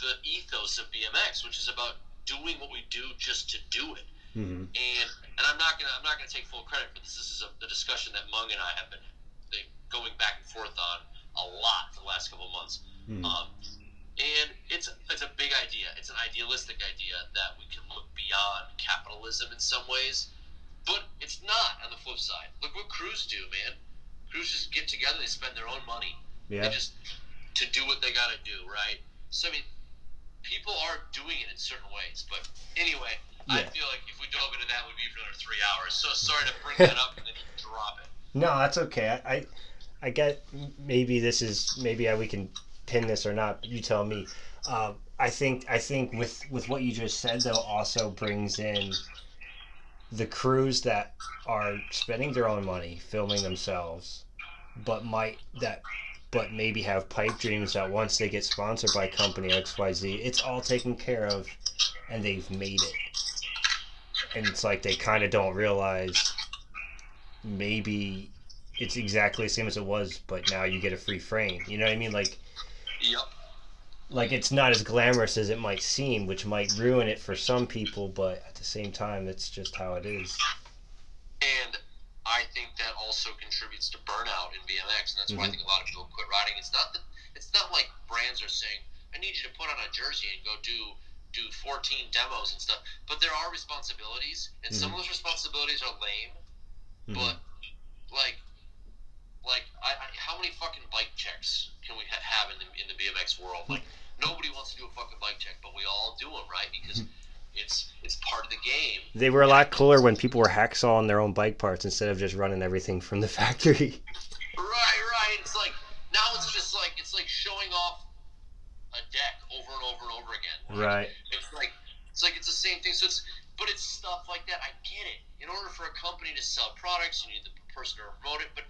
the ethos of BMX, which is about doing what we do just to do it Mm-hmm. and and I'm not gonna I'm not gonna take full credit for this. This is a, the discussion that Mung and I have been going back and forth on a lot for the last couple of months. Mhm. Um, and it's it's a big idea. It's an idealistic idea that we can look beyond capitalism in some ways, but it's not on the flip side. Look what crews do, man. Crews just get together. They spend their own money. Yeah. They just to do what they got to do, right? So I mean, people are doing it in certain ways. But anyway, I feel like if we dove into that, we'd be for another three hours. So sorry to bring that up and then drop it. No, that's okay. I, I, I get maybe this is maybe I, we can pin this or not. You tell me. Um, I think I think with with what you just said though also brings in the crews that are spending their own money filming themselves, but might that but maybe have pipe dreams that once they get sponsored by company XYZ, it's all taken care of and they've made it. And it's like they kind of don't realize maybe it's exactly the same as it was, but now you get a free frame. You know what I mean? Like Yep. like it's not as glamorous as it might seem, which might ruin it for some people, but at the same time it's just how it is. And I think that also contributes to burnout in BMX, and that's why I Mhm. think a lot of people quit riding. It's not that it's not like brands are saying, "I need you to put on a jersey and go do do 14 demos and stuff." But there are responsibilities, and some of those responsibilities are lame. Mhm. But like, like, I, I, how many fucking bike checks can we ha- have in the in the BMX world? Like, nobody wants to do a fucking bike check, but we all do them, right? Because it's it's part of the game. They were a lot cooler when people were hacksawing their own bike parts instead of just running everything from the factory. Right, right. It's like now it's just like it's like showing off a deck over and over and over again. Right. It's like it's like it's the same thing. So it's but it's stuff like that. I get it. In order for a company to sell products, you need the person to promote it. But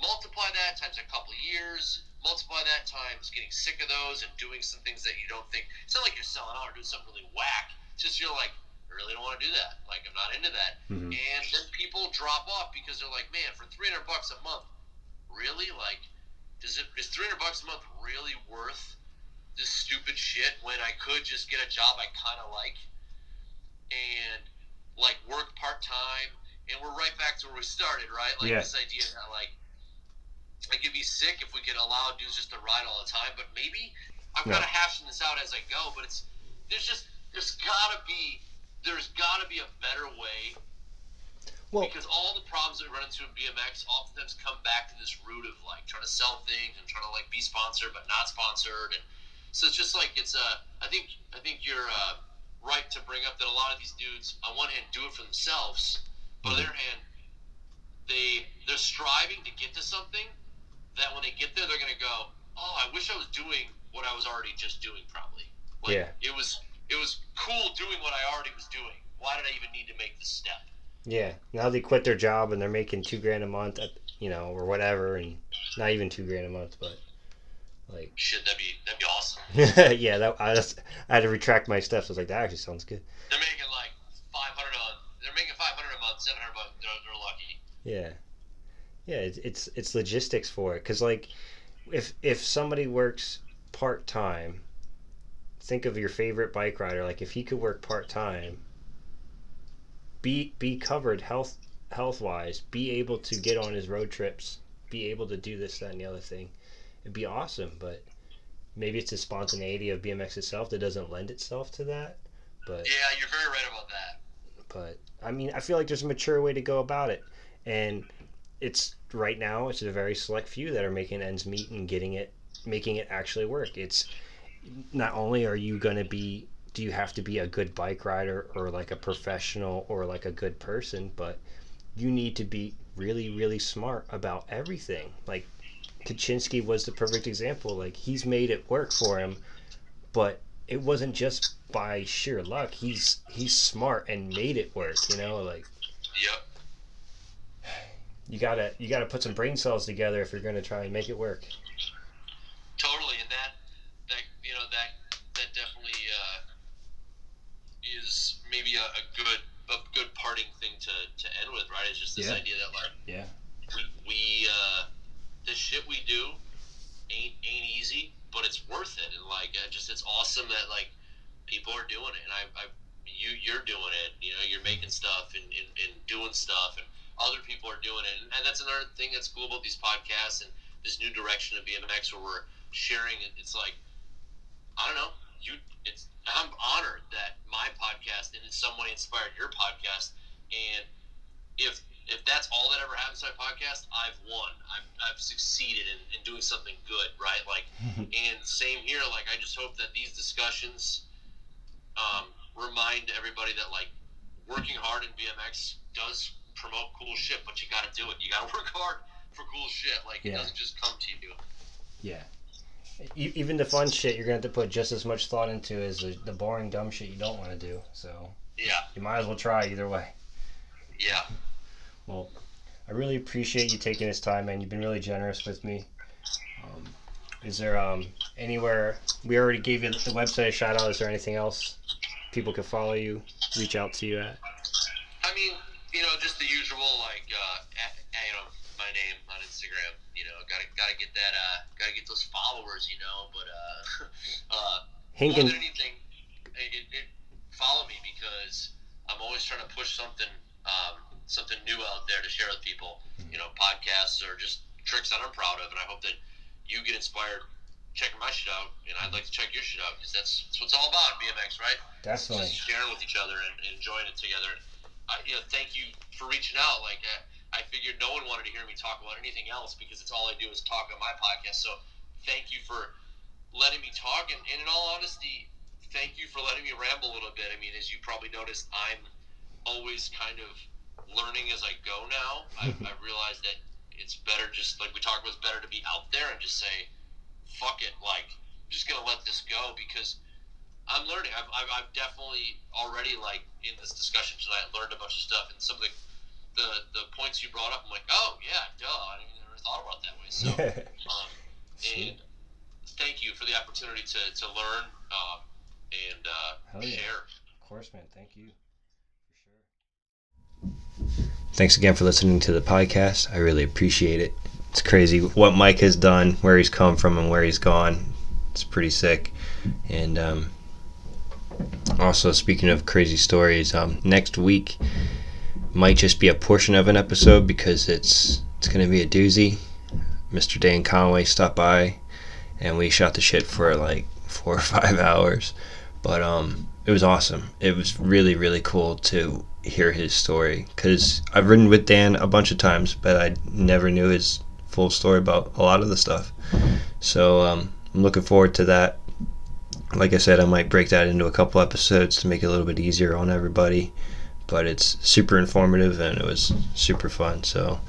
multiply that times a couple of years. Multiply that times getting sick of those and doing some things that you don't think. It's not like you're selling out or doing something really whack. Just you're like, I really don't want to do that. Like I'm not into that. Mhm. And then people drop off because they're like, man, for 300 bucks a month, really? Like, does it is 300 bucks a month really worth this stupid shit when I could just get a job I kind of like and like work part time? And we're right back to where we started, right? Like Yeah. this idea that like I could be sick if we could allow dudes just to ride all the time, but maybe I'm Yeah. kind of hashing this out as I go. But it's there's just there's gotta be there's gotta be a better way Well, because all the problems that we run into in BMX oftentimes come back to this root of like trying to sell things and trying to like be sponsored but not sponsored, and so it's just like it's uh, I think I think you're uh, right to bring up that a lot of these dudes on one hand do it for themselves, but on the other hand they they're striving to get to something that when they get there they're gonna go, oh, I wish I was doing what I was already just doing probably. Like, Yeah. It was it was cool doing what I already was doing. Why did I even need to make the step? yeah. Now they quit their job and they're making two grand a month, at, you know, or whatever, and not even two grand a month, but like, Shit, that'd be that'd be awesome. yeah, that I, just, I had to retract my steps. I was like, that actually sounds good. They're making like five hundred a month. They're making five hundred a month, seven hundred bucks. They're, they're lucky. Yeah, yeah. It's it's, it's logistics for it because like, if if somebody works part time, think of your favorite bike rider. Like if he could work part time, be be covered health health wise, be able to get on his road trips, be able to do this that and the other thing, it'd be awesome. But maybe it's the spontaneity of BMX itself that doesn't lend itself to that. But Yeah, you're very right about that. but I mean, I feel like there's a mature way to go about it, and it's right now it's a very select few that are making ends meet and getting it, making it actually work. It's not only are you going to be, do you have to be a good bike rider or like a professional or like a good person, but you need to be really really smart about everything. Like Kaczynski was the perfect example. Like he's made it work for him, but it wasn't just by sheer luck. He's he's smart and made it work. You know, like Yep. you gotta you gotta put some brain cells together if you're gonna try and make it work. A, a good a good parting thing to, to end with, right? It's just this Yeah. idea that like Yeah. we, we uh, the shit we do ain't ain't easy, but it's worth it, and like uh, just it's awesome that like people are doing it, and I, I you you're doing it, you know, you're making stuff and, and, and doing stuff, and other people are doing it, and, and that's another thing that's cool about these podcasts and this new direction of BMX where we're sharing. it. It's like I don't know, you. It's I'm honored that my podcast in some way inspired your podcast, and if if that's all that ever happens to my podcast, I've won. I've, I've succeeded in, in doing something good, right? Like, and same here. Like, I just hope that these discussions um, remind everybody that like working hard in BMX does promote cool shit, but you got to do it. You got to work hard for cool shit. Like, it doesn't just come to you. Yeah. E- even the fun shit you're gonna have to put just as much thought into as the, the boring dumb shit you don't want to do. So Yeah, you might as well try either way. yeah. Well, I really appreciate you taking this time, man. You've been really generous with me. Um, is there um, anywhere we already gave you the website a shout out? Is there anything else people can follow you, reach out to you at? I mean, you know, just the usual, like, uh, at, at, you know, my name on Instagram. You know, gotta gotta get that, uh, gotta get those followers. You know, but uh, uh, more than anything, it, it, it, follow me because I'm always trying to push something, um, something new out there to share with people. You know, podcasts or just tricks that I'm proud of, and I hope that you get inspired checking my shit out, and I'd like to check your shit out because that's, that's what it's all about, BMX, right? definitely. just sharing with each other and, and enjoying it together. I, you know, thank you for reaching out. Like uh, I figured no one wanted to hear me talk about anything else because it's all I do is talk on my podcast. So thank you for letting me talk. And, and in all honesty, thank you for letting me ramble a little bit. I mean, as you probably noticed, I'm always kind of learning as I go now. I've, I've realized that it's better just like we talked about, it's better to be out there and just say, fuck it. Like, I'm just going to let this go because I'm learning. I've, I've, I've definitely already like in this discussion tonight learned a bunch of stuff, and some of the the, the points you brought up, I'm like, oh yeah, duh, I never thought about it that way. So, um, and thank you for the opportunity to, to learn um, and uh, Hell yeah. share. Of course, man. Thank you. For sure. Thanks again for listening to the podcast. I really appreciate it. It's crazy what Mike has done, where he's come from, and where he's gone. It's pretty sick. And um, also, speaking of crazy stories, um, next week might just be a portion of an episode because it's it's gonna be a doozy. Mr. Dan Conway stopped by, and we shot the shit for like four or five hours. But um, it was awesome. It was really really cool to hear his story because I've ridden with Dan a bunch of times, but I never knew his full story about a lot of the stuff. So um, I'm looking forward to that. Like I said, I might break that into a couple episodes to make it a little bit easier on everybody but it's super informative and it was super fun. So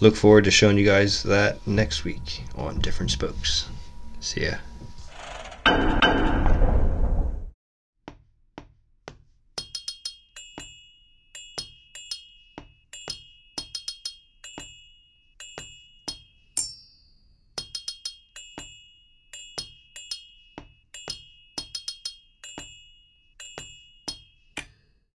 look forward to showing you guys that next week on Different Spokes. See ya.